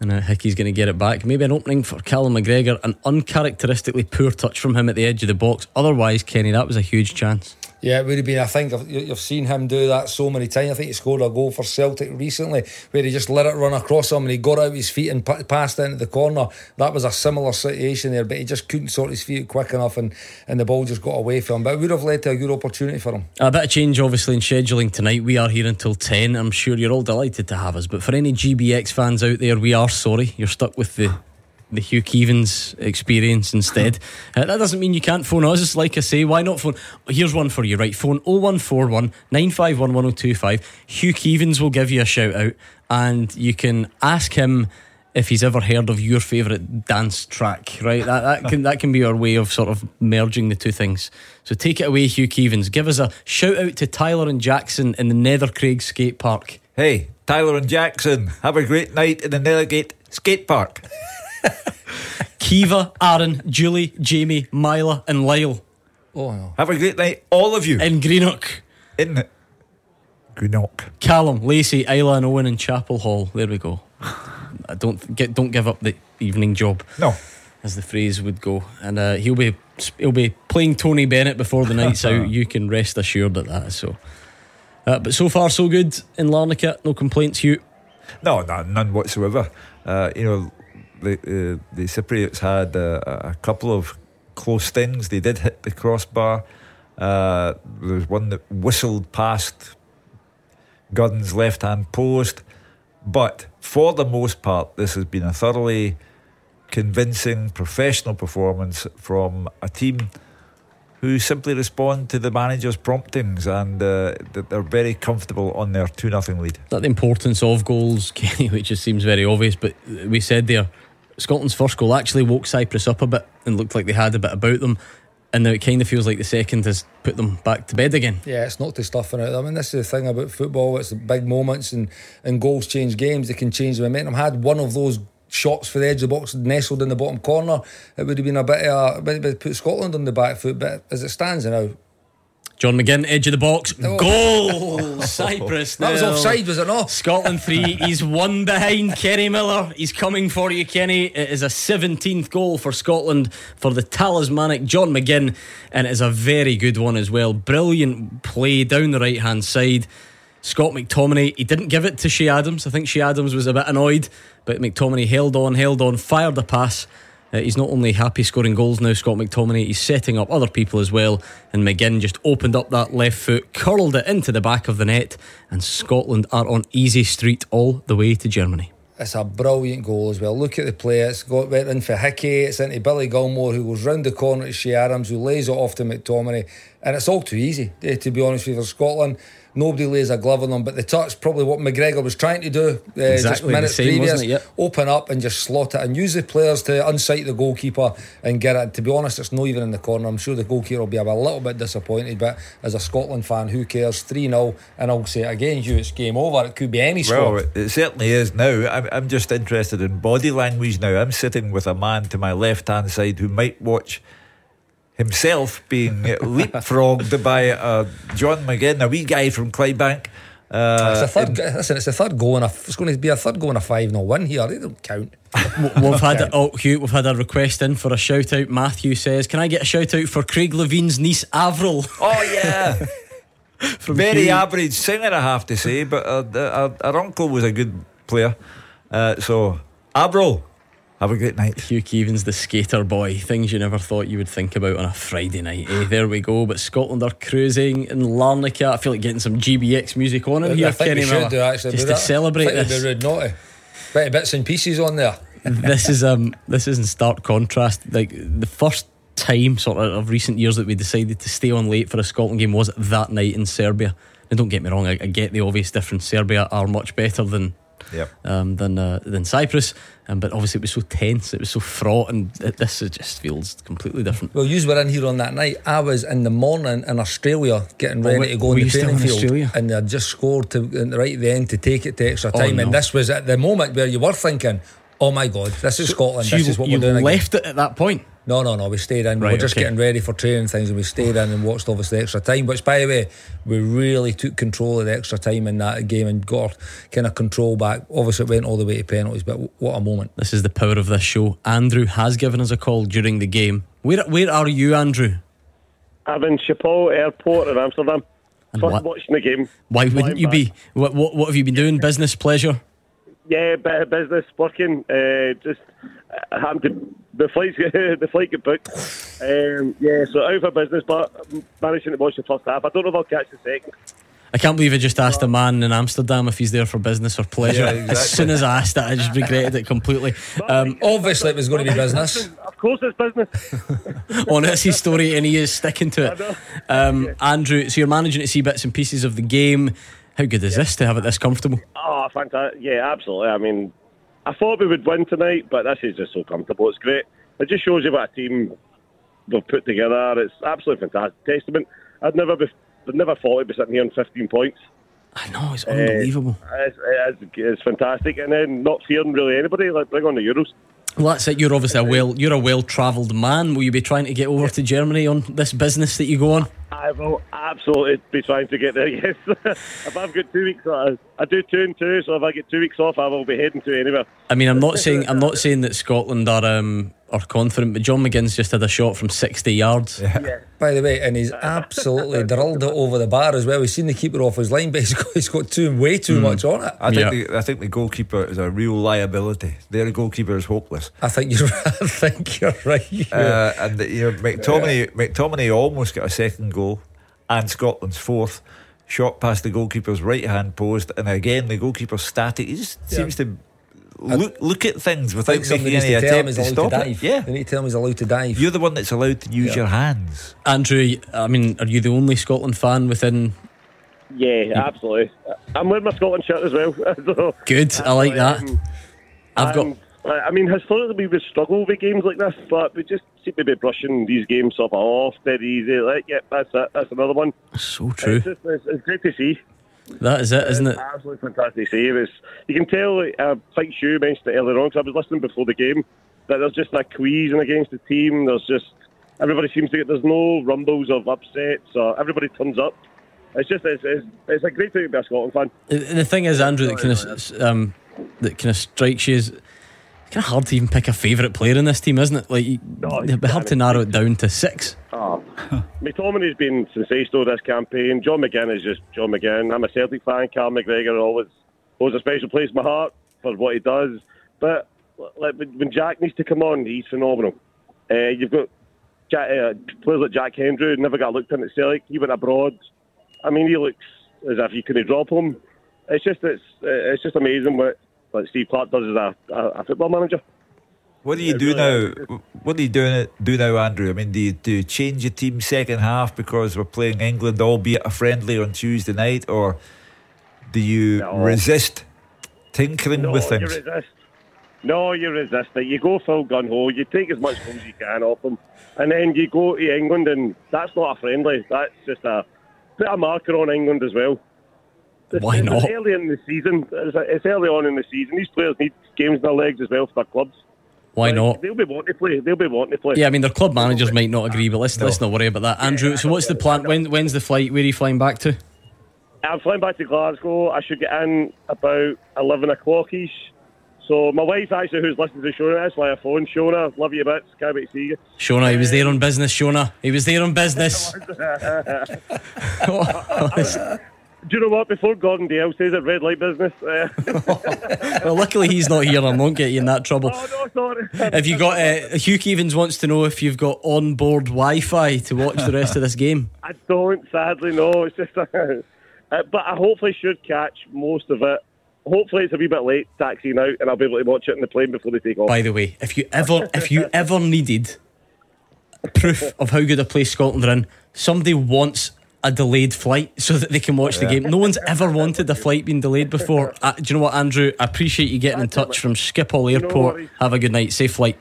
And uh, Hickey's going to get it back. Maybe an opening for Callum McGregor. An uncharacteristically poor touch from him at the edge of the box. Otherwise, Kenny, that was a huge chance. Yeah, it would have been. I think you- you've seen him do that so many times. I think he scored a goal for Celtic recently where he just let it run across him and he got out his feet and pa- passed into the corner. That was a similar situation there, but he just couldn't sort his feet quick enough and, and the ball just got away from him. But it would have led to a good opportunity for him. A bit of change, obviously, in scheduling tonight. We are here until 10. I'm sure you're all delighted to have us. But for any GBX fans out there, we are sorry. You're stuck with the. The Hugh Keevins experience instead. (laughs) Uh, that doesn't mean you can't phone us. Like I say, why not phone? Here's one for you, right? Phone 0141 951 1025. Hugh Keevins will give you a shout out and you can ask him if he's ever heard of your favourite dance track, right? That, that, can, that can be our way of sort of merging the two things. So take it away, Hugh Keevins. Give us a shout out to Tyler and Jackson in the Nethercraig Skate Park. Hey, Tyler and Jackson, have a great night in the Nethergate Skate Park. (laughs) (laughs) Kiva, Aaron, Julie, Jamie, Mila, and Lyle. Oh, no. Have a great night, all of you. In Greenock. In it. Greenock. Callum, Lacey, Isla, and Owen in Chapel Hall. There we go. I don't get, don't give up the evening job. No, as the phrase would go. And uh, he'll be he'll be playing Tony Bennett before the night's out. (laughs) You can rest assured at that. So, uh, but so far so good in Larnaca. No complaints, Hugh. No, no none whatsoever. Uh, you know, the uh, the Cypriots had uh, a couple of close things. They did hit the crossbar. Uh, there was one that whistled past Gunns' left hand post. But for the most part, this has been a thoroughly convincing professional performance from a team who simply respond to the manager's promptings and uh, they're very comfortable on their 2 0 lead. That the importance of goals, (laughs) Kenny, which just seems very obvious. But we said there, Scotland's first goal actually woke Cyprus up a bit and looked like they had a bit about them. And now it kind of feels like the second has put them back to bed again. Yeah, it's not to stuffing out. I mean, this is the thing about football. It's the big moments and, and goals change games. They can change the momentum. Had one of those shots for the edge of the box nestled in the bottom corner, it would have been a bit of a bit, bit put Scotland on the back foot. But as it stands now, John McGinn, edge of the box, Oh. goal! (laughs) Cyprus. That was offside, was it not? Scotland three. (laughs) He's one behind Kenny Miller. He's coming for you, Kenny. It is a 17th goal for Scotland for the talismanic John McGinn, and it is a very good one as well. Brilliant play down the right hand side. Scott McTominay, he didn't give it to Che Adams. I think Che Adams was a bit annoyed, but McTominay held on, held on, fired the pass. Uh, he's not only happy scoring goals now, Scott McTominay, he's setting up other people as well. And McGinn just opened up that left foot, curled it into the back of the net, and Scotland are on easy street all the way to Germany. It's a brilliant goal as well. Look at the play. It's got went in for Hickey. It's into Billy Gilmour, who goes round the corner to Che Adams, who lays it off to McTominay. And it's all too easy, eh, to be honest with you, for Scotland. Nobody lays a glove on them, but the touch, probably what McGregor was trying to do uh, just Exactly minutes same, previous. Yep. Open up and just slot it and use the players to unsight the goalkeeper and get it. To be honest, it's not even in the corner. I'm sure the goalkeeper will be a little bit disappointed, but as a Scotland fan, who cares? 3 0, and I'll say it again, Hugh, it's game over. It could be any score. Well, it, it certainly is now. I'm, I'm just interested in body language now. I'm sitting with a man to my left hand side who might watch himself being leapfrogged by uh, John McGinn, a wee guy from Clydebank. Uh, it's a third. listen, it's a third goal and a, it's going to be a third goal and a five 0 win here. They don't count. we've had a, oh Hugh, we've had a request in for a shout out. Matthew says, "Can I get a shout out for Craig Levein's niece Avril?" Oh yeah. (laughs) Very Hugh. average singer, I have to say, but uh, the- our, our uncle was a good player. Uh, so, Avril, have a great night. Hugh Keevins, the skater boy. Things you never thought you would think about on a Friday night. Eh? There we go. But Scotland are cruising in Larnaca. I feel like getting some GBX music on in here, I think Kenny we should Miller. do actually. just do to celebrate I think this. rude to. Bit of bits and pieces on there. (laughs) this is um this is in stark contrast. Like the first time sort of of recent years that we decided to stay on late for a Scotland game was that night in Serbia. And don't get me wrong, I, I get the obvious difference. Serbia are much better than Yep. um, than uh, than Cyprus, um, but obviously it was so tense, it was so fraught, and it, this is just feels completely different. Well, you were in here on that night. I was in the morning in Australia getting Oh, ready to go you the training field, Australia? and they had just scored to right at the end to take it to extra Oh, time. no. And this was at the moment where you were thinking, "Oh my God, this is Scotland. So this you, is what we're doing." again." left it at that point. No, no, no. We stayed in. we Right, were just okay. getting ready for training things, and we stayed in and watched obviously extra time. Which, by the way, we really took control of the extra time in that game and got our kind of control back. Obviously, it went all the way to penalties, but what a moment! This is the power of this show. Andrew has given us a call during the game. Where where are you, Andrew? I'm in Schiphol Airport in Amsterdam. And First what- watching the game. Why wouldn't you back. be? What, what what have you been doing? (laughs) Business, pleasure? Yeah, bit of business, working. Uh, just uh, happened to the flights. (laughs) the flight got booked. Um, yeah, so out for business, but managing to watch the first half. I don't know if I'll catch the second. I can't believe I just asked a man in Amsterdam if he's there for business or pleasure. (laughs) Yeah, exactly. As soon as I asked that, I just regretted it completely. Um, Obviously, it was going to be business. Of course, it's business. (laughs) on it's his story, and he is sticking to it. Um, Andrew, so you're managing to see bits and pieces of the game. How good is this to have it this comfortable? Oh, fantastic! Yeah, absolutely. I mean, I thought we would win tonight, but this is just so comfortable. It's great. It just shows you what a team they've put together. It's absolutely fantastic. Testament. I'd never be, I'd never thought we'd be sitting here on 15 points. I know it's unbelievable. Uh, it's, it's, it's fantastic, and then not fearing really anybody. Like bring on the Euros. Well, that's it. You're obviously a well, you're a well-travelled man. Will you be trying to get over to Germany on this business that you go on? I will absolutely be trying to get there. (laughs) Yes, if I've got two weeks, I do two and two. So if I get two weeks off, I will be heading to anywhere. I mean, I'm not saying I'm not saying that Scotland are um, are confident, but John McGinn's just had a shot from 60 yards. By the way, and he's absolutely (laughs) drilled it over the bar as well. We've seen the keeper off his line, (laughs) but he's got, he's got too way too Mm. much on it. I think the, I think the goalkeeper is a real liability. Their goalkeeper is hopeless. I think you're. (laughs) I think you're right. Uh, and the, you know, McTominay, McTominay almost got a second goal, and Scotland's fourth. Shot past the goalkeeper's right hand post, and again the goalkeeper's static. He just Yeah. seems to look look at things without think somebody making any tell him attempt he's to allowed to stop dive. it. Yeah, they need to tell him he's allowed to dive. you're the one that's allowed to use Yeah. your hands. Andrew, I mean, are you the only Scotland fan within? Yeah, absolutely. I'm wearing my Scotland shirt as well. (laughs) so, Good, I like that. um, I've got. and, uh, I mean, historically we would struggle with games like this, but we just seem to be brushing these games sort of off dead easy. Like, yeah, that's it. That's another one. So true. It's, just, it's, it's great to see. That is it, isn't it? Absolutely fantastic to see. It's, you can tell, uh, like Hugh mentioned it earlier on, because I was listening before the game, that there's just a queasing against the team. There's just, everybody seems to get, there's no rumbles of upsets, or everybody turns up. It's just, it's, it's, it's a great thing to be a Scotland fan. The the thing is, Andrew, that kind of um, that kind of strikes you is kind of hard to even pick a favourite player in this team, isn't it? Like, you, it'd be hard to narrow it down to six. Oh. (laughs) McTominay's been sensational this campaign. John McGinn is just John McGinn. I'm a Celtic fan. Carl McGregor always holds a special place in my heart for what he does. But like, when Jack needs to come on, he's phenomenal. Uh, you've got Jack, uh, players like Jack Hendry, never got looked in at Celtic. He went abroad. I mean, he looks as if you couldn't drop him. It's just it's it's just amazing what what Steve Clarke does as a, a, a football manager. What do you do now? What do you do, do now, Andrew? I mean, do you, do you change your team second half because we're playing England, albeit a friendly on Tuesday night, or do you No. resist tinkering No, with you resist. No, you resist it. You go full gun ho. You take as much goals as you can off them, and then you go to England, and that's not a friendly. That's just a put a marker on England as well. It's, Why it's not? early in the season. It's, it's early on in the season. These players need games in their legs as well for their clubs. Why not? They'll be wanting to play. They'll be wanting to play. Yeah, I mean, their club managers might not agree, but let's let's not worry about that. Andrew, so what's the plan? When when's the flight? Where are you flying back to? I'm flying back to Glasgow. I should get in about 11 o'clock ish. So my wife actually, who's listening to the show, that's why I phone Shona. Love you bits. Can't wait to see you. Shona, he was there on business, Shona. He was there on business. (laughs) (laughs) Do you know what? Before Gordon Dale says it, red light business. Uh, (laughs) (laughs) well, luckily he's not here and won't get you in that trouble. oh no, sorry. (laughs) Have you got uh, Hugh Keevins wants to know if you've got on-board Wi-Fi to watch the rest of this game? I don't, sadly, no. It's just, uh, but I hopefully should catch most of it. Hopefully, it's a wee bit late taxiing out, and I'll be able to watch it in the plane before they take off. By the way, if you ever if you ever needed proof of how good a place Scotland are in, somebody wants a delayed flight so that they can watch the game. No one's ever wanted a flight being delayed before. (laughs) Uh, do you know what, Andrew? I appreciate you getting in touch from Schiphol Airport. worries. Have a good night. Safe flight.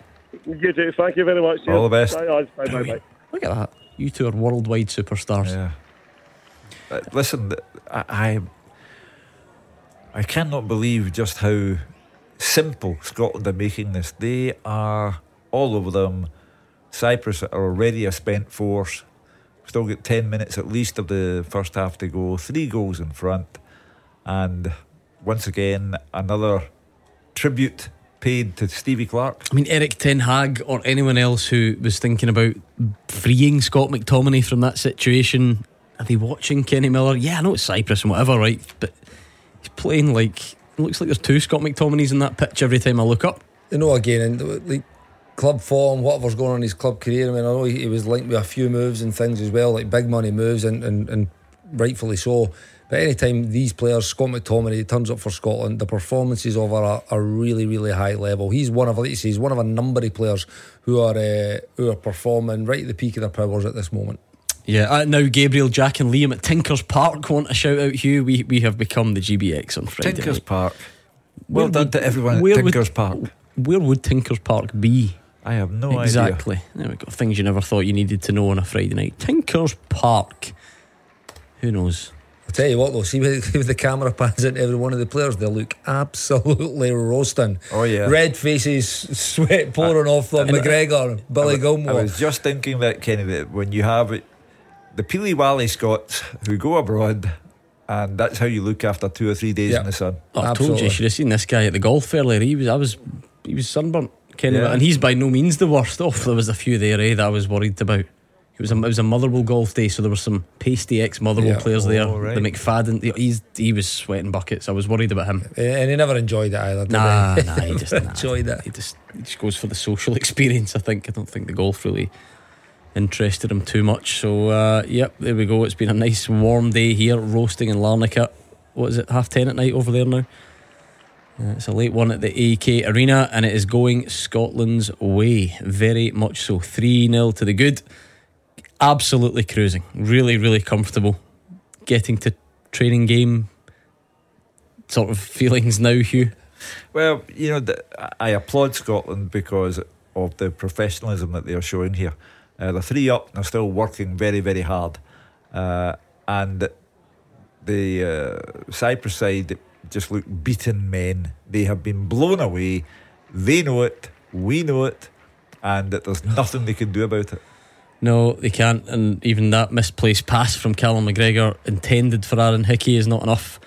You too. Thank you very much. All the best. Bye, bye, bye, bye. Look at that. You two are worldwide superstars. Yeah. Uh, listen, I, I I cannot believe just how simple Scotland are making this. They are all over them. Cyprus are already a spent force. Still got ten minutes at least of the first half to go. Three goals in front, and once again another tribute paid to Stevie Clarke. I mean, Erik Ten Hag or anyone else who was thinking about freeing Scott McTominay from that situation. Are they watching Kenny Miller? Yeah, I know it's Cyprus and whatever, right? But he's playing like. It looks like there's two Scott McTominays in that pitch every time I look up. You know, again, and like club form, whatever's going on in his club career. I mean, I know he, he was linked with a few moves and things as well, like big money moves, and, and, and rightfully so. But anytime these players, Scott McTominay, turns up for Scotland, the performances of are a, a really, really high level. He's one of, like you say, he's one of a number of players who are uh, who are performing right at the peak of their powers at this moment. Yeah, uh, now Gabriel, Jack, and Liam at Tinkers Park want a shout out, Hugh. We we have become the GBX on Friday. Tinkers night. Park. Well Where done would- to everyone at where would- Tinkers Park. Where would Tinkers Park be? I have no exactly. idea. Exactly. There we go. Things you never thought you needed to know on a Friday night. Tinkers Park. Who knows? I'll tell you what though, see (laughs) with, with the camera pans into every one of the players, they look absolutely roasting. Oh, yeah. Red faces, sweat pouring off them. and- McGregor, Billy I, wa- Gilmour. I was just thinking that, Kenny, that when you have it, the Peely Valley Scots who go abroad, and that's how you look after two or three days in the sun. Oh, I told you, you should have seen this guy at the golf earlier. He was, I was, he was sunburnt, Kenny, Yeah. and he's by no means the worst off. There was a few there, eh, that I was worried about. It was a, it was a Motherwell golf day, so there were some pasty ex Motherwell Yeah. players there. Oh, right. The McFadden, he's he was sweating buckets. I was worried about him. and he never enjoyed it either. did Nah, he? (laughs) nah, he just nah, enjoyed it. He just he just goes for the social (laughs) experience. I think. I don't think the golf really interested him too much. So uh, yep, there we go. It's been a nice warm day here, roasting in Larnaca. What is it? Half ten at night over there now. Uh, it's a late one at the AEK Arena, and it is going Scotland's way. Very much so. 3 0 to the good. Absolutely cruising. Really, really comfortable. Getting to training game sort of (laughs) feelings now, Hugh. Well, you know, I applaud Scotland because of the professionalism that they are showing here. Uh, they're three up and they're still working very, very hard. Uh, and the uh, Cyprus side just look beaten men. They have been blown away. They know it. We know it. And that there's (laughs) nothing they can do about it. No, they can't. And even that misplaced pass from Callum McGregor, intended for Aaron Hickey, is not enough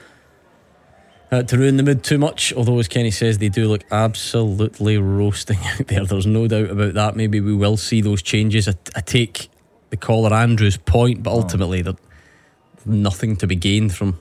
uh, to ruin the mood too much. Although, as Kenny says, they do look absolutely roasting (laughs) out there. There's no doubt about that. Maybe we will see those changes. I, I take the caller Andrew's point, but ultimately, there's nothing to be gained from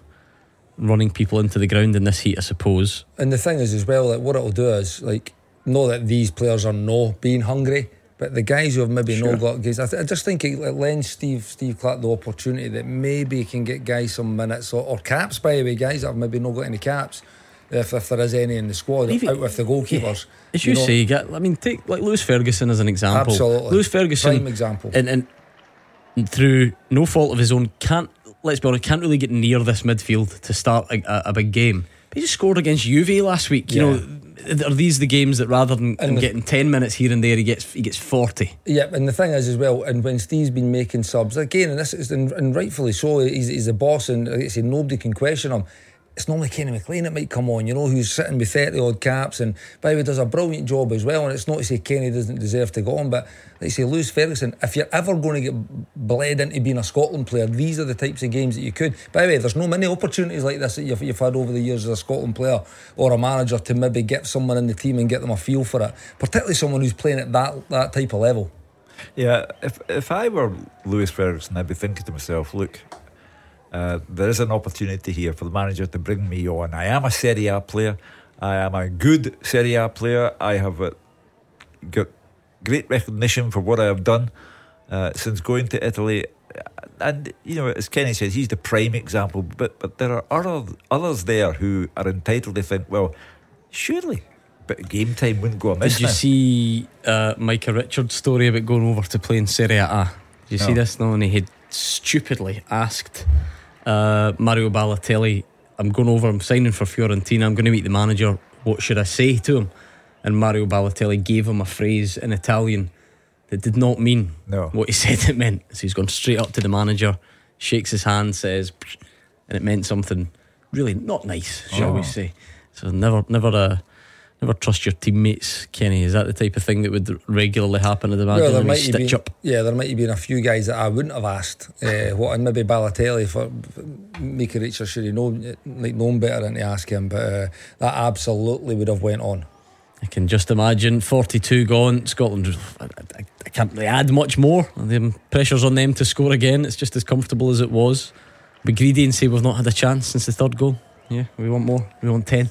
running people into the ground in this heat, I suppose. And the thing is, as well, like what it'll do is like know that these players are no being hungry, but the guys who have maybe no got games. I, th- I just think it like, lends Steve Steve Clarke the opportunity that maybe he can get guys some minutes or, or caps. By the way, guys that have maybe not got any caps, if, if there is any in the squad, out with the goalkeepers. As you, know. say, get, I mean, take like Lewis Ferguson as an example. Absolutely. Lewis Ferguson, Prime example. and, and through no fault of his own, can't let's be honest, can't really get near this midfield to start a, a, a big game. But he just scored against Juve last week. You Yeah. know, are these the games that rather than the- getting ten minutes here and there, he gets he gets forty? Yeah, and the thing is as well, and when Steve's been making subs again, and this is and, and rightfully so, he's, he's a boss, and like I say, nobody can question him. It's normally Kenny McLean that might come on, you know, who's sitting with 30 odd caps and by the way does a brilliant job as well. And it's not to say Kenny doesn't deserve to go on, but like you say, Lewis Ferguson, if you're ever going to get bled into being a Scotland player, these are the types of games that you could. By the way, there's no many opportunities like this that you've, you've had over the years as a Scotland player or a manager to maybe get someone in the team and get them a feel for it, particularly someone who's playing at that, that type of level. Yeah, if if I were Lewis Ferguson, I'd be thinking to myself, look, uh, there is an opportunity here for the manager to bring me on. I am a Serie A player. I am a good Serie A player. I have uh, got great recognition for what I have done uh, since going to Italy. And you know, as Kenny says, he's the prime example. But but there are other others there who are entitled to think, well, surely, but game time wouldn't go amiss. Did you now. see uh, Micah Richards' story about going over to play in Serie A? Did you see this? No, and he had stupidly asked uh, Mario Balotelli, I'm going over, I'm signing for Fiorentina, I'm going to meet the manager. What should I say to him? And Mario Balotelli gave him a phrase in Italian that did not mean No. what he (laughs) said it meant. So he's gone straight up to the manager, shakes his hand, says, and it meant something really not nice, shall we Oh. say. So never, never, uh, never trust your teammates, Kenny. Is that the type of thing that would regularly happen at the manager? Well, there might have stitch been, up. yeah, there might have been a few guys that I wouldn't have asked. Uh, what and maybe Balotelli for Micah Richards should have known like known better than to ask him, but uh, that absolutely would have went on. I can just imagine 42 gone. Scotland, I, I, I can't really add much more. The pressure's on them to score again. It's just as comfortable as it was. Be greedy and say we've not had a chance since the third goal. Yeah, we want more. We want 10.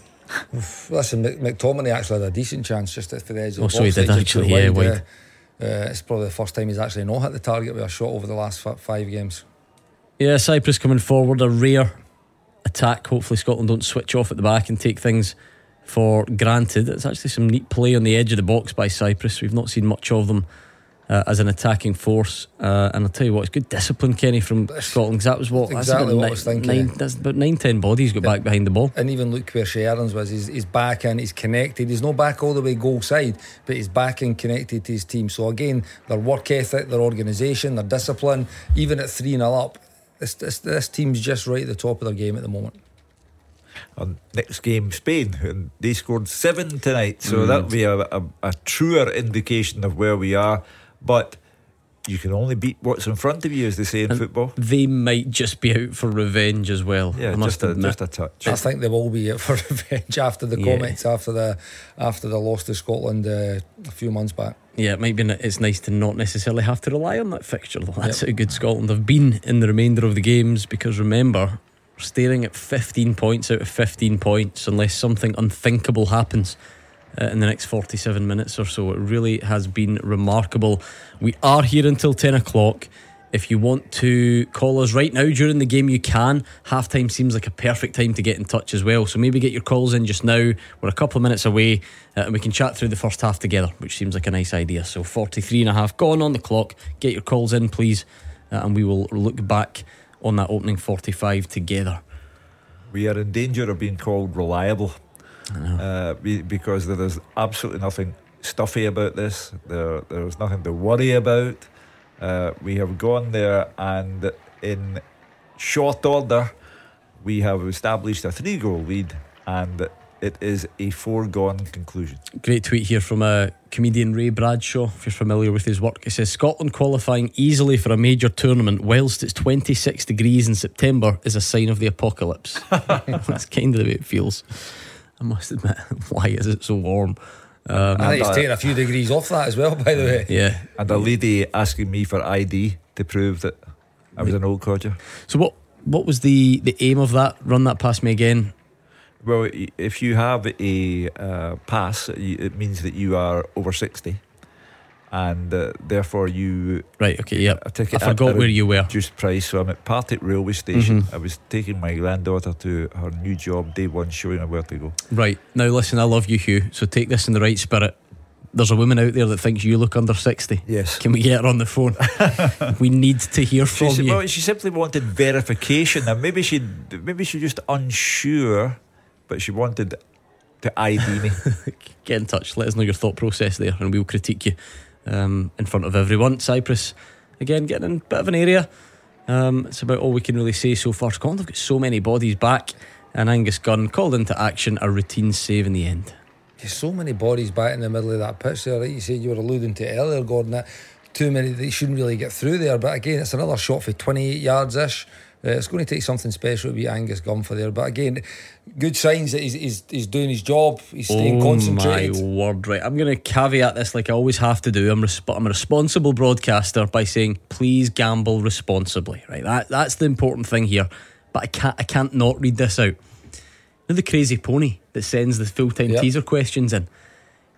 Listen, McTominay actually had a decent chance just at the edge of the Oh, so he box, did actually, yeah, wide, wide. Uh, uh, it's probably the first time he's actually not hit the target with a shot over the last fi- five games. Yeah, Cyprus coming forward, a rare attack. Hopefully, Scotland don't switch off at the back and take things for granted. It's actually some neat play on the edge of the box by Cyprus. We've not seen much of them uh, as an attacking force. Uh, and I'll tell you what, it's good discipline, Kenny, from Scotland. 'cause that was what that's exactly about what I was thinking. Nine, that's about nine, ten bodies got back behind the ball. And even look where Che Adams was. He's, he's back and he's connected. He's not back all the way goal side, but he's back and connected to his team. So again, their work ethic, their organisation, their discipline, even at 3 0 up, this, this, this team's just right at the top of their game at the moment. on next game Spain and they scored seven tonight so Mm. that'll be a, a, a truer indication of where we are but you can only beat what's in front of you as they say in And football They might just be out for revenge as well. yeah I must just a, just a touch I think they will be out for (laughs) revenge after the Yeah. comments after the after the loss to Scotland uh, a few months back. Yeah, it might be. It's nice to not necessarily have to rely on that fixture. Though. That's how good Scotland have been in the remainder of the games. Because remember, we're staring at 15 points out of 15 points, unless something unthinkable happens uh, in the next 47 minutes or so. It really has been remarkable. We are here until 10 o'clock. If you want to call us right now during the game, you can. Halftime seems like a perfect time to get in touch as well. So maybe get your calls in just now. We're a couple of minutes away uh, and we can chat through the first half together, which seems like a nice idea. So 43 and a half gone on the clock. Get your calls in, please, uh, and we will look back on that opening 45 together. we are in danger of being called reliable uh, be- because there is absolutely nothing stuffy about this there there's nothing to worry about uh, we have gone there and in short order we have established a three goal lead and it is a foregone conclusion Great tweet here from uh, comedian Ray Bradshaw, if you're familiar with his work. He says Scotland qualifying easily for a major tournament whilst it's 26 degrees in September is a sign of the apocalypse. (laughs) That's kind of the way it feels. I must admit, (laughs) why is it so warm? Um, I think he's taking a few degrees off that as well, by the way. yeah. and a lady asking me for ID to prove that I was an old codger So what what was the, the aim of that? Run that past me again. Well, if you have a uh, pass, it means that you are over 60 and uh, therefore you Right, okay, yeah. ticket I forgot where you were. reduced price. So I'm at Partick Railway Station. Mhm. I was taking my granddaughter to her new job, day one, showing her where to go. Right. Now listen, I love you, Hugh. So take this in the right spirit. There's a woman out there that thinks you look under 60. Yes. Can we get her on the phone? (laughs) we need to hear She, from said- you. well, she simply wanted verification, and maybe she maybe she just unsure, but she wanted to ID me. (laughs) get in touch. Let us know your thought process there, and we'll critique you um, in front of everyone. Cyprus, again, getting in a bit of an area. Um, it's about all we can really say so far. Scotland have got so many bodies back. And Angus Gunn called into action a routine save in the end. There's so many bodies back in the middle of that pitch there. You said, you were alluding to earlier, Gordon. That too many they shouldn't really get through there. But again, it's another shot for 28 yards ish. Uh, it's going to take something special to be Angus Gunn for there. But again, good signs that he's, he's, he's doing his job. He's staying oh concentrated. my word! Right, I'm going to caveat this like I always have to do. I'm resp- I'm a responsible broadcaster by saying please gamble responsibly. Right, that that's the important thing here. But I can't I can't not read this out. You know the crazy pony that sends the full time Yep. teaser questions in.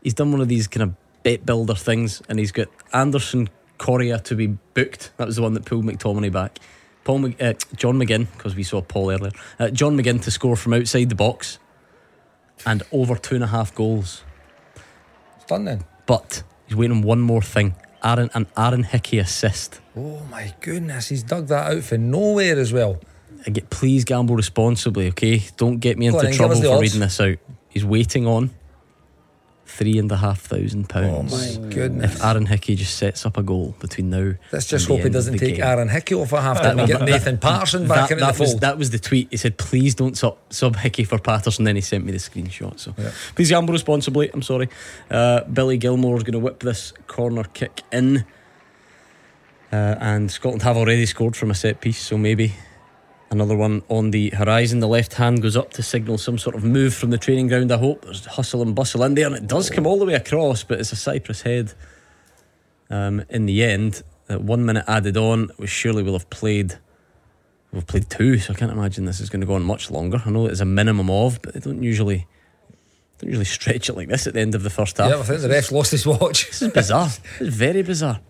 He's done one of these kind of bet builder things, and he's got Anderson Correia to be booked. That was the one that pulled McTominay back. Paul, Mc- uh, John McGinn, because we saw Paul earlier. Uh, John McGinn to score from outside the box, and over two and a half goals. It's done then. But he's waiting on one more thing. Aaron an Aaron Hickey assist. Oh my goodness, he's dug that out for nowhere as well. I get please gamble responsibly, okay? Don't get me Go into on trouble for odds. reading this out. He's waiting on three and a half thousand Oh pounds. my goodness. If Aaron Hickey just sets up a goal between now, Let's just hope he doesn't take game. Aaron Hickey off at half time and get Nathan Patterson back that, into that the was, fold. that was the tweet. He said, "Please don't sub, sub Hickey for Patterson." Then he sent me the screenshot. So Yeah. please gamble responsibly. I'm sorry. Uh, Billy Gilmour's going to whip this corner kick in, uh, and Scotland have already scored from a set piece. So maybe another one on the horizon. The left hand goes up to signal some sort of move from the training ground. I hope there's hustle and bustle in there, and it does come all the way across, but it's a Cyprus head. Um, in the end, uh, one minute added on, we surely will have played. We've played two, so I can't imagine this is going to go on much longer. I know it's a minimum of, but they don't usually don't usually stretch it like this at the end of the first half. yeah, I think the ref's lost his watch. This is bizarre. it's very bizarre.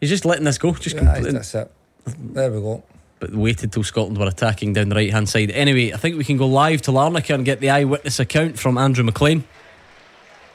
He's just letting this go. Just Yeah, completely. that's it. There we go. But waited till Scotland were attacking down the right hand side. Anyway, I think we can go live to Larnaca and get the eyewitness account from Andrew Maclean.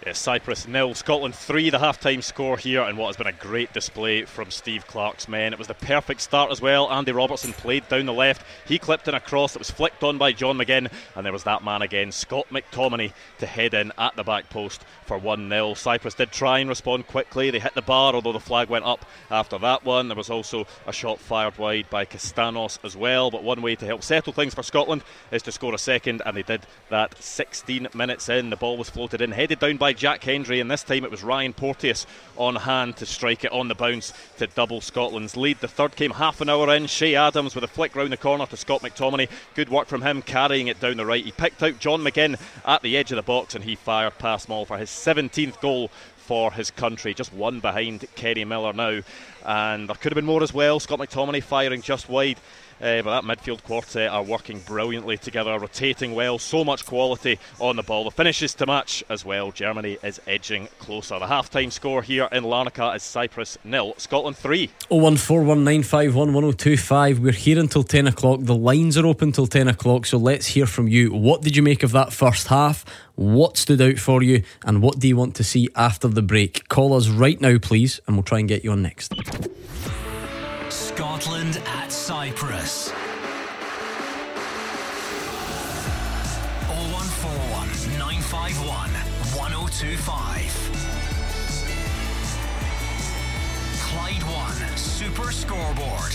Yes, Cyprus nil, Scotland three. The half-time score here, and what has been a great display from Steve Clarke's men. It was the perfect start as well. Andy Robertson played down the left. He clipped in a cross that was flicked on by John McGinn, and there was that man again, Scott McTominay, to head in at the back post for one 0 Cyprus did try and respond quickly. They hit the bar, although the flag went up after that one. There was also a shot fired wide by Kastanos as well. But one way to help settle things for Scotland is to score a second, and they did that 16 minutes in. The ball was floated in, headed down by Jack Hendry, and this time it was Ryan Porteous on hand to strike it on the bounce to double Scotland's lead. The third came half an hour in. Che Adams with a flick round the corner to Scott McTominay. Good work from him carrying it down the right. He picked out John McGinn at the edge of the box and he fired past Mall for his 17th goal for his country, just one behind Kenny Miller now. And there could have been more as well. Scott McTominay firing just wide. Uh, but that midfield quartet are working brilliantly together, rotating well, so much quality on the ball. The finishes to match as well. Germany is edging closer. The half time score here in Larnaca is Cyprus nil, Scotland 3. 01419511025. We're here until 10 o'clock. The lines are open till 10 o'clock, so let's hear from you. What did you make of that first half? What stood out for you? And what do you want to see after the break? Call us right now, please, and we'll try and get you on next. Scotland at Cyprus. 0141 951 1025. Clyde One Super Scoreboard.